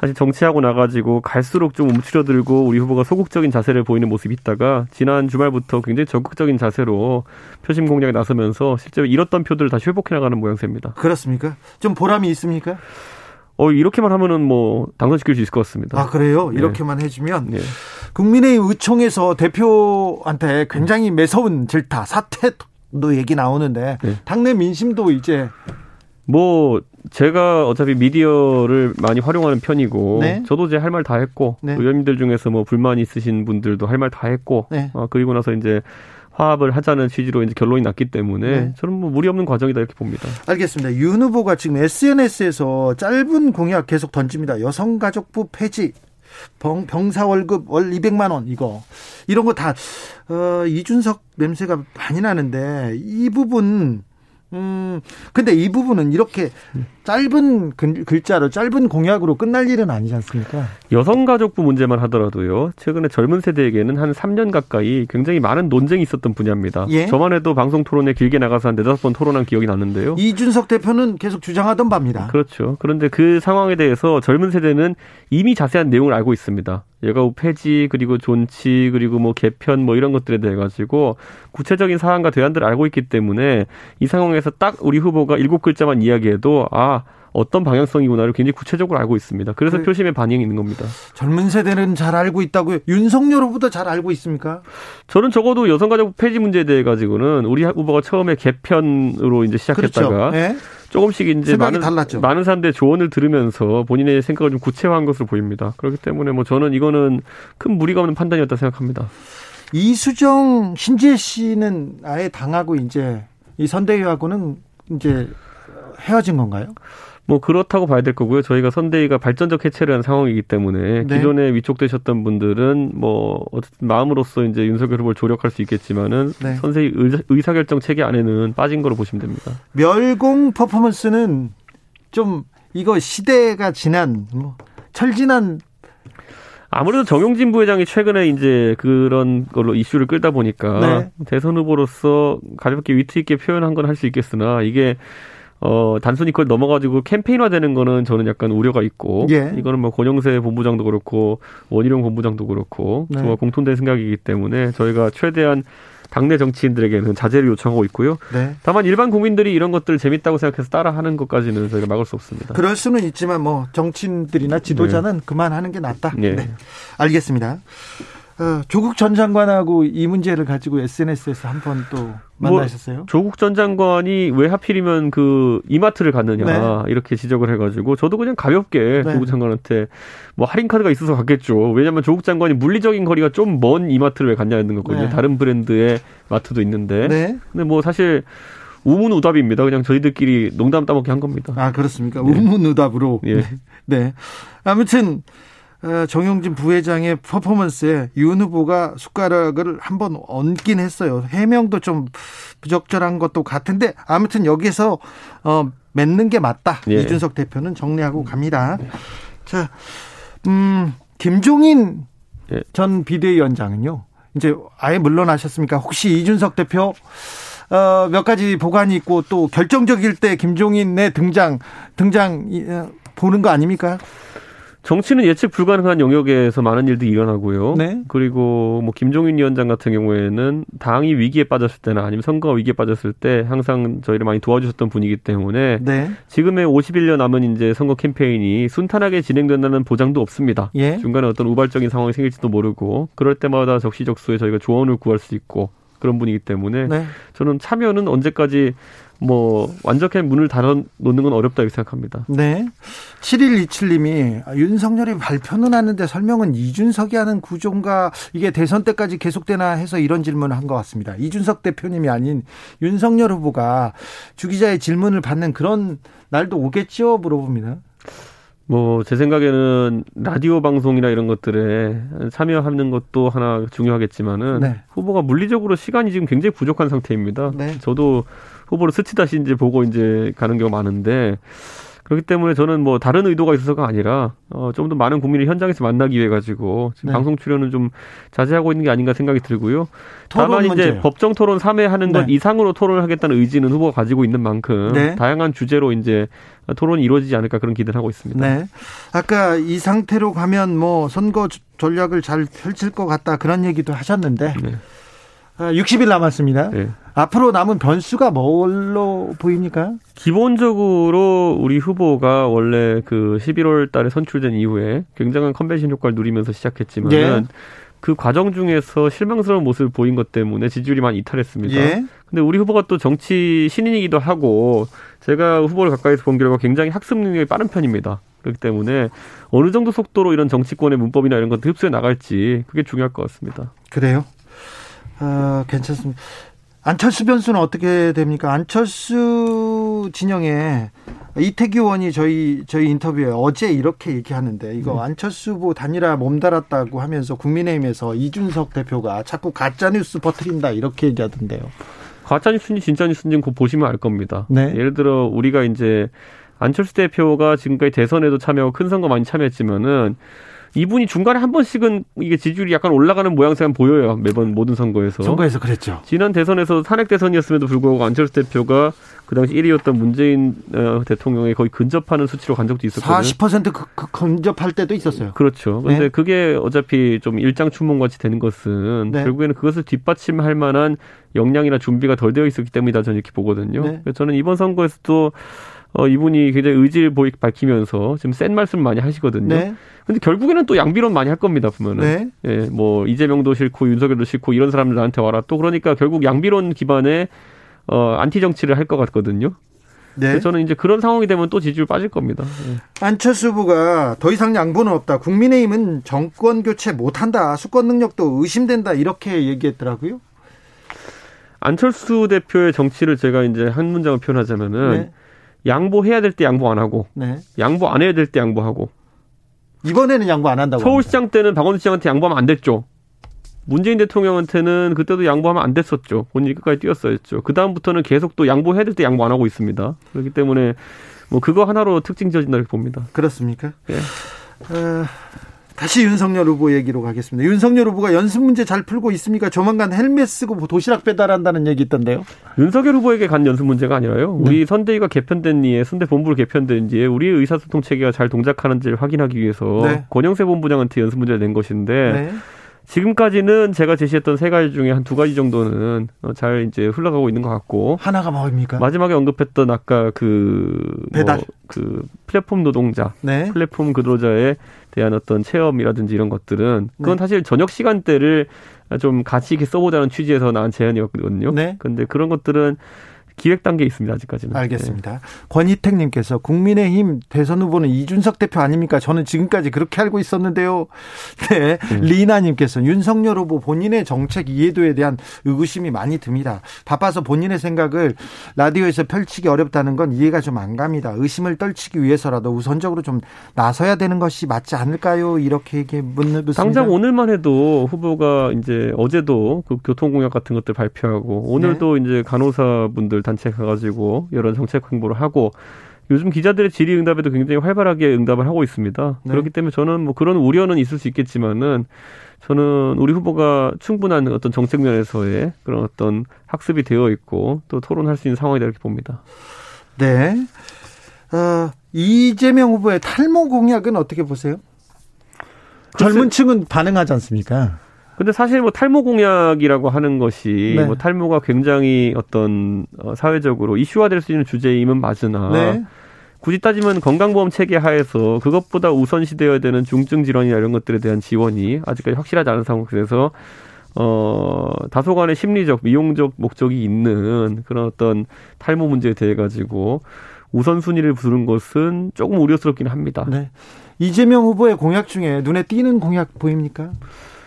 사실 정치하고 나가지고 갈수록 좀 움츠려들고 우리 후보가 소극적인 자세를 보이는 모습이 있다가 지난 주말부터 굉장히 적극적인 자세로 표심 공략에 나서면서 실제로 잃었던 표들을 다시 회복해 나가는 모양새입니다. 그렇습니까? 좀 보람이 있습니까? 어 이렇게만 하면은 뭐 당선시킬 수 있을 것 같습니다. 아, 그래요? 네. 이렇게만 해주면 네. 국민의힘 의총에서 대표한테 굉장히 매서운 질타, 사퇴도 얘기 나오는데 네. 당내 민심도 이제 뭐 제가 어차피 미디어를 많이 활용하는 편이고 네. 저도 제할 말 다 했고 네. 의원님들 중에서 뭐 불만 있으신 분들도 할 말 다 했고 네. 어, 그리고 나서 이제 화합을 하자는 취지로 이제 결론이 났기 때문에 네. 저는 뭐 무리 없는 과정이다 이렇게 봅니다. 알겠습니다. 윤 후보가 지금 SNS에서 짧은 공약 계속 던집니다. 여성가족부 폐지, 병, 병사 월급 월 200만 원 이거 이런 거 다 어, 이준석 냄새가 많이 나는데 이 부분 음 근데 이 부분은 이렇게 짧은 글, 글자로 짧은 공약으로 끝날 일은 아니지 않습니까? 여성가족부 문제만 하더라도요. 최근에 젊은 세대에게는 한 3년 가까이 굉장히 많은 논쟁이 있었던 분야입니다. 예. 저만 해도 방송 토론에 길게 나가서 한 네다섯 번 토론한 기억이 나는데요. 이준석 대표는 계속 주장하던 바입니다. 그렇죠. 그런데 그 상황에 대해서 젊은 세대는 이미 자세한 내용을 알고 있습니다. 여가부 폐지 그리고 존치 그리고 뭐 개편 뭐 이런 것들에 대해 가지고 구체적인 사안과 대안들을 알고 있기 때문에 이 상황에서 딱 우리 후보가 일곱 글자만 이야기해도 아 어떤 방향성이구나를 굉장히 구체적으로 알고 있습니다. 그래서 그- 표심의 반영이 있는 겁니다. 젊은 세대는 잘 알고 있다고요. 윤석열 후보도 잘 알고 있습니까? 저는 적어도 여성가족부 폐지 문제에 대해 가지고는 우리 후보가 처음에 개편으로 이제 시작했다가 그렇죠. 예? 조금씩 이제 많은 달랐죠. 많은 사람들의 조언을 들으면서 본인의 생각을 좀 구체화한 것으로 보입니다. 그렇기 때문에 뭐 저는 이거는 큰 무리가 없는 판단이었다 생각합니다. 이수정 신지혜 씨는 아예 당하고 이제 이 선대위하고는 이제 헤어진 건가요? 뭐 그렇다고 봐야 될 거고요. 저희가 선대위가 발전적 해체를 한 상황이기 때문에 네. 기존에 위촉되셨던 분들은 뭐 어쨌든 마음으로써 이제 윤석열 후보를 조력할 수 있겠지만은 네. 선대위 의사, 의사결정 체계 안에는 빠진 거로 보시면 됩니다. 멸공 퍼포먼스는 좀 이거 시대가 지난 뭐 철지난 아무래도 정용진 부회장이 최근에 이제 그런 걸로 이슈를 끌다 보니까 네. 대선 후보로서 가볍게 위트 있게 표현한 건 할 수 있겠으나 이게 어 단순히 그걸 넘어가지고 캠페인화 되는 거는 저는 약간 우려가 있고 예. 이거는 뭐 권영세 본부장도 그렇고 원희룡 본부장도 그렇고 네. 정말 공통된 생각이기 때문에 저희가 최대한 당내 정치인들에게는 자제를 요청하고 있고요. 네. 다만 일반 국민들이 이런 것들을 재밌다고 생각해서 따라하는 것까지는 저희가 막을 수 없습니다. 그럴 수는 있지만 뭐 정치인들이나 지도자는 네. 그만하는 게 낫다. 네. 네. 알겠습니다. 어, 조국 전 장관하고 이 문제를 가지고 SNS에서 한 번 또 만나셨어요? 뭐 조국 전 장관이 왜 하필이면 그 이마트를 갔느냐 네. 이렇게 지적을 해가지고 저도 그냥 가볍게 네. 조국 장관한테 뭐 할인 카드가 있어서 갔겠죠. 왜냐하면 조국 장관이 물리적인 거리가 좀 먼 이마트를 왜 갔냐는 거거든요. 네. 다른 브랜드의 마트도 있는데. 네. 근데 뭐 사실 우문우답입니다. 그냥 저희들끼리 농담 따먹게 한 겁니다. 아 그렇습니까? 네. 우문우답으로. 예. [LAUGHS] 네. 아무튼 어, 정용진 부회장의 퍼포먼스에 윤 후보가 숟가락을 한번 얹긴 했어요. 해명도 좀 부적절한 것도 같은데 아무튼 여기서 어, 맺는 게 맞다. 예. 이준석 대표는 정리하고 갑니다. 자, 음, 김종인 예. 전 비대위원장은요. 이제 아예 물러나셨습니까? 혹시 이준석 대표 어, 몇 가지 보관이 있고 또 결정적일 때 김종인의 등장 등장 어, 보는 거 아닙니까? 정치는 예측 불가능한 영역에서 많은 일들이 일어나고요. 네. 그리고 뭐 김종인 위원장 같은 경우에는 당이 위기에 빠졌을 때나 아니면 선거가 위기에 빠졌을 때 항상 저희를 많이 도와주셨던 분이기 때문에 네. 지금의 51년 남은 이제 선거 캠페인이 순탄하게 진행된다는 보장도 없습니다. 예. 중간에 어떤 우발적인 상황이 생길지도 모르고 그럴 때마다 적시적소에 저희가 조언을 구할 수 있고 그런 분이기 때문에 네. 저는 참여는 언제까지 뭐 완전히 문을 닫아 놓는 건 어렵다 고 생각합니다. 네. 7127님이 윤석열이 발표는 하는데 설명은 이준석이 하는 구조인가 이게 대선 때까지 계속되나 해서 이런 질문을 한 것 같습니다. 이준석 대표님이 아닌 윤석열 후보가 주 기자의 질문을 받는 그런 날도 오겠죠? 물어봅니다. 뭐, 제 생각에는 라디오 방송이나 이런 것들에 참여하는 것도 하나 중요하겠지만은 네. 후보가 물리적으로 시간이 지금 굉장히 부족한 상태입니다. 네. 저도 후보를 스치다시 이제 보고 이제 가는 경우가 많은데 그렇기 때문에 저는 뭐 다른 의도가 있어서가 아니라 어, 좀 더 많은 국민을 현장에서 만나기 위해 가지고 지금 네. 방송 출연은 좀 자제하고 있는 게 아닌가 생각이 들고요. 다만 이제 문제예요. 법정 토론 3회 하는 것 네. 이상으로 토론을 하겠다는 의지는 후보가 가지고 있는 만큼 네. 다양한 주제로 이제 토론이 이루어지지 않을까 그런 기대를 하고 있습니다. 네. 아까 이 상태로 가면 뭐 선거 전략을 잘 펼칠 것 같다 그런 얘기도 하셨는데 네. 60일 아, 남았습니다. 네. 앞으로 남은 변수가 뭘로 보입니까? 기본적으로 우리 후보가 원래 그 11월 달에 선출된 이후에 굉장한 컨벤션 효과를 누리면서 시작했지만 예. 그 과정 중에서 실망스러운 모습을 보인 것 때문에 지지율이 많이 이탈했습니다. 예. 근데 우리 후보가 또 정치 신인이기도 하고 제가 후보를 가까이서 본 결과 굉장히 학습 능력이 빠른 편입니다. 그렇기 때문에 어느 정도 속도로 이런 정치권의 문법이나 이런 것들 흡수해 나갈지 그게 중요할 것 같습니다. 그래요? 아, 괜찮습니다. 안철수 변수는 어떻게 됩니까? 안철수 진영에 이태규 의원이 저희 저희 인터뷰에 어제 이렇게 얘기하는데 이거 네. 안철수 후보 단일화 몸달았다고 하면서 국민의힘에서 이준석 대표가 자꾸 가짜 뉴스 퍼뜨린다 이렇게 얘기하던데요. 가짜 뉴스인지 진짜 뉴스인지 곧 보시면 알 겁니다. 네. 예를 들어 우리가 이제 안철수 대표가 지금까지 대선에도 참여하고 큰 선거 많이 참여했지만은 이분이 중간에 한 번씩은 이게 지지율이 약간 올라가는 모양새가 보여요. 매번 모든 선거에서. 선거에서 그랬죠. 지난 대선에서 탄핵 대선이었음에도 불구하고 안철수 대표가 그 당시 1위였던 문재인 어, 대통령에 거의 근접하는 수치로 간 적도 있었거든요. 40% 그, 그 근접할 때도 있었어요. 그렇죠. 근데 네. 그게 어차피 좀 일장 춘몽 같이 되는 것은 네. 결국에는 그것을 뒷받침할 만한 역량이나 준비가 덜 되어 있었기 때문이다 저는 이렇게 보거든요. 네. 그래서 저는 이번 선거에서도 어, 이분이 굉장히 의지를 보이, 밝히면서 지금 센 말씀 많이 하시거든요. 네. 근데 결국에는 또 양비론 많이 할 겁니다, 보면은. 네. 예, 뭐, 이재명도 싫고, 윤석열도 싫고, 이런 사람들 나한테 와라. 또 그러니까 결국 양비론 기반의, 어, 안티 정치를 할 것 같거든요. 네. 저는 이제 그런 상황이 되면 또 지지율 빠질 겁니다. 예. 안철수 후보가 더 이상 양보는 없다. 국민의힘은 정권 교체 못한다. 수권 능력도 의심된다. 이렇게 얘기했더라고요. 안철수 대표의 정치를 제가 이제 한 문장을 표현하자면은 네. 양보해야 될 때 양보 안 하고 네. 양보 안 해야 될 때 양보하고 이번에는 양보 안 한다고 서울시장 합니다. 때는 박원순 시장한테 양보하면 안 됐죠. 문재인 대통령한테는 그때도 양보하면 안 됐었죠. 본인이 끝까지 뛰었어야죠. 그 다음부터는 계속 또 양보해야 될 때 양보 안 하고 있습니다. 그렇기 때문에 뭐 그거 하나로 특징 지어진다 이렇게 봅니다. 그렇습니까? 예. 어, 다시 윤석열 후보 얘기로 가겠습니다. 윤석열 후보가 연습 문제 잘 풀고 있습니까? 조만간 헬멧 쓰고 도시락 배달한다는 얘기 있던데요. 윤석열 후보에게 간 연습 문제가 아니라요. 우리 네. 선대위가 개편된 뒤에 선대 본부를 개편된 뒤에 우리의 의사소통 체계가 잘 동작하는지를 확인하기 위해서 네. 권영세 본부장한테 연습 문제를 낸 것인데 네. 지금까지는 제가 제시했던 세 가지 중에 한 두 가지 정도는 어, 잘 이제 흘러가고 있는 것 같고 하나가 뭐입니까? 마지막에 언급했던 아까 그 배달 뭐 그 플랫폼 노동자, 네. 플랫폼 근로자에 대한 어떤 체험이라든지 이런 것들은 그건 네. 사실 저녁 시간대를 좀 같이 이렇게 써보자는 취지에서 나온 제안이었거든요. 네. 근데 그런 것들은 기획 단계에 있습니다. 아직까지는. 알겠습니다. 네. 권희택님께서 국민의힘 대선 후보는 이준석 대표 아닙니까? 저는 지금까지 그렇게 알고 있었는데요. [LAUGHS] 네. 음. 리나님께서 윤석열 후보 본인의 정책 이해도에 대한 의구심이 많이 듭니다. 바빠서 본인의 생각을 라디오에서 펼치기 어렵다는 건 이해가 좀 안 갑니다. 의심을 떨치기 위해서라도 우선적으로 좀 나서야 되는 것이 맞지 않을까요? 이렇게 얘기 묻습니다. 당장 오늘만 해도 후보가 이제 어제도 그 교통공약 같은 것들 발표하고 오늘도 네. 이제 간호사분들 단체 가가지고 여러 정책 홍보를 하고 요즘 기자들의 질의응답에도 굉장히 활발하게 응답을 하고 있습니다. 네. 그렇기 때문에 저는 뭐 그런 우려는 있을 수 있겠지만은 저는 우리 후보가 충분한 어떤 정책 면에서의 그런 어떤 학습이 되어 있고 또 토론할 수 있는 상황이다 이렇게 봅니다. 네. 어, 이재명 후보의 탈모 공약은 어떻게 보세요? 젊은 층은 반응하지 않습니까? 근데 사실 뭐 탈모 공약이라고 하는 것이 네. 뭐 탈모가 굉장히 어떤 어, 사회적으로 이슈화될 수 있는 주제임은 맞으나 네. 굳이 따지면 건강보험 체계 하에서 그것보다 우선시되어야 되는 중증 질환이나 이런 것들에 대한 지원이 아직까지 확실하지 않은 상황에서 어 다소간의 심리적 미용적 목적이 있는 그런 어떤 탈모 문제에 대해 가지고 우선순위를 부르는 것은 조금 우려스럽긴 합니다. 네. 이재명 후보의 공약 중에 눈에 띄는 공약 보입니까?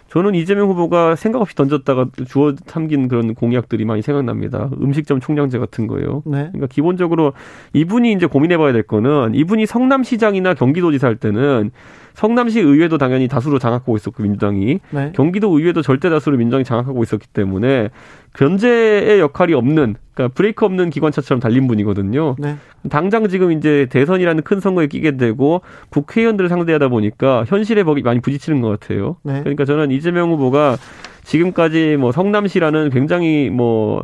저는 이재명 후보가 생각 없이 던졌다가 주워 삼긴 그런 공약들이 많이 생각납니다. 음식점 총량제 같은 거예요. 네. 그러니까 기본적으로 이분이 이제 고민해봐야 될 거는 이분이 성남시장이나 경기도지사 할 때는 성남시 의회도 당연히 다수로 장악하고 있었고 민주당이 네. 경기도 의회도 절대 다수로 민주당이 장악하고 있었기 때문에 견제의 역할이 없는 그러니까 브레이크 없는 기관차처럼 달린 분이거든요. 네. 당장 지금 이제 대선이라는 큰 선거에 끼게 되고 국회의원들을 상대하다 보니까 현실에 많이 부딪히는 것 같아요. 네. 그러니까 저는 이재명 후보가 지금까지 뭐 성남시라는 굉장히 뭐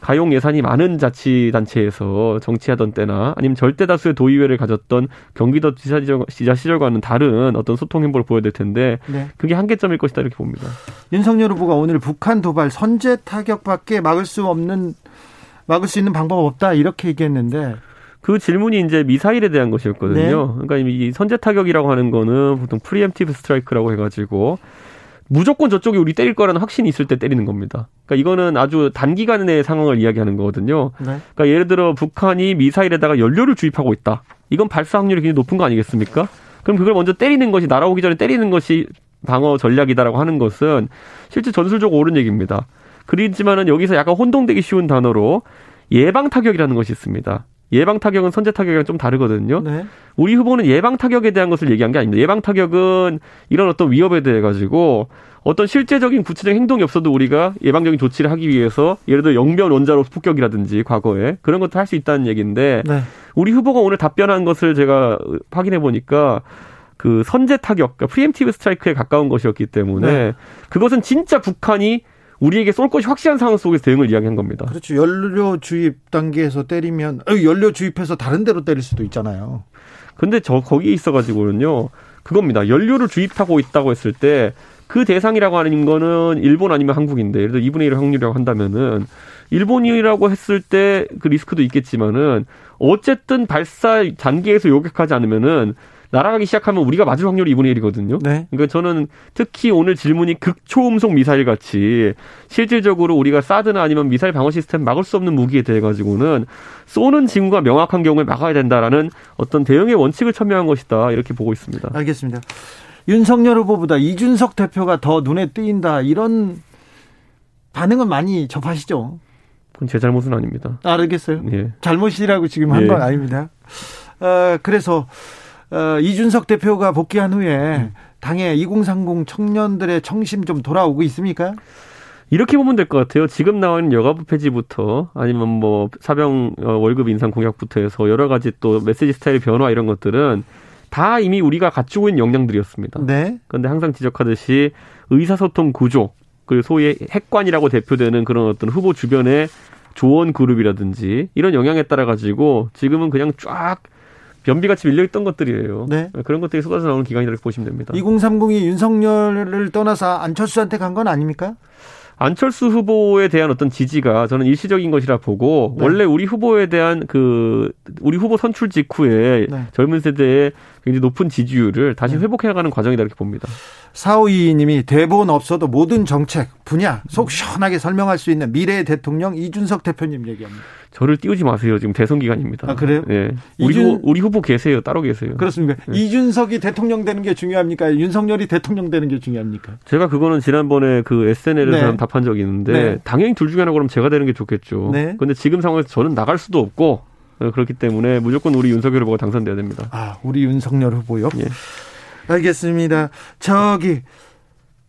가용 예산이 많은 자치단체에서 정치하던 때나 아니면 절대 다수의 도의회를 가졌던 경기도 지사 시절과는 다른 어떤 소통 행보를 보여야 될 텐데 네. 그게 한계점일 것이다 이렇게 봅니다. 윤석열 후보가 오늘 북한 도발 선제 타격밖에 막을 수 없는 막을 수 있는 방법 없다 이렇게 얘기했는데 그 질문이 이제 미사일에 대한 것이었거든요. 네. 그러니까 이 선제 타격이라고 하는 거는 보통 preemptive strike라고 해가지고 무조건 저쪽이 우리 때릴 거라는 확신이 있을 때 때리는 겁니다. 그러니까 이거는 아주 단기간의 상황을 이야기하는 거거든요. 네. 그러니까 예를 들어 북한이 미사일에다가 연료를 주입하고 있다. 이건 발사 확률이 굉장히 높은 거 아니겠습니까? 그럼 그걸 먼저 때리는 것이 날아오기 전에 때리는 것이 방어 전략이다라고 하는 것은 실제 전술적으로 옳은 얘기입니다. 그렇지만은 여기서 약간 혼동되기 쉬운 단어로 예방 타격이라는 것이 있습니다. 예방 타격은 선제 타격이랑 좀 다르거든요. 네. 우리 후보는 예방 타격에 대한 것을 얘기한 게 아닙니다. 예방 타격은 이런 어떤 위협에 대해 가지고 어떤 실제적인 구체적인 행동이 없어도 우리가 예방적인 조치를 하기 위해서 예를 들어 영변 원자로 폭격이라든지 과거에 그런 것도 할 수 있다는 얘기인데 네. 우리 후보가 오늘 답변한 것을 제가 확인해 보니까 그 선제 타격, 그러니까 preemptive strike에 가까운 것이었기 때문에 네. 그것은 진짜 북한이 우리에게 쏠 것이 확실한 상황 속에서 대응을 이야기한 겁니다. 그렇죠. 연료 주입 단계에서 때리면 어, 연료 주입해서 다른 데로 때릴 수도 있잖아요. 근데 저 거기에 있어 가지고는요. 그겁니다. 연료를 주입하고 있다고 했을 때 그 대상이라고 하는 거는 일본 아니면 한국인데 예를 들어 2분의 1 확률이라고 한다면은 일본이라고 했을 때 그 리스크도 있겠지만은 어쨌든 발사 단계에서 요격하지 않으면은 날아가기 시작하면 우리가 맞을 확률이 2분의 1이거든요. 네. 그러니까 저는 특히 오늘 질문이 극초음속 미사일 같이 실질적으로 우리가 사드나 아니면 미사일 방어 시스템 막을 수 없는 무기에 대해 가지고는 쏘는 징후가 명확한 경우에 막아야 된다라는 어떤 대응의 원칙을 첨예한 것이다 이렇게 보고 있습니다. 알겠습니다. 윤석열 후보보다 이준석 대표가 더 눈에 띄인다 이런 반응은 많이 접하시죠? 그건 제 잘못은 아닙니다. 아, 알겠어요. 예. 잘못이라고 지금 한건 예. 아닙니다. 어, 그래서 어, 이준석 대표가 복귀한 후에 음. 당의 2030 청년들의 청심 좀 돌아오고 있습니까? 이렇게 보면 될 것 같아요. 지금 나오는 여가부 폐지부터 아니면 뭐 사병 어, 월급 인상 공약부터 해서 여러 가지 또 메시지 스타일의 변화 이런 것들은 다 이미 우리가 갖추고 있는 역량들이었습니다. 네. 그런데 항상 지적하듯이 의사소통 구조 그리고 소위 핵관이라고 대표되는 그런 어떤 후보 주변의 조언 그룹이라든지 이런 영향에 따라 가지고 지금은 그냥 쫙 변비같이 밀려있던 것들이에요. 네. 그런 것들이 쏟아져 나오는 기간이라고 보시면 됩니다. 2030이 윤석열을 떠나서 안철수한테 간 건 아닙니까? 안철수 후보에 대한 어떤 지지가 저는 일시적인 것이라 보고 네. 원래 우리 후보에 대한 그 우리 후보 선출 직후에 네. 젊은 세대의 굉장히 높은 지지율을 다시 네. 회복해나가는 과정이다 이렇게 봅니다. 4522님이 대본 없어도 모든 정책 분야 속 시원하게 설명할 수 있는 미래의 대통령 이준석 대표님 얘기합니다. 저를 띄우지 마세요. 지금 대선 기간입니다. 아, 그래요? 예. 우리, 이준- 후보, 우리 후보 계세요. 따로 계세요. 그렇습니까? 네. 이준석이 대통령 되는 게 중요합니까? 윤석열이 대통령 되는 게 중요합니까? 제가 그거는 지난번에 그 SNL에서 네. 한 답한 적이 있는데 네. 당연히 둘 중에 하나 그럼 제가 되는 게 좋겠죠. 네. 근데 지금 상황에서 저는 나갈 수도 없고 어, 그렇기 때문에 무조건 우리 윤석열 후보가 당선돼야 됩니다. 아, 우리 윤석열 후보요? 예. 알겠습니다. 저기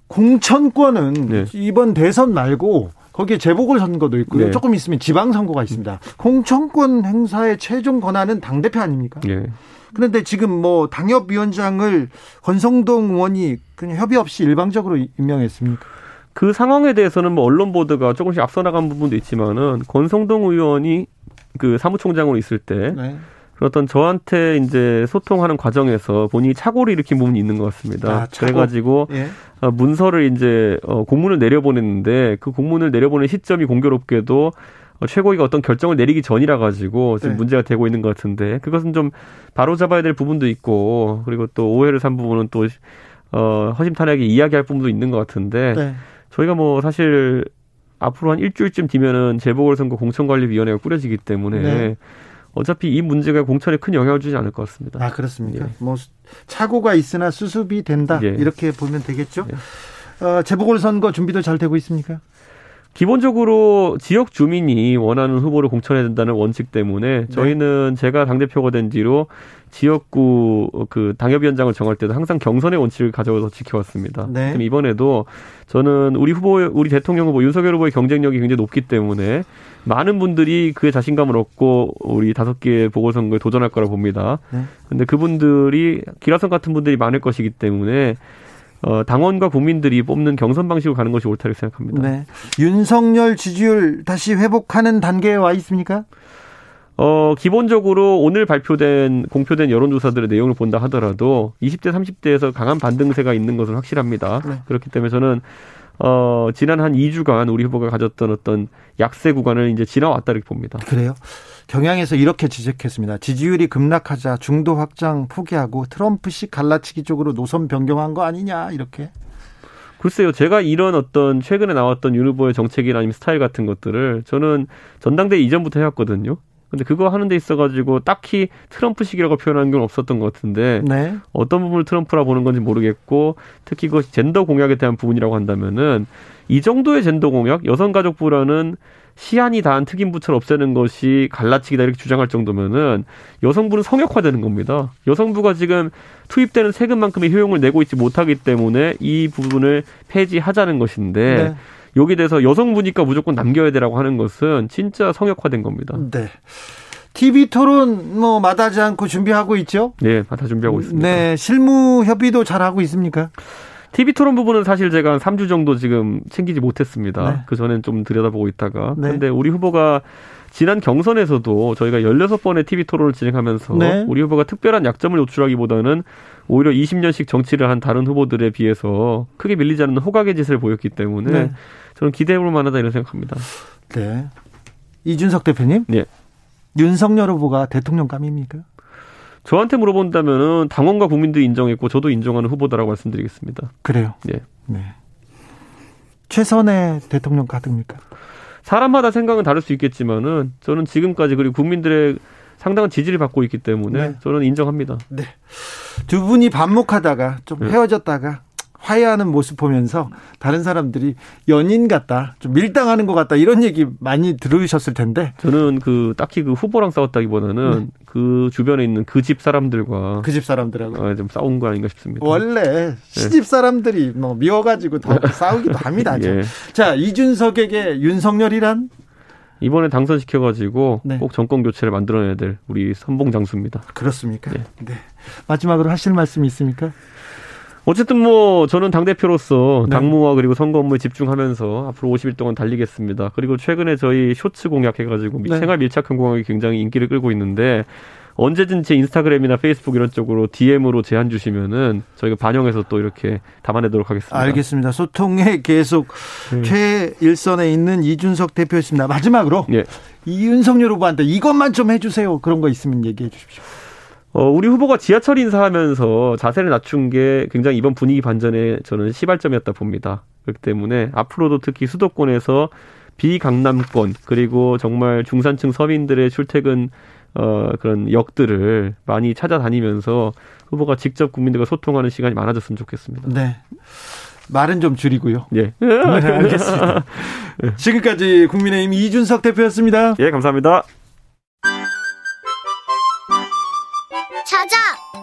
공천권은 네. 이번 대선 말고 거기에 재보궐 선거도 있고요. 네. 조금 있으면 지방 선거가 있습니다. 공천권 행사의 최종 권한은 당 대표 아닙니까? 예. 그런데 지금 뭐 당협위원장을 권성동 의원이 그냥 협의 없이 일방적으로 임명했습니까? 그 상황에 대해서는 뭐 언론 보도가 조금씩 앞서 나간 부분도 있지만은 권성동 의원이 그 사무총장으로 있을 때 네. 어떤 저한테 이제 소통하는 과정에서 본인이 착오를 일으킨 부분이 있는 것 같습니다. 아. 그래가지고 예. 어, 문서를 이제 어, 공문을 내려보냈는데 그 공문을 내려보낸 시점이 공교롭게도 어, 최고위가 어떤 결정을 내리기 전이라 가지고 지금 네. 문제가 되고 있는 것 같은데 그것은 좀 바로 잡아야 될 부분도 있고 그리고 또 오해를 산 부분은 또 어, 허심탄회하게 이야기할 부분도 있는 것 같은데 네. 저희가 뭐 사실 앞으로 한 일주일쯤 뒤면은 재보궐선거 공천관리위원회가 꾸려지기 때문에 네. 어차피 이 문제가 공천에 큰 영향을 주지 않을 것 같습니다. 아 그렇습니까? 예. 뭐 착오가 있으나 수습이 된다 예. 이렇게 보면 되겠죠. 어, 재보궐 선거 준비도 잘 되고 있습니까? 기본적으로 지역 주민이 원하는 후보를 공천해야 된다는 원칙 때문에 저희는 제가 당대표가 된 뒤로 지역구 그 당협위원장을 정할 때도 항상 경선의 원칙을 가져서 지켜왔습니다. 네. 그럼 이번에도 저는 우리 후보, 우리 대통령 후보 윤석열 후보의 경쟁력이 굉장히 높기 때문에 많은 분들이 그의 자신감을 얻고 우리 다섯 개의 보궐선거에 도전할 거라 봅니다. 네. 근데 그분들이 기라성 같은 분들이 많을 것이기 때문에 어, 당원과 국민들이 뽑는 경선 방식으로 가는 것이 옳다고 생각합니다. 네. 윤석열 지지율 다시 회복하는 단계에 와 있습니까? 어, 기본적으로 오늘 발표된, 공표된 여론조사들의 내용을 본다 하더라도 20대, 30대에서 강한 반등세가 있는 것은 확실합니다. 네. 그렇기 때문에 저는, 어, 지난 한 2주간 우리 후보가 가졌던 어떤 약세 구간을 이제 지나왔다 이렇게 봅니다. 그래요. 경향에서 이렇게 지적했습니다. 지지율이 급락하자 중도 확장 포기하고 트럼프식 갈라치기 쪽으로 노선 변경한 거 아니냐 이렇게. 글쎄요, 제가 이런 어떤 최근에 나왔던 윤 후보의 정책이나 아니면 스타일 같은 것들을 저는 전당대 회 이전부터 해왔거든요. 근데 그거 하는 데 있어가지고 딱히 트럼프식이라고 표현하는 건 없었던 것 같은데 네. 어떤 부분을 트럼프라 보는 건지 모르겠고 특히 그것이 젠더 공약에 대한 부분이라고 한다면은 이 정도의 젠더 공약 여성가족부라는 시한이 다한 특임부처를 없애는 것이 갈라치기다 이렇게 주장할 정도면은 여성부는 성역화되는 겁니다. 여성부가 지금 투입되는 세금만큼의 효용을 내고 있지 못하기 때문에 이 부분을 폐지하자는 것인데 네. 여기 대해서 여성부니까 무조건 남겨야 되라고 하는 것은 진짜 성역화된 겁니다. 네. TV 토론 뭐 마다하지 않고 준비하고 있죠? 네, 다 준비하고 있습니다. 네, 실무 협의도 잘 하고 있습니까? TV 토론 부분은 사실 제가 한 3주 정도 지금 챙기지 못했습니다. 네. 그 전엔 좀 들여다보고 있다가. 네. 근데 우리 후보가 지난 경선에서도 저희가 16번의 TV 토론을 진행하면서 네. 우리 후보가 특별한 약점을 노출하기보다는 오히려 20년씩 정치를 한 다른 후보들에 비해서 크게 밀리지 않는 호각의 짓을 보였기 때문에 네. 저는 기대해볼 만하다 이런 생각합니다. 네. 이준석 대표님? 네. 윤석열 후보가 대통령감입니까? 저한테 물어본다면은 당원과 국민들이 인정했고 저도 인정하는 후보다라고 말씀드리겠습니다. 그래요. 네. 네. 최선의 대통령 가득입니까? 사람마다 생각은 다를 수 있겠지만은 저는 지금까지 그리고 국민들의 상당한 지지를 받고 있기 때문에 네. 저는 인정합니다. 두 분이 반목하다가 좀 네. 헤어졌다가 화해하는 모습 보면서 다른 사람들이 연인 같다, 좀 밀당하는 것 같다 이런 얘기 많이 들으셨을 텐데 저는 그 딱히 그 후보랑 싸웠다기보다는 네. 그 주변에 있는 그 집 사람들과 그 집 사람들하고 어, 좀 싸운 거 아닌가 싶습니다. 원래 네. 시집 사람들이 뭐 미워가지고 더 [LAUGHS] 싸우기도 합니다. 예. 자 이준석에게 윤석열이란 이번에 당선시켜가지고 네. 꼭 정권 교체를 만들어내야 될 우리 선봉 장수입니다. 그렇습니까? 네. 네. 마지막으로 하실 말씀이 있습니까? 어쨌든 뭐 저는 당 대표로서 네. 당무와 그리고 선거 업무에 집중하면서 앞으로 50일 동안 달리겠습니다. 그리고 최근에 저희 쇼츠 공약해가지고 네. 생활 밀착형 공약이 굉장히 인기를 끌고 있는데 언제든 제 인스타그램이나 페이스북 이런 쪽으로 DM으로 제안 주시면은 저희가 반영해서 또 이렇게 담아내도록 하겠습니다. 알겠습니다. 소통에 계속 네. 최일선에 있는 이준석 대표였습니다. 마지막으로 네. 이윤석열 후보한테 이것만 좀 해주세요. 그런 거 있으면 얘기해 주십시오. 어, 우리 후보가 지하철 인사하면서 자세를 낮춘 게 굉장히 이번 분위기 반전에 저는 시발점이었다 봅니다. 그렇기 때문에 앞으로도 특히 수도권에서 비강남권 그리고 정말 중산층 서민들의 출퇴근 어, 그런 역들을 많이 찾아다니면서 후보가 직접 국민들과 소통하는 시간이 많아졌으면 좋겠습니다. 네. 말은 좀 줄이고요. 예. 네, 알겠습니다. [LAUGHS] 지금까지 국민의힘 이준석 대표였습니다. 예, 감사합니다.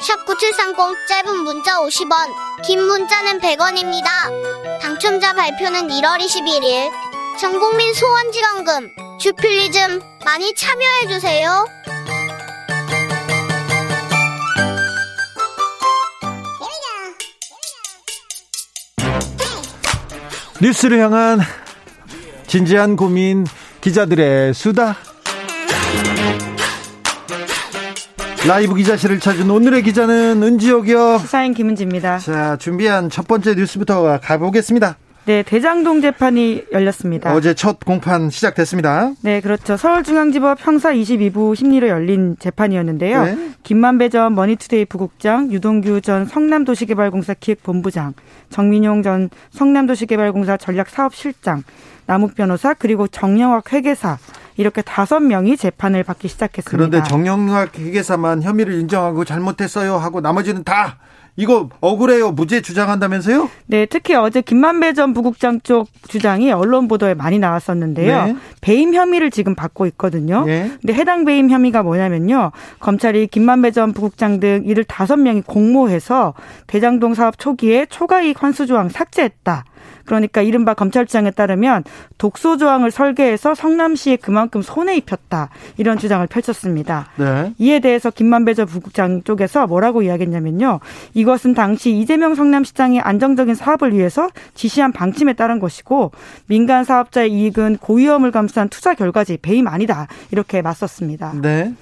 샵9730 짧은 문자 50원 긴 문자는 100원입니다. 당첨자 발표는 1월 21일 전국민 소원지원금 주필리즘 많이 참여해주세요. 뉴스를 향한 진지한 고민 기자들의 수다 라이브 기자실을 찾은 오늘의 기자는 은지옥이요 시사인 김은지입니다 자 준비한 첫 번째 뉴스부터 가보겠습니다 네, 대장동 재판이 열렸습니다. 어제 첫 공판 시작됐습니다. 네, 그렇죠. 서울중앙지법 형사 22부 심리로 열린 재판이었는데요. 네. 김만배 전 머니투데이 부국장, 유동규 전 성남도시개발공사 기획본부장, 정민용 전 성남도시개발공사 전략사업실장, 남욱 변호사 그리고 정영학 회계사 이렇게 다섯 명이 재판을 받기 시작했습니다. 그런데 정영학 회계사만 혐의를 인정하고 잘못했어요 하고 나머지는 다 이거 억울해요. 무죄 주장한다면서요? 네, 특히 어제 김만배 전 부국장 쪽 주장이 언론 보도에 많이 나왔었는데요. 네. 배임 혐의를 지금 받고 있거든요. 네. 근데 해당 배임 혐의가 뭐냐면요. 검찰이 김만배 전 부국장 등 이들 다섯 명이 공모해서 대장동 사업 초기에 초과이익 환수 조항 삭제했다. 그러니까 이른바 검찰청에 따르면 독소 조항을 설계해서 성남시에 그만큼 손해 입혔다 이런 주장을 펼쳤습니다. 네. 이에 대해서 김만배 전 부국장 쪽에서 뭐라고 이야기했냐면요. 이것은 당시 이재명 성남시장의 안정적인 사업을 위해서 지시한 방침에 따른 것이고 민간 사업자의 이익은 고위험을 감수한 투자 결과지 배임 아니다 이렇게 맞섰습니다. 네.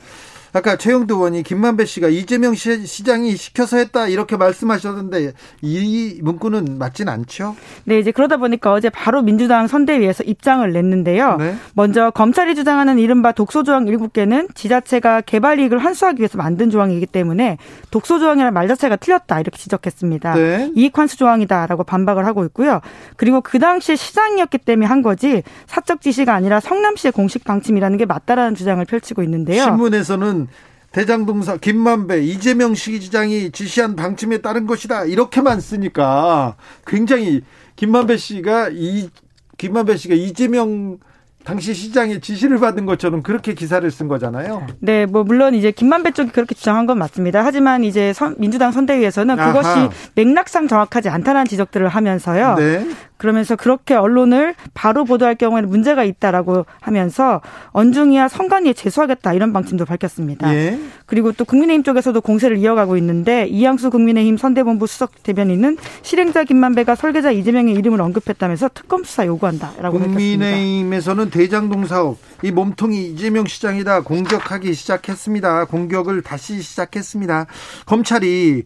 아까 최영도 의원이 김만배 씨가 이재명 시장이 시켜서 했다 이렇게 말씀하셨는데 이 문구는 맞진 않죠? 네, 이제 그러다 보니까 어제 바로 민주당 선대위에서 입장을 냈는데요. 네. 먼저 검찰이 주장하는 이른바 독소조항 7개는 지자체가 개발 이익을 환수하기 위해서 만든 조항이기 때문에 독소조항이라는 말 자체가 틀렸다 이렇게 지적했습니다. 네. 이익 환수 조항이다라고 반박을 하고 있고요. 그리고 그 당시에 시장이었기 때문에 한 거지 사적 지시가 아니라 성남시의 공식 방침이라는 게 맞다라는 주장을 펼치고 있는데요. 신문에서는 대장동사 김만배 이재명 시장이 지시한 방침에 따른 것이다 이렇게만 쓰니까 굉장히 김만배 씨가 이 김만배 씨가 이재명 당시 시장의 지시를 받은 것처럼 그렇게 기사를 쓴 거잖아요. 네, 뭐 물론 이제 김만배 쪽이 그렇게 주장한 건 맞습니다. 하지만 이제 선, 민주당 선대위에서는 그것이 아하. 맥락상 정확하지 않다는 지적들을 하면서요. 네. 그러면서 그렇게 언론을 바로 보도할 경우에는 문제가 있다라고 하면서 언중이야 선관위에 제소하겠다 이런 방침도 밝혔습니다. 예. 그리고 또 국민의힘 쪽에서도 공세를 이어가고 있는데 이양수 국민의힘 선대본부 수석 대변인은 실행자 김만배가 설계자 이재명의 이름을 언급했다면서 특검 수사 요구한다라고 국민의힘에서는 대장동 사업 이 몸통이 이재명 시장이다 공격하기 시작했습니다. 공격을 다시 시작했습니다. 검찰이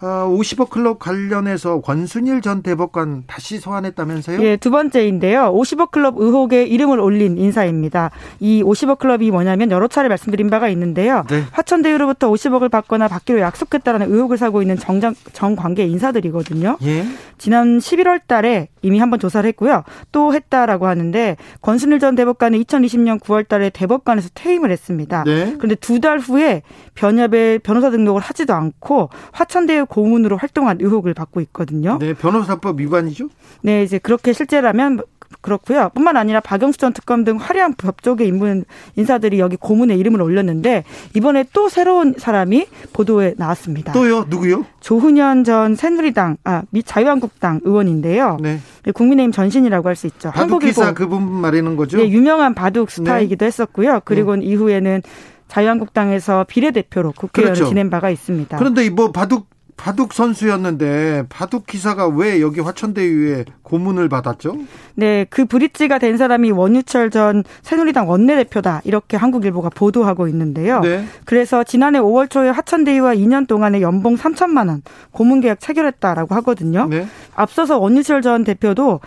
50억 어, 클럽 관련해서 권순일 전 대법관 다시 소환했다면서요? 예, 두 번째인데요. 50억 클럽 의혹에 이름을 올린 인사입니다. 이 50억 클럽이 뭐냐면 여러 차례 말씀드린 바가 있는데요. 네. 화천대유로부터 50억을 받거나 받기로 약속했다라는 의혹을 사고 있는 정장, 정관계 인사들이거든요. 예. 지난 11월 달에 이미 한번 조사를 했고요. 또 했다라고 하는데 권순일 전 대법관은 2020년 9월 달에 대법관에서 퇴임을 했습니다. 네. 그런데 두 달 후에 변협에 변호사 등록을 하지도 않고 화천대유 고문으로 활동한 의혹을 받고 있거든요. 네, 변호사법 위반이죠? 네, 이제 그렇게 실제라면 그렇고요. 뿐만 아니라 박영수 전 특검 등 화려한 법조계 인문 인사들이 여기 고문에 이름을 올렸는데 이번에 또 새로운 사람이 보도에 나왔습니다. 또요? 누구요? 조훈현 전 새누리당 아 자유한국당 의원인데요. 네. 국민의힘 전신이라고 할 수 있죠. 바둑 기사 그분 말하는 거죠? 네, 유명한 바둑 스타이기도 네. 했었고요. 그리고 네. 이후에는 자유한국당에서 비례대표로 국회의원을 그렇죠. 지낸 바가 있습니다. 그런데 뭐 바둑 바둑 선수였는데 바둑 기사가 왜 여기 화천대유에 고문을 받았죠? 네, 그 브릿지가 된 사람이 원유철 전 새누리당 원내대표다 이렇게 한국일보가 보도하고 있는데요. 네. 그래서 지난해 5월 초에 화천대유와 2년 동안의 연봉 3천만 원 고문 계약 체결했다라고 하거든요. 네. 앞서서 원유철 전 대표도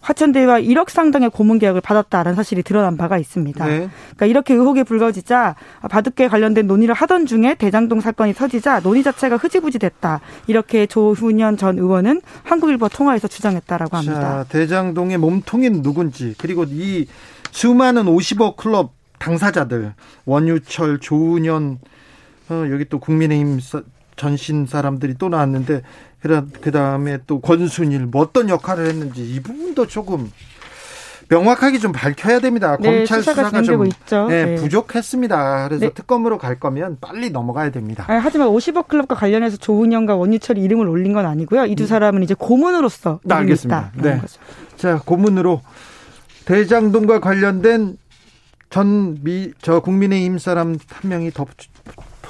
화천대유와 1억 상당의 고문 계약을 받았다라는 사실이 드러난 바가 있습니다. 네. 그러니까 이렇게 의혹이 불거지자 바둑계 관련된 논의를 하던 중에 대장동 사건이 터지자 논의 자체가 흐지부지 됐다. 이렇게 조훈현 전 의원은 한국일보 통화에서 주장했다라고 합니다. 자, 대장동의 몸통인 누군지 그리고 이 수많은 50억 클럽 당사자들 원유철, 조훈현 어, 여기 또 국민의힘 전신 사람들이 또 나왔는데 그 다음에 또 권순일 뭐 어떤 역할을 했는지 이 부분도 조금 명확하게 좀 밝혀야 됩니다. 네, 검찰 수사가, 수사가 좀 네, 네. 부족했습니다. 그래서 네. 특검으로 갈 거면 빨리 넘어가야 됩니다. 아니, 하지만 50억 클럽과 관련해서 조은영과 원유철이 이름을 올린 건 아니고요. 이두 음. 사람은 이제 고문으로서 네, 알겠습니다. 네. 거죠. 자, 고문으로 대장동과 관련된 전 미 저 국민의힘 사람 한 명이 더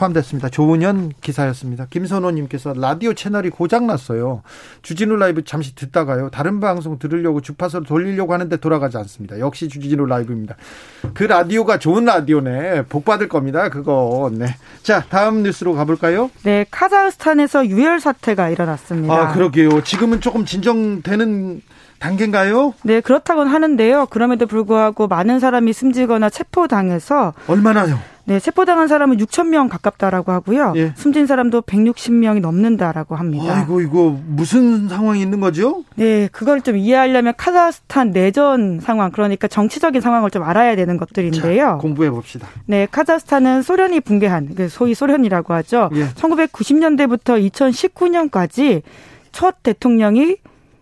포함됐습니다. 조은현 기사였습니다. 김선호님께서 라디오 채널이 고장났어요. 주진우 라이브 잠시 듣다가요. 다른 방송 들으려고 주파수를 돌리려고 하는데 돌아가지 않습니다. 역시 주진우 라이브입니다. 그 라디오가 좋은 라디오네. 복 받을 겁니다. 그거. 네. 자, 다음 뉴스로 가볼까요? 네. 카자흐스탄에서 유혈 사태가 일어났습니다. 아, 그러게요. 지금은 조금 진정되는 단계인가요? 네, 그렇다고는 하는데요. 그럼에도 불구하고 많은 사람이 숨지거나 체포당해서 얼마나요? 네, 체포당한 사람은 6천 명 가깝다라고 하고요. 예. 숨진 사람도 160명이 넘는다라고 합니다. 아이고 이거 무슨 상황이 있는 거죠? 네, 그걸 좀 이해하려면 카자흐스탄 내전 상황 그러니까 정치적인 상황을 좀 알아야 되는 것들인데요. 자, 공부해 봅시다. 네, 카자흐스탄은 소련이 붕괴한 그 소위 소련이라고 하죠. 예. 1990년대부터 2019년까지 첫 대통령이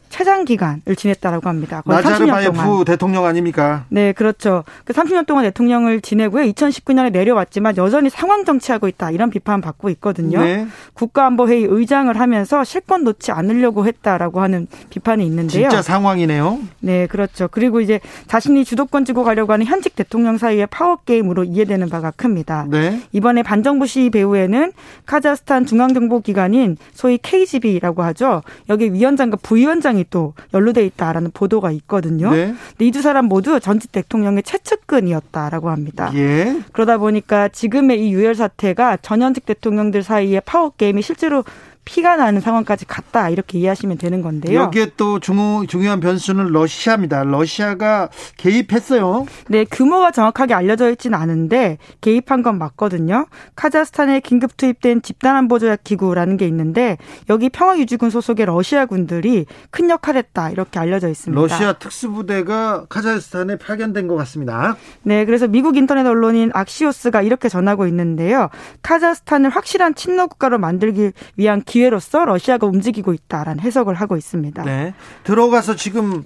최장 기간을 지냈다라고 합니다. 나자르바예프 대통령 아닙니까? 네, 그렇죠. 그 30년 동안 대통령을 지내고요. 2019년에 내려왔지만 여전히 상황 정치하고 있다 이런 비판 받고 있거든요. 네. 국가안보회의 의장을 하면서 실권 놓지 않으려고 했다라고 하는 비판이 있는데요. 진짜 상황이네요. 네, 그렇죠. 그리고 이제 자신이 주도권 쥐고 가려고 하는 현직 대통령 사이의 파워 게임으로 이해되는 바가 큽니다. 네. 이번에 반정부 시위 배후에는 카자흐스탄 중앙정보기관인 소위 KGB라고 하죠. 여기 위원장과 부위원장이 사람이 또 연루돼 있다라는 보도가 있거든요. 네. 근데 이 두 사람 모두 전직 대통령의 최측근이었다라고 합니다. 예. 그러다 보니까 지금의 이 유혈 사태가 전현직 대통령들 사이의 파워 게임이 실제로 피가 나는 상황까지 갔다 이렇게 이해하시면 되는 건데요. 여기에 또 중요, 중요한 변수는 러시아입니다. 러시아가 개입했어요. 네, 규모가 정확하게 알려져 있지는 않은데 개입한 건 맞거든요. 카자흐스탄에 긴급 투입된 집단안보조약 기구라는 게 있는데 여기 평화유지군 소속의 러시아 군들이 큰 역할을 했다 이렇게 알려져 있습니다. 러시아 특수부대가 카자흐스탄에 파견된 것 같습니다. 네, 그래서 미국 인터넷 언론인 악시오스가 이렇게 전하고 있는데요. 카자흐스탄을 확실한 친러 국가로 만들기 위한 기 기회로서 러시아가 움직이고 있다라는 해석을 하고 있습니다. 네. 들어가서 지금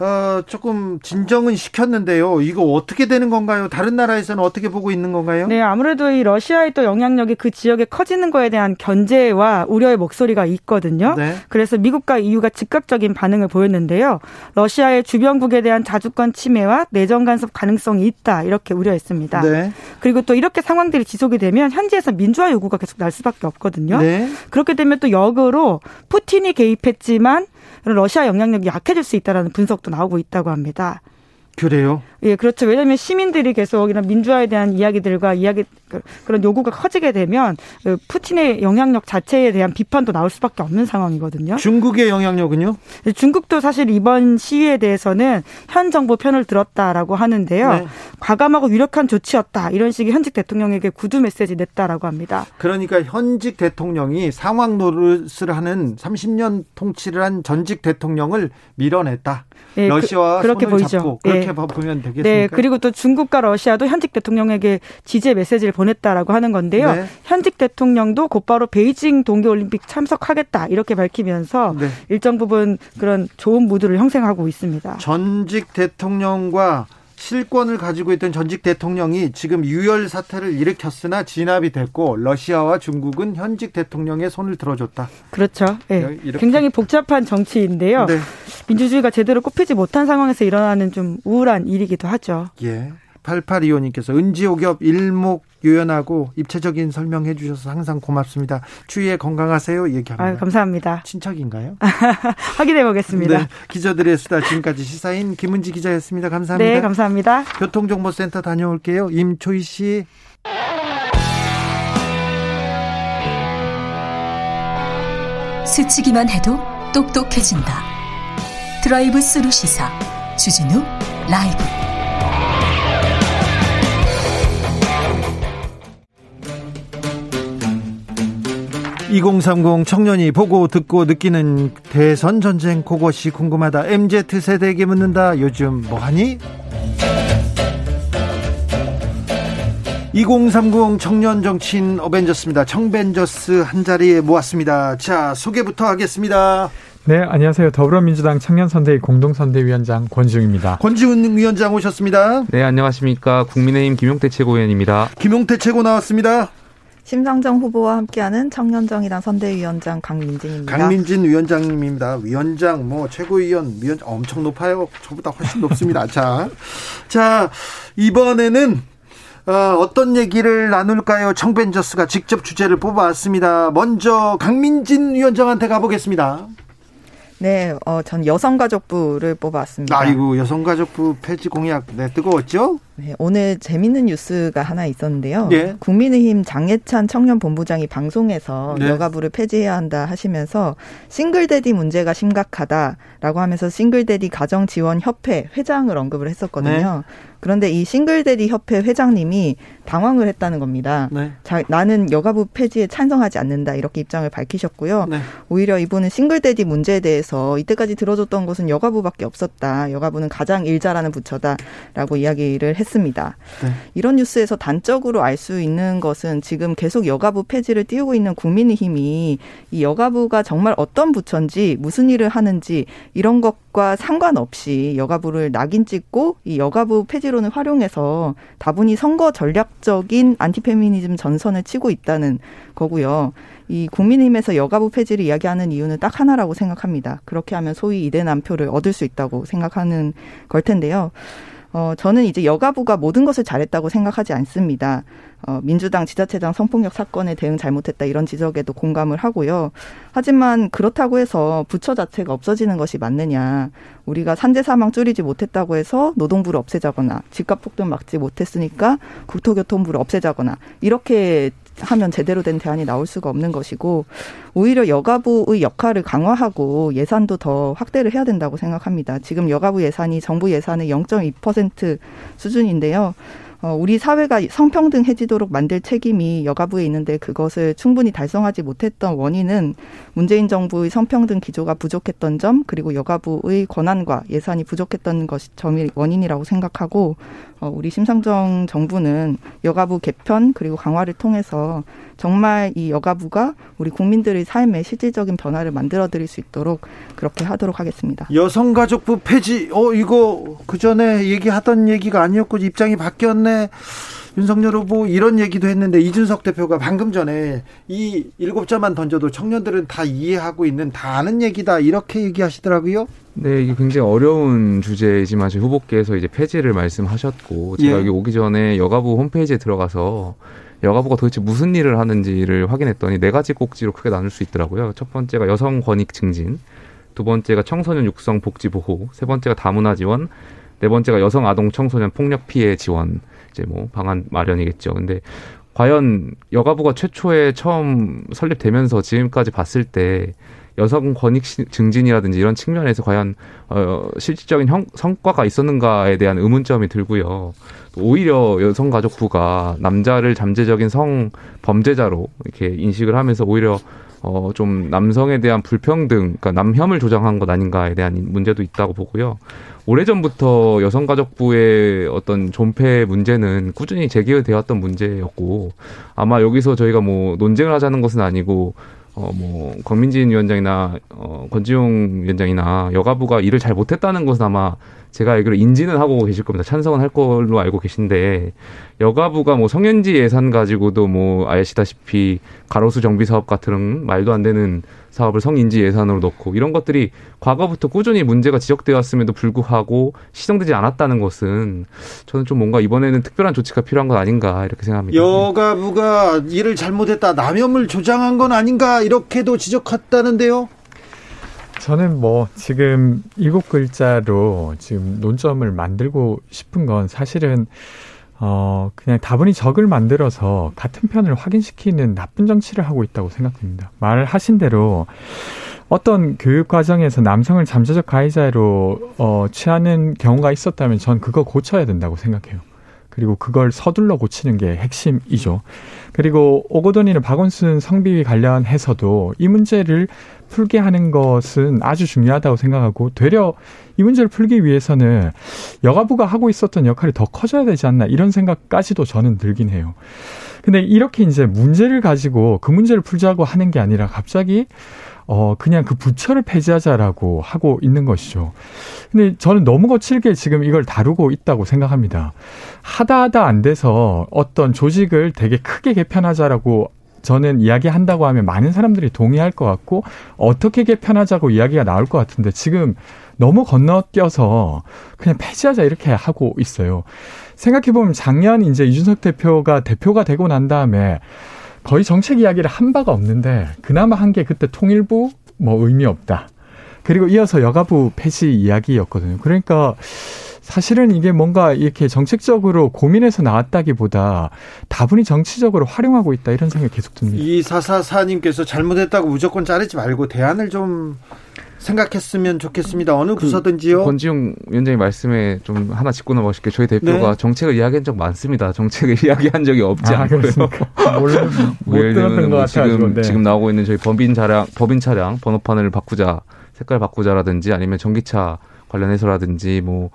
어, 조금 진정은 시켰는데요. 이거 어떻게 되는 건가요? 다른 나라에서는 어떻게 보고 있는 건가요? 네, 아무래도 이 러시아의 또 영향력이 그 지역에 커지는 거에 대한 견제와 우려의 목소리가 있거든요. 네. 그래서 미국과 EU가 즉각적인 반응을 보였는데요. 러시아의 주변국에 대한 자주권 침해와 내정 간섭 가능성이 있다 이렇게 우려했습니다. 네. 그리고 또 이렇게 상황들이 지속이 되면 현지에서 민주화 요구가 계속 날 수밖에 없거든요. 네. 그렇게 되면 또 역으로 푸틴이 개입했지만 러시아 영향력이 약해질 수 있다라는 분석도 나오고 있다고 합니다. 그래요? 예, 그렇죠. 왜냐하면 시민들이 계속 이런 민주화에 대한 이야기들과 이야기 그, 그런 요구가 커지게 되면 그 푸틴의 영향력 자체에 대한 비판도 나올 수밖에 없는 상황이거든요. 중국의 영향력은요? 중국도 사실 이번 시위에 대해서는 현 정부 편을 들었다라고 하는데요. 네. 과감하고 유력한 조치였다. 이런 식의 현직 대통령에게 구두 메시지 냈다라고 합니다. 그러니까 현직 대통령이 상황 노릇을 하는 30년 통치를 한 전직 대통령을 밀어냈다. 네, 러시아와 그, 렇게 보이죠. 잡고 그렇게 네. 보면 되겠습니까? 네, 그리고 또 중국과 러시아도 현직 대통령에게 지지의 메시지를 보냈다라고 하는 건데요. 네. 현직 대통령도 곧바로 베이징 동계올림픽 참석하겠다 이렇게 밝히면서 네. 일정 부분 그런 좋은 무드를 형성하고 있습니다. 전직 대통령과 실권을 가지고 있던 전직 대통령이 지금 유혈 사태를 일으켰으나 진압이 됐고 러시아와 중국은 현직 대통령의 손을 들어줬다. 그렇죠. 네. 굉장히 복잡한 정치인데요. 네. 민주주의가 제대로 꼽히지 못한 상황에서 일어나는 좀 우울한 일이기도 하죠. 예. 8825님께서 은지오겹 일목요연하고 입체적인 설명해 주셔서 항상 고맙습니다. 추위에 건강하세요. 얘기합니다. 아유, 감사합니다. 친척인가요? [LAUGHS] 확인해 보겠습니다. 네, 기자들의 수다 지금까지 시사인 김은지 기자였습니다. 감사합니다. 네, 감사합니다. 교통정보센터 다녀올게요. 임초희 씨. 스치기만 해도 똑똑해진다. 드라이브 스루 시사 주진우 라이브. 2030 청년이 보고 듣고 느끼는 대선 전쟁 그것이 궁금하다. MZ 세대에게 묻는다. 요즘 뭐하니? 2030 청년 정치인 어벤져스입니다. 청벤져스 한 자리에 모았습니다. 자, 소개부터 하겠습니다. 네, 안녕하세요. 더불어민주당 청년선대위 공동선대위원장 권지웅입니다. 권지웅 위원장 오셨습니다. 네, 안녕하십니까. 국민의힘 김용태 최고위원입니다. 김용태 최고 나왔습니다. 심상정 후보와 함께하는 청년정의당 선대위원장 강민진입니다. 강민진 위원장님입니다. 위원장, 뭐 최고위원, 위원 엄청 높아요. 저보다 훨씬 높습니다. [LAUGHS] 자, 자 이번에는 어, 어떤 얘기를 나눌까요? 청벤저스가 직접 주제를 뽑아왔습니다. 먼저 강민진 위원장한테 가보겠습니다. 네, 어, 전 여성가족부를 뽑아왔습니다. 아이고, 여성가족부 폐지 공약, 네, 뜨거웠죠? 네, 오늘 재밌는 뉴스가 하나 있었는데요. 네. 국민의힘 장예찬 청년본부장이 방송에서 네. 여가부를 폐지해야 한다 하시면서 싱글데디 문제가 심각하다라고 하면서 싱글데디 가정지원협회 회장을 언급을 했었거든요. 네. 그런데 이 싱글데디 협회 회장님이 당황을 했다는 겁니다. 네. 자, 나는 여가부 폐지에 찬성하지 않는다 이렇게 입장을 밝히셨고요. 네. 오히려 이분은 싱글데디 문제에 대해서 이때까지 들어줬던 것은 여가부밖에 없었다. 여가부는 가장 일자라는 부처다라고 이야기를 했. 했습니다. 네. 이런 뉴스에서 단적으로 알 수 있는 것은 지금 계속 여가부 폐지를 띄우고 있는 국민의힘이 이 여가부가 정말 어떤 부처인지 무슨 일을 하는지 이런 것과 상관없이 여가부를 낙인 찍고 이 여가부 폐지론을 활용해서 다분히 선거 전략적인 안티페미니즘 전선을 치고 있다는 거고요. 이 국민의힘에서 여가부 폐지를 이야기하는 이유는 딱 하나라고 생각합니다. 그렇게 하면 소위 이대 남 표를 얻을 수 있다고 생각하는 걸 텐데요. 어, 저는 이제 여가부가 모든 것을 잘했다고 생각하지 않습니다. 어, 민주당 지자체장 성폭력 사건에 대응 잘못했다 이런 지적에도 공감을 하고요. 하지만 그렇다고 해서 부처 자체가 없어지는 것이 맞느냐. 우리가 산재 사망 줄이지 못했다고 해서 노동부를 없애자거나 집값 폭등 막지 못했으니까 국토교통부를 없애자거나 이렇게 하면 제대로 된 대안이 나올 수가 없는 것이고 오히려 여가부의 역할을 강화하고 예산도 더 확대를 해야 된다고 생각합니다. 지금 여가부 예산이 정부 예산의 0.2% 수준인데요. 어, 우리 사회가 성평등 해지도록 만들 책임이 여가부에 있는데 그것을 충분히 달성하지 못했던 원인은 문재인 정부의 성평등 기조가 부족했던 점 그리고 여가부의 권한과 예산이 부족했던 것이 점이 원인이라고 생각하고 어, 우리 심상정 정부는 여가부 개편 그리고 강화를 통해서 정말 이 여가부가 우리 국민들의 삶에 실질적인 변화를 만들어 드릴 수 있도록 그렇게 하도록 하겠습니다. 여성가족부 폐지, 어, 이거 그 전에 얘기하던 얘기가 아니었고 입장이 바뀌었네. 윤석열 후보 이런 얘기도 했는데 이준석 대표가 방금 전에 이 일곱 자만 던져도 청년들은 다 이해하고 있는 다 아는 얘기다 이렇게 얘기하시더라고요. 네, 이게 굉장히 어려운 주제이지만 제 후보께서 이제 폐지를 말씀하셨고 제가 예. 여기 오기 전에 여가부 홈페이지에 들어가서 여가부가 도대체 무슨 일을 하는지를 확인했더니 네 가지 꼭지로 크게 나눌 수 있더라고요. 첫 번째가 여성 권익 증진, 두 번째가 청소년 육성 복지 보호, 세 번째가 다문화 지원, 네 번째가 여성 아동 청소년 폭력 피해 지원 이제 뭐 방안 마련이겠죠. 근데 과연 여가부가 최초에 처음 설립되면서 지금까지 봤을 때 여성 권익 증진이라든지 이런 측면에서 과연 어 실질적인 형, 성과가 있었는가에 대한 의문점이 들고요. 오히려 여성가족부가 남자를 잠재적인 성 범죄자로 이렇게 인식을 하면서 오히려 어, 좀 남성에 대한 불평등, 그러니까 남혐을 조장한 것 아닌가에 대한 문제도 있다고 보고요. 오래전부터 여성가족부의 어떤 존폐 문제는 꾸준히 제기되었던 문제였고, 아마 여기서 저희가 뭐 논쟁을 하자는 것은 아니고, 어, 뭐, 권민진 위원장이나, 어, 권지용 위원장이나 여가부가 일을 잘 못했다는 것은 아마 제가 알기로 인지는 하고 계실 겁니다. 찬성은 할 걸로 알고 계신데, 여가부가 뭐 성년지 예산 가지고도 뭐 아시다시피 가로수 정비 사업 같은 말도 안 되는 사업을 성인지 예산으로 넣고 이런 것들이 과거부터 꾸준히 문제가 지적되었음에도 불구하고 시정되지 않았다는 것은 저는 좀 뭔가 이번에는 특별한 조치가 필요한 것 아닌가 이렇게 생각합니다. 여가부가 일을 잘못했다, 남염을 조장한 건 아닌가 이렇게도 지적했다는데요. 저는 뭐 지금 일곱 글자로 지금 논점을 만들고 싶은 건 사실은 어, 그냥 다분히 적을 만들어서 같은 편을 확인시키는 나쁜 정치를 하고 있다고 생각됩니다. 말하신 대로 어떤 교육 과정에서 남성을 잠재적 가해자로 어, 취하는 경우가 있었다면 전 그거 고쳐야 된다고 생각해요. 그리고 그걸 서둘러 고치는 게 핵심이죠. 그리고 오고돈이는 박원순 성비위 관련해서도 이 문제를 풀게 하는 것은 아주 중요하다고 생각하고 되려 이 문제를 풀기 위해서는 여가부가 하고 있었던 역할이 더 커져야 되지 않나 이런 생각까지도 저는 들긴 해요. 근데 이렇게 이제 문제를 가지고 그 문제를 풀자고 하는 게 아니라 갑자기 어, 그냥 그 부처를 폐지하자라고 하고 있는 것이죠. 근데 저는 너무 거칠게 지금 이걸 다루고 있다고 생각합니다. 하다 하다 안 돼서 어떤 조직을 되게 크게 개편하자라고 저는 이야기한다고 하면 많은 사람들이 동의할 것 같고 어떻게 개편하자고 이야기가 나올 것 같은데 지금 너무 건너뛰어서 그냥 폐지하자 이렇게 하고 있어요. 생각해보면 작년 이제 이준석 대표가 대표가 되고 난 다음에 거의 정책 이야기를 한 바가 없는데 그나마 한 게 그때 통일부 뭐 의미 없다. 그리고 이어서 여가부 폐지 이야기였거든요. 그러니까 사실은 이게 뭔가 이렇게 정책적으로 고민해서 나왔다기보다 다분히 정치적으로 활용하고 있다 이런 생각이 계속 듭니다. 이 사사사님께서 잘못했다고 무조건 자르지 말고 대안을 좀 생각했으면 좋겠습니다. 어느 그 부서든지요. 권지용 위원장님 말씀에 좀 하나 짚고 넘어가실게요. 저희 대표가 네. 정책을 이야기한 적 많습니다. 정책을 [LAUGHS] 이야기한 적이 없지 아, 않고요. [LAUGHS] 몰라, 못 들었던 것 같아요. 지금, 네. 지금 나오고 있는 저희 법인 차량, 법인 차량 번호판을 바꾸자, 색깔 바꾸자라든지 아니면 전기차 관련해서라든지 뭐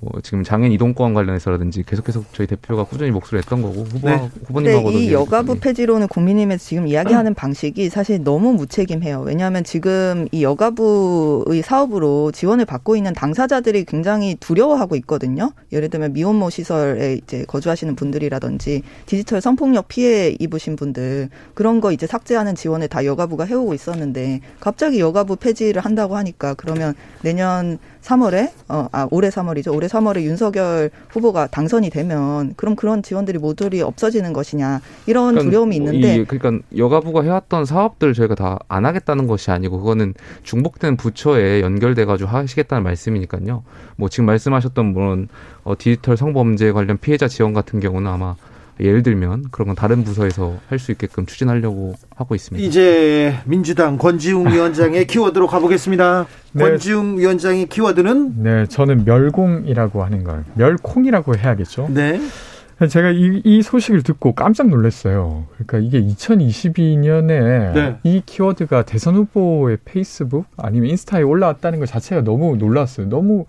뭐 지금 장애인 이동권 관련해서라든지 계속해서 저희 대표가 꾸준히 목소리 냈던 거고 후보 네. 후보님하고도 이 여가부 폐지로는 국민님에서 지금 이야기하는 음. [CLEARS THROAT] 방식이 사실 너무 무책임해요. 왜냐하면 지금 이 여가부의 사업으로 지원을 받고 있는 당사자들이 굉장히 두려워하고 있거든요. 예를 들면 미혼모 시설에 이제 거주하시는 분들이라든지 디지털 성폭력 피해 입으신 분들 그런 거 이제 삭제하는 지원을 다 여가부가 해오고 있었는데 갑자기 여가부 폐지를 한다고 하니까 그러면 내년 3월에 어, 아 올해 3월이죠. 올해 3월에 윤석열 후보가 당선이 되면 그럼 그런 지원들이 모조리 없어지는 것이냐 이런 그러니까 두려움이 있는데 이, 그러니까 여가부가 해왔던 사업들 저희가 다 안 하겠다는 것이 아니고 그거는 중복된 부처에 연결돼 가지고 하시겠다는 말씀이니까요. 뭐 지금 말씀하셨던 물론 어, 디지털 성범죄 관련 피해자 지원 같은 경우는 아마 예를 들면 그런 건 다른 부서에서 할 수 있게끔 추진하려고 하고 있습니다. 이제 민주당 권지웅 위원장의 [LAUGHS] 키워드로 가보겠습니다. 네. 권지웅 위원장의 키워드는 네, 저는 멸공이라고 하는 걸 멸콩이라고 해야겠죠. 네. 제가 이, 이 소식을 듣고 깜짝 놀랐어요. 그러니까 이게 2022년에 네. 이 키워드가 대선 후보의 페이스북 아니면 인스타에 올라왔다는 것 자체가 너무 놀랐어요. 너무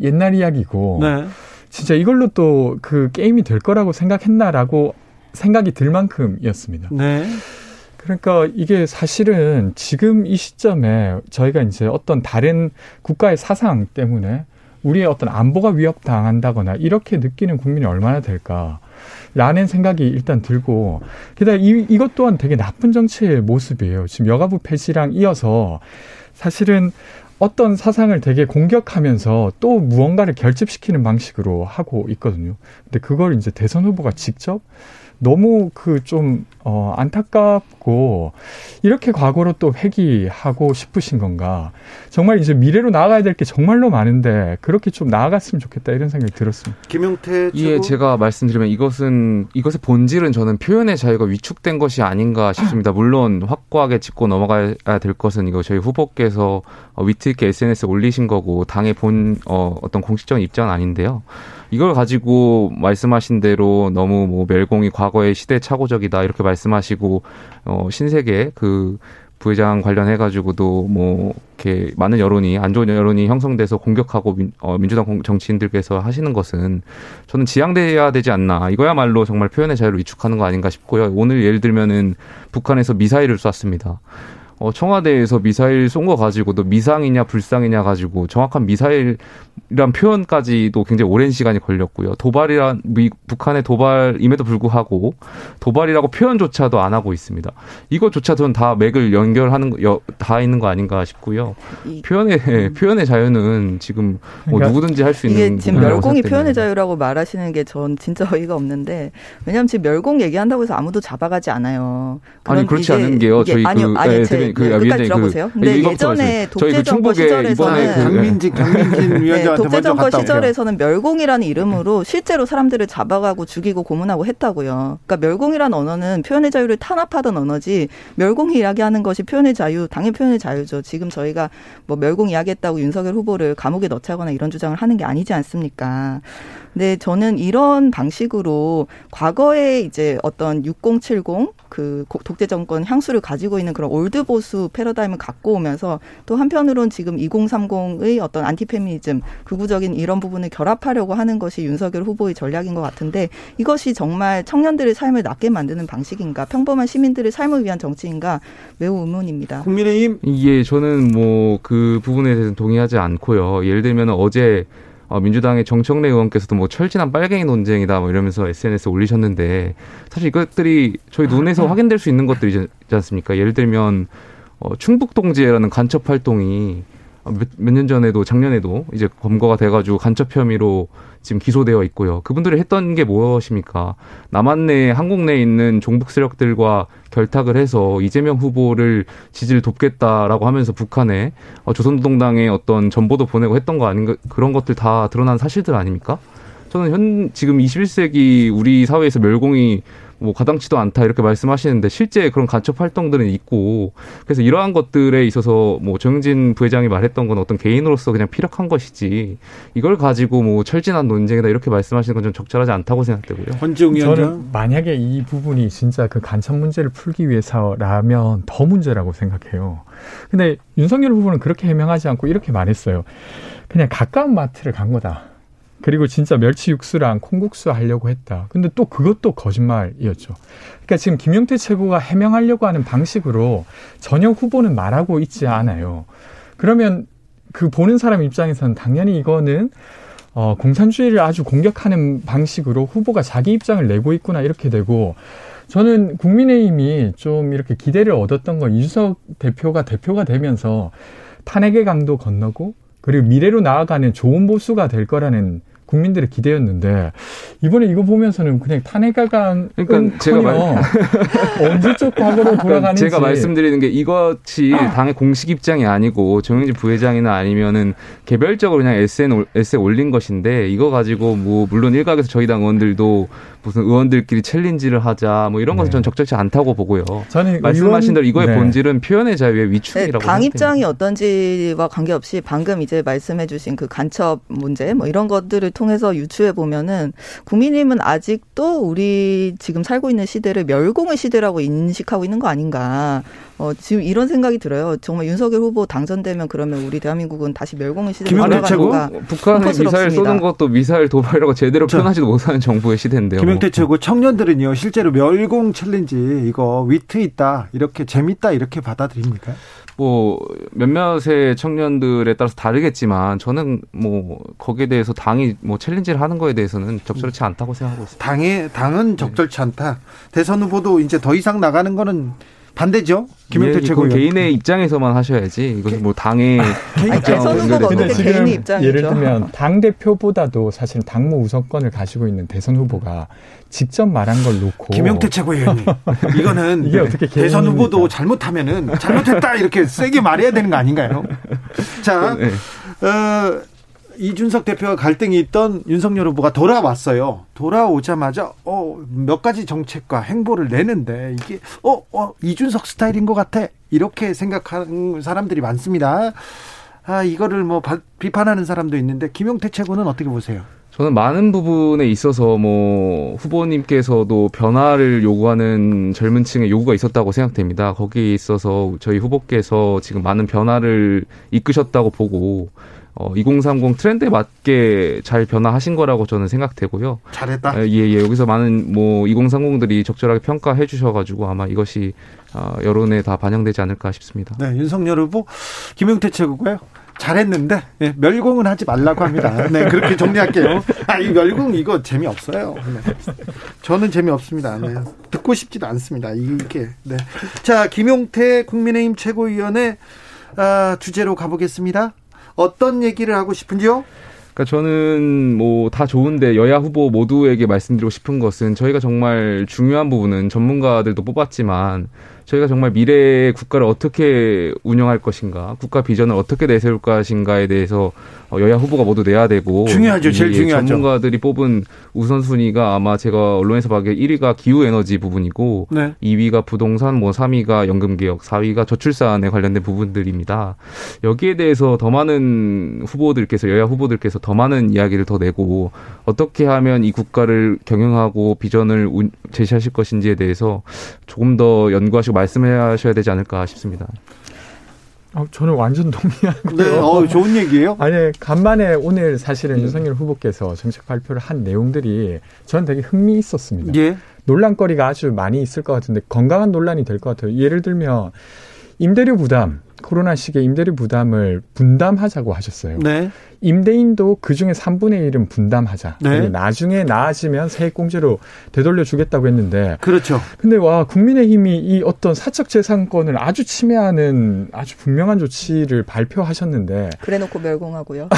옛날 이야기고. 네. 진짜 이걸로 또 그 게임이 될 거라고 생각했나라고 생각이 들 만큼이었습니다. 네. 그러니까 이게 사실은 지금 이 시점에 저희가 이제 어떤 다른 국가의 사상 때문에 우리의 어떤 안보가 위협당한다거나 이렇게 느끼는 국민이 얼마나 될까. 라는 생각이 일단 들고, 게다가 이, 이것 또한 되게 나쁜 정치의 모습이에요. 지금 여가부 폐지랑 이어서 사실은 어떤 사상을 되게 공격하면서 또 무언가를 결집시키는 방식으로 하고 있거든요. 근데 그걸 이제 대선 후보가 직접 너무 그 좀 어, 안타깝고 이렇게 과거로 또 회귀하고 싶으신 건가? 정말 이제 미래로 나아가야 될 게 정말로 많은데 그렇게 좀 나아갔으면 좋겠다 이런 생각이 들었습니다. 김용태 예, 제가 말씀드리면 이것은 이것의 본질은 저는 표현의 자유가 위축된 것이 아닌가 싶습니다. [LAUGHS] 물론 확고하게 짚고 넘어가야 될 것은 이거 저희 후보께서 어, 위트 있게 SNS에 올리신 거고 당의 본 어, 어떤 공식적인 입장은 아닌데요. 이걸 가지고 말씀하신 대로 너무 뭐 멸공이 과거의 시대착오적이다 이렇게 말씀하시고 어 신세계 그 부회장 관련해 가지고도 뭐 이렇게 많은 여론이 안 좋은 여론이 형성돼서 공격하고 민, 어, 민주당 정치인들께서 하시는 것은 저는 지양돼야 되지 않나 이거야말로 정말 표현의 자유를 위축하는 거 아닌가 싶고요. 오늘 예를 들면은 북한에서 미사일을 쐈습니다. 어, 청와대에서 미사일 쏜 거 가지고도 미상이냐 불상이냐 가지고 정확한 미사일이란 표현까지도 굉장히 오랜 시간이 걸렸고요. 도발이란 미, 북한의 도발임에도 불구하고 도발이라고 표현조차도 안 하고 있습니다. 이것조차 저는 다 맥을 연결하는 여, 다 있는 거 아닌가 싶고요. 표현의 음. 표현의 자유는 지금 뭐 그러니까 누구든지 할 수 있는 이게 지금 멸공이 표현의 자유라고 말하시는 게 전 진짜 어이가 없는데 왜냐하면 지금 멸공 얘기한다고 해서 아무도 잡아가지 않아요. 아니 그렇지 않은 게요. 저희 아니요, 그, 아니, 네, 제, 그, 네, 끝까지 들어보세요. 그, 근데 예전에 독재 정권 시절에서는 그 강민지 강민진 네, 위원장한테 네, 독재 정권 시절에서는 멸공이라는 이름으로 실제로 사람들을 잡아가고 죽이고 고문하고 했다고요. 그러니까 멸공이라는 언어는 표현의 자유를 탄압하던 언어지 멸공 이야기하는 것이 표현의 자유, 당연 표현의 자유죠. 지금 저희가 뭐 멸공 이야기했다고 윤석열 후보를 감옥에 넣자거나 이런 주장을 하는 게 아니지 않습니까? 근데 저는 이런 방식으로 과거에 이제 어떤 6070 그 독재 정권 향수를 가지고 있는 그런 old 보수 패러다임을 갖고 오면서 또 한편으론 지금 2030의 어떤 안티페미니즘 극우적인 이런 부분을 결합하려고 하는 것이 윤석열 후보의 전략인 것 같은데 이것이 정말 청년들의 삶을 낫게 만드는 방식인가 평범한 시민들의 삶을 위한 정치인가 매우 의문입니다. 국민의힘 예 저는 뭐 그 부분에 대해서 동의하지 않고요. 예를 들면 어제 어, 민주당의 정청래 의원께서도 뭐 철진한 빨갱이 논쟁이다 뭐 이러면서 SNS에 올리셨는데 사실 이것들이 저희 눈에서. [LAUGHS] 확인될 수 있는 것들이지 않습니까? 예를 들면 어, 충북동지회라는 간첩 활동이 몇년 전에도 작년에도 이제 검거가 돼가지고 간첩 혐의로 지금 기소되어 있고요. 그분들이 했던 게 무엇입니까? 남한 내 한국 내에 있는 종북 세력들과 결탁을 해서 이재명 후보를 지지를 돕겠다라고 하면서 북한에 어, 조선노동당의 어떤 전보도 보내고 했던 거 아닌가 그런 것들 다 드러난 사실들 아닙니까? 저는 현 지금 21세기 우리 사회에서 멸공이 뭐 가당치도 않다 이렇게 말씀하시는데 실제 그런 간첩 활동들은 있고 그래서 이러한 것들에 있어서 뭐 정진 부회장이 말했던 건 어떤 개인으로서 그냥 피력한 것이지 이걸 가지고 뭐 철진한 논쟁이다 이렇게 말씀하시는 건 좀 적절하지 않다고 생각되고요. 헌지웅 위원장 저는 만약에 이 부분이 진짜 그 간첩 문제를 풀기 위해서라면 더 문제라고 생각해요. 근데 윤석열 후보는 그렇게 해명하지 않고 이렇게 말했어요. 그냥 가까운 마트를 간 거다. 그리고 진짜 멸치 육수랑 콩국수 하려고 했다. 근데 또 그것도 거짓말이었죠. 그러니까 지금 김용태 최고가 해명하려고 하는 방식으로 전혀 후보는 말하고 있지 않아요. 그러면 그 보는 사람 입장에서는 당연히 이거는 어, 공산주의를 아주 공격하는 방식으로 후보가 자기 입장을 내고 있구나 이렇게 되고 저는 국민의힘이 좀 이렇게 기대를 얻었던 건 이준석 대표가 대표가 되면서 탄핵의 강도 건너고 그리고 미래로 나아가는 좋은 보수가 될 거라는 국민들의 기대였는데 이번에 이거 보면서는 그냥 탄핵가강 그러니까 제가 말... [LAUGHS] 언제적 과거로 돌아가는지. 제가 말씀드리는 게 이것이 당의 공식 입장이 아니고 정영진 부회장이나 아니면은 개별적으로 그냥 SN SNS에 올린 것인데 이거 가지고 뭐 물론 일각에서 저희 당 의원들도 무슨 의원들끼리 챌린지를 하자 뭐 이런 것은 네. 저는 적절치 않다고 보고요. 저는 말씀하신 대로 이거의 네. 본질은 표현의 자유의 위축이라고 네, 당 입장이 어떤지와 관계없이 방금 이제 말씀해 주신 그 간첩 문제 뭐 이런 것들을 통해서 유추해 보면은 국민의힘은 아직도 우리 지금 살고 있는 시대를 멸공의 시대라고 인식하고 있는 거 아닌가. 어, 지금 이런 생각이 들어요. 정말 윤석열 후보 당선되면 그러면 우리 대한민국은 다시 멸공의 시대로 돌아가는가. 북한의 미사일 쏘는 것도 미사일 도발이라고 제대로 표현하지도 못하는 정부의 시대인데요. 김용태 최고 청년들은요 실제로 멸공 챌린지 이거 위트 있다 이렇게 재밌다 이렇게 받아들입니까? 뭐 몇몇의 청년들에 따라서 다르겠지만 저는 뭐 거기에 대해서 당이 뭐 챌린지를 하는 거에 대해서는 적절치 않다고 생각하고 있습니다. 당의 당은 적절치 않다. 대선 후보도 이제 더 이상 나가는 거는 반대죠. 김영태 예, 최고위원. 개인의 입장에서만 하셔야지. 이것은 뭐 당의 대선 후보가 어떻게 개인의 입장이죠. 예를 들면 당 대표보다도 사실 당무 우선권을 가지고 있는 대선 후보가 직접 말한 걸 놓고 김영태 최고위원님 이거는 [LAUGHS] 이게 어떻게 대선 후보도 잘못하면은 잘못했다 이렇게 세게 말해야 되는 거 아닌가요? 자, 네. 어, 이준석 대표와 갈등이 있던 윤석열 후보가 돌아왔어요. 돌아오자마자 어, 몇 가지 정책과 행보를 내는데 이게 어, 어 이준석 스타일인 것 같아 이렇게 생각하는 사람들이 많습니다. 아 이거를 뭐 비판하는 사람도 있는데 김용태 최고는 어떻게 보세요? 저는 많은 부분에 있어서 뭐 후보님께서도 변화를 요구하는 젊은 층의 요구가 있었다고 생각됩니다. 거기에 있어서 저희 후보께서 지금 많은 변화를 이끄셨다고 보고 어, 2030 트렌드에 맞게 잘 변화하신 거라고 저는 생각되고요. 잘했다. 예, 예. 여기서 많은 뭐 2030들이 적절하게 평가해 주셔가지고 아마 이것이 어, 여론에 다 반영되지 않을까 싶습니다. 네, 윤석열 후보, 김용태 최고고요. 잘했는데 네, 멸공은 하지 말라고 합니다. 네, 그렇게 정리할게요. 아, 이 멸공 이거 재미없어요. 네. 저는 재미없습니다. 네. 듣고 싶지도 않습니다. 이게. 네. 자, 김용태 국민의힘 최고위원의 아, 주제로 가보겠습니다. 어떤 얘기를 하고 싶은지요? 그러니까 저는 뭐 다 좋은데 여야 후보 모두에게 말씀드리고 싶은 것은 저희가 정말 중요한 부분은 전문가들도 뽑았지만 저희가 정말 미래의 국가를 어떻게 운영할 것인가, 국가 비전을 어떻게 내세울 것인가에 대해서 어, 여야 후보가 모두 내야 되고 중요하죠, 제일 중요하죠. 전문가들이 뽑은 우선순위가 아마 제가 언론에서 봐기에 1위가 기후 에너지 부분이고 네. 2위가 부동산, 뭐 3위가 연금 개혁, 4위가 저출산에 관련된 부분들입니다. 여기에 대해서 더 많은 후보들께서 여야 후보들께서 더 많은 이야기를 더 내고 어떻게 하면 이 국가를 경영하고 비전을 제시하실 것인지에 대해서 조금 더 연구하시고 말씀하셔야 되지 않을까 싶습니다. 어, 저는 완전 동의하고요. 네, 어, 좋은 얘기예요. 아니 간만에 오늘 사실은 음. 윤석열 후보께서 정책 발표를 한 내용들이 저는 되게 흥미 있었습니다. 예. 논란거리가 아주 많이 있을 것 같은데 건강한 논란이 될 것 같아요. 예를 들면 임대료 부담 코로나 시기에 임대료 부담을 분담하자고 하셨어요. 네. 임대인도 그 중에 3분의 1은 분담하자. 네. 나중에 나아지면 세액공제로 되돌려 주겠다고 했는데. 그렇죠. 근데 와, 국민의힘이 이 어떤 사적 재산권을 아주 침해하는 아주 분명한 조치를 발표하셨는데. 그래 놓고 멸공하고요.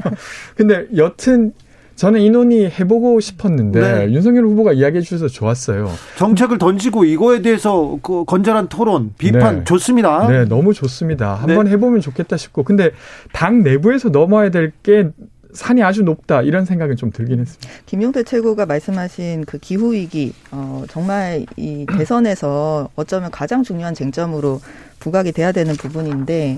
[LAUGHS] 근데 여튼 저는 이 논의 해보고 싶었는데 네. 윤석열 후보가 이야기해 주셔서 좋았어요. 정책을 던지고 이거에 대해서 그 건전한 토론, 비판 네. 좋습니다. 네, 너무 좋습니다. 한번 네. 해보면 좋겠다 싶고, 근데 당 내부에서 넘어야 될 게 산이 아주 높다 이런 생각은 좀 들긴 했습니다. 김용태 최고가 말씀하신 그 기후 위기 어, 정말 이 대선에서 어쩌면 가장 중요한 쟁점으로 부각이 돼야 되는 부분인데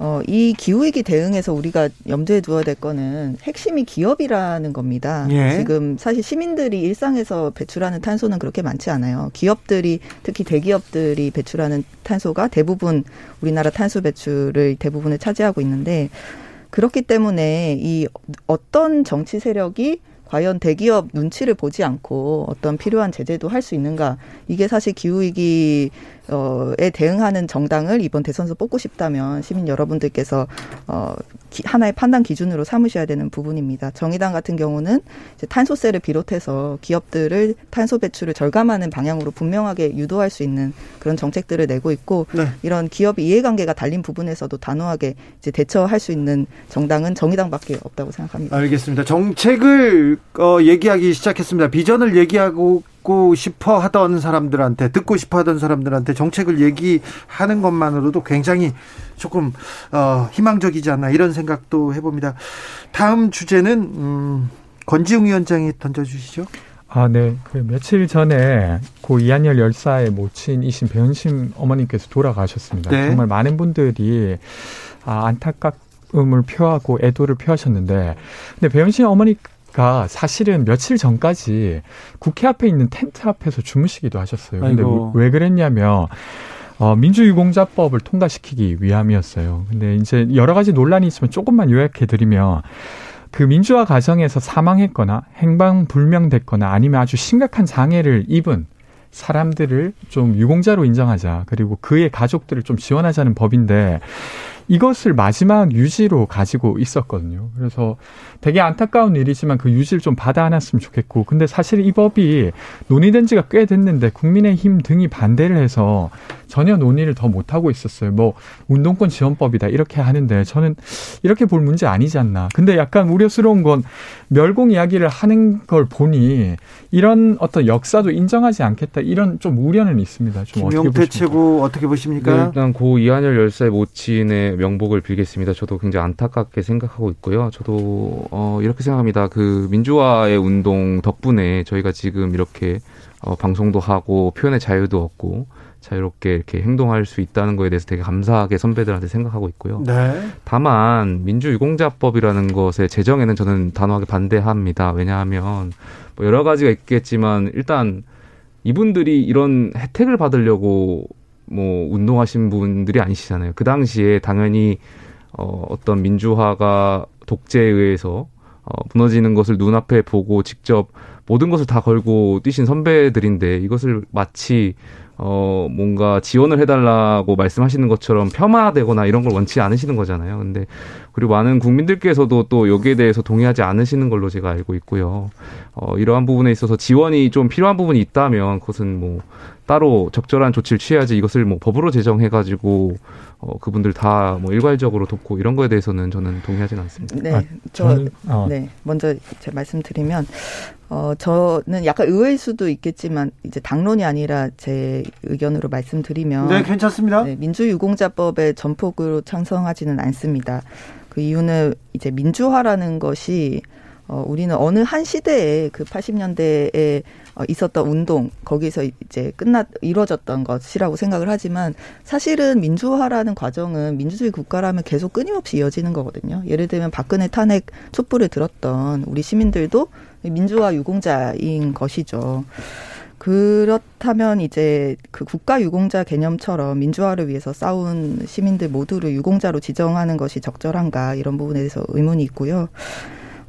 어, 이 기후위기 대응에서 우리가 염두에 두어야 될 거는 핵심이 기업이라는 겁니다. 예. 지금 사실 시민들이 일상에서 배출하는 탄소는 그렇게 많지 않아요. 기업들이 특히 대기업들이 배출하는 탄소가 대부분 우리나라 탄소 배출을 대부분을 차지하고 있는데 그렇기 때문에 이 어떤 정치 세력이 과연 대기업 눈치를 보지 않고 어떤 필요한 제재도 할 수 있는가 이게 사실 기후 위기 어에 대응하는 정당을 이번 대선에서 뽑고 싶다면 시민 여러분들께서 어 하나의 판단 기준으로 삼으셔야 되는 부분입니다. 정의당 같은 경우는 이제 탄소세를 비롯해서 기업들을 탄소 배출을 절감하는 방향으로 분명하게 유도할 수 있는 그런 정책들을 내고 있고 네. 이런 기업 이해관계가 달린 부분에서도 단호하게 이제 대처할 수 있는 정당은 정의당밖에 없다고 생각합니다. 알겠습니다. 정책을 어, 얘기하기 시작했습니다. 비전을 얘기하고 듣고 싶어 하던 사람들한테 듣고 싶어 하던 사람들한테 정책을 얘기하는 것만으로도 굉장히 조금 어, 희망적이지 않나 이런 생각도 해봅니다. 다음 주제는 음, 권지웅 위원장이 던져주시죠. 아, 네. 그 며칠 전에 고 이한열 열사의 모친이신 배현심 어머님께서 돌아가셨습니다. 네. 정말 많은 분들이 아, 안타깝 음을 표하고 애도를 표하셨는데, 근데 배현심 어머니 가 사실은 며칠 전까지 국회 앞에 있는 텐트 앞에서 주무시기도 하셨어요. 근데 아이고. 왜 그랬냐면 어, 민주유공자법을 통과시키기 위함이었어요. 근데 이제 여러 가지 논란이 있으면 조금만 요약해 드리면 그 민주화 과정에서 사망했거나 행방 불명됐거나 아니면 아주 심각한 장애를 입은 사람들을 좀 유공자로 인정하자. 그리고 그의 가족들을 좀 지원하자는 법인데 이것을 마지막 유지로 가지고 있었거든요. 그래서 되게 안타까운 일이지만 그 유지를 좀 받아 안았으면 좋겠고. 근데 사실 이 법이 논의된 지가 꽤 됐는데 국민의힘 등이 반대를 해서 전혀 논의를 더 못하고 있었어요. 뭐 운동권 지원법이다 이렇게 하는데 저는 이렇게 볼 문제 아니지 않나. 근데 약간 우려스러운 건 멸공 이야기를 하는 걸 보니 이런 어떤 역사도 인정하지 않겠다 이런 좀 우려는 있습니다. 좀 김용태 최고 어떻게 보십니까? 네, 일단 고 이한열 열사의 모친의 명복을 빌겠습니다. 저도 굉장히 안타깝게 생각하고 있고요. 저도 어, 이렇게 생각합니다. 그 민주화의 운동 덕분에 저희가 지금 이렇게 어, 방송도 하고 표현의 자유도 얻고 자유롭게 이렇게 행동할 수 있다는 거에 대해서 되게 감사하게 선배들한테 생각하고 있고요. 네. 다만 민주유공자법이라는 것의 제정에는 저는 단호하게 반대합니다. 왜냐하면 뭐 여러 가지가 있겠지만 일단 이분들이 이런 혜택을 받으려고 뭐 운동하신 분들이 아니시잖아요. 그 당시에 당연히 어, 어떤 민주화가 독재에 의해서 어, 무너지는 것을 눈앞에 보고 직접 모든 것을 다 걸고 뛰신 선배들인데 이것을 마치 어, 뭔가 지원을 해 달라고 말씀하시는 것처럼 폄하되거나 이런 걸 원치 않으시는 거잖아요. 근데, 그리고 많은 국민들께서도 또 여기에 대해서 동의하지 않으시는 걸로 제가 알고 있고요. 어, 이러한 부분에 있어서 지원이 좀 필요한 부분이 있다면 그것은 뭐 따로 적절한 조치를 취해야지 이것을 뭐 법으로 제정해가지고 어, 그분들 다 뭐 일괄적으로 돕고 이런 거에 대해서는 저는 동의하지는 않습니다. 네, 아, 저, 어. 네, 먼저 제 말씀드리면 어, 저는 약간 의외일 수도 있겠지만 이제 당론이 아니라 제 의견으로 말씀드리면 네, 괜찮습니다. 네, 민주유공자법에 전폭으로 찬성하지는 않습니다. 그 이유는 이제 민주화라는 것이 어, 우리는 어느 한 시대에 그 80년대에 어, 있었던 운동 거기서 이제 끝났 이루어졌던 것이라고 생각을 하지만 사실은 민주화라는 과정은 민주주의 국가라면 계속 끊임없이 이어지는 거거든요. 예를 들면 박근혜 탄핵 촛불을 들었던 우리 시민들도 민주화 유공자인 것이죠. 그렇다면 이제 그 국가 유공자 개념처럼 민주화를 위해서 싸운 시민들 모두를 유공자로 지정하는 것이 적절한가 이런 부분에 대해서 의문이 있고요.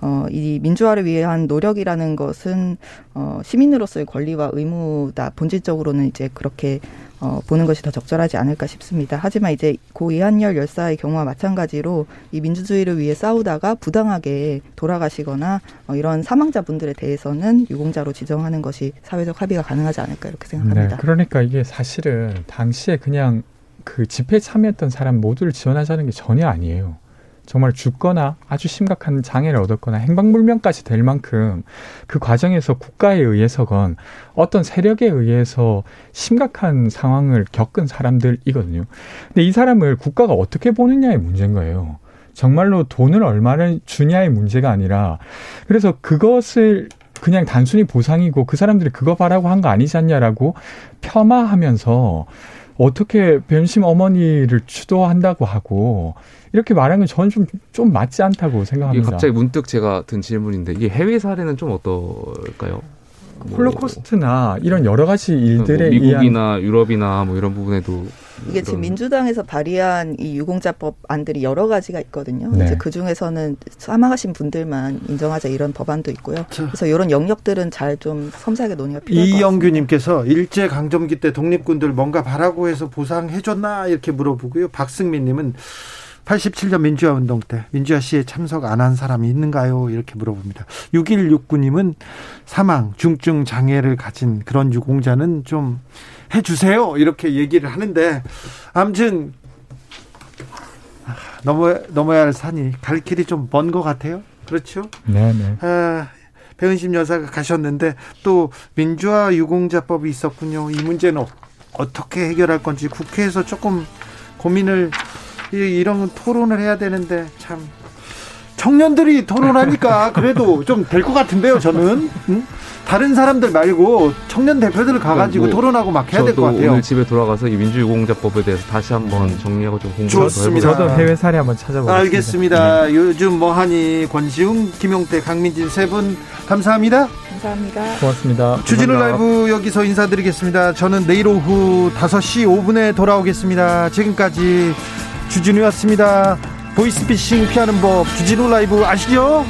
어, 이 민주화를 위한 노력이라는 것은 어, 시민으로서의 권리와 의무다. 본질적으로는 이제 그렇게 어, 보는 것이 더 적절하지 않을까 싶습니다. 하지만 이제 고 이한열 열사의 경우와 마찬가지로 이 민주주의를 위해 싸우다가 부당하게 돌아가시거나 어, 이런 사망자분들에 대해서는 유공자로 지정하는 것이 사회적 합의가 가능하지 않을까 이렇게 생각합니다. 네, 그러니까 이게 사실은 당시에 그냥 그 집회에 참여했던 사람 모두를 지원하자는 게 전혀 아니에요. 정말 죽거나 아주 심각한 장애를 얻었거나 행방불명까지 될 만큼 그 과정에서 국가에 의해서건 어떤 세력에 의해서 심각한 상황을 겪은 사람들이거든요. 근데 이 사람을 국가가 어떻게 보느냐의 문제인 거예요. 정말로 돈을 얼마나 주냐의 문제가 아니라 그래서 그것을 그냥 단순히 보상이고 그 사람들이 그거 바라고 한 거 아니지 않냐라고 폄하하면서 어떻게 변심 어머니를 추도한다고 하고 이렇게 말하는 건 저는 좀, 좀 맞지 않다고 생각합니다. 갑자기 문득 제가 든 질문인데 이게 해외 사례는 좀 어떨까요? 뭐 홀로코스트나 이런 여러 가지 일들에 뭐 미국이나 의한... 유럽이나 뭐 이런 부분에도 이게 지금 민주당에서 발의한 이 유공자법 안들이 여러 가지가 있거든요. 네. 이제 그 중에서는 사망하신 분들만 인정하자 이런 법안도 있고요. 자. 그래서 이런 영역들은 잘 좀 섬세하게 논의가 필요할 것. 이영규님께서 일제 강점기 때 독립군들 뭔가 바라고 해서 보상해줬나 이렇게 물어보고요. 박승민님은 87년 민주화 운동 때 민주화 시에 참석 안 한 사람이 있는가요? 이렇게 물어봅니다. 6169님은 사망, 중증 장애를 가진 그런 유공자는 좀 해주세요. 이렇게 얘기를 하는데, 아무튼, 넘어, 넘어야 할 산이 갈 길이 좀 먼 것 같아요. 그렇죠? 네 네. 아, 배은심 여사가 가셨는데 또 민주화 유공자법이 있었군요. 이 문제는 어떻게 해결할 건지 국회에서 조금 고민을 이런 토론을 해야 되는데 참 청년들이 토론하니까 [LAUGHS] 그래도 좀 될 것 같은데요, 저는. 응? 다른 사람들 말고 청년 대표들 가가지고 뭐 토론하고 막 해야 될 것 같아요. 오늘 집에 돌아가서 이 민주유공자법에 대해서 다시 한번 정리하고 좀 공부를 좋습니다. 저도 해외 사례 한번 찾아보겠습니다. 알겠습니다. 네. 요즘 뭐하니 권지웅, 김용태, 강민진 세 분 감사합니다. 감사합니다. 고맙습니다. 주진우 라이브 여기서 인사드리겠습니다. 저는 내일 오후 5시 5분에 돌아오겠습니다. 지금까지 주진우였습니다. 보이스피싱 피하는 법 주진우 라이브 아시죠?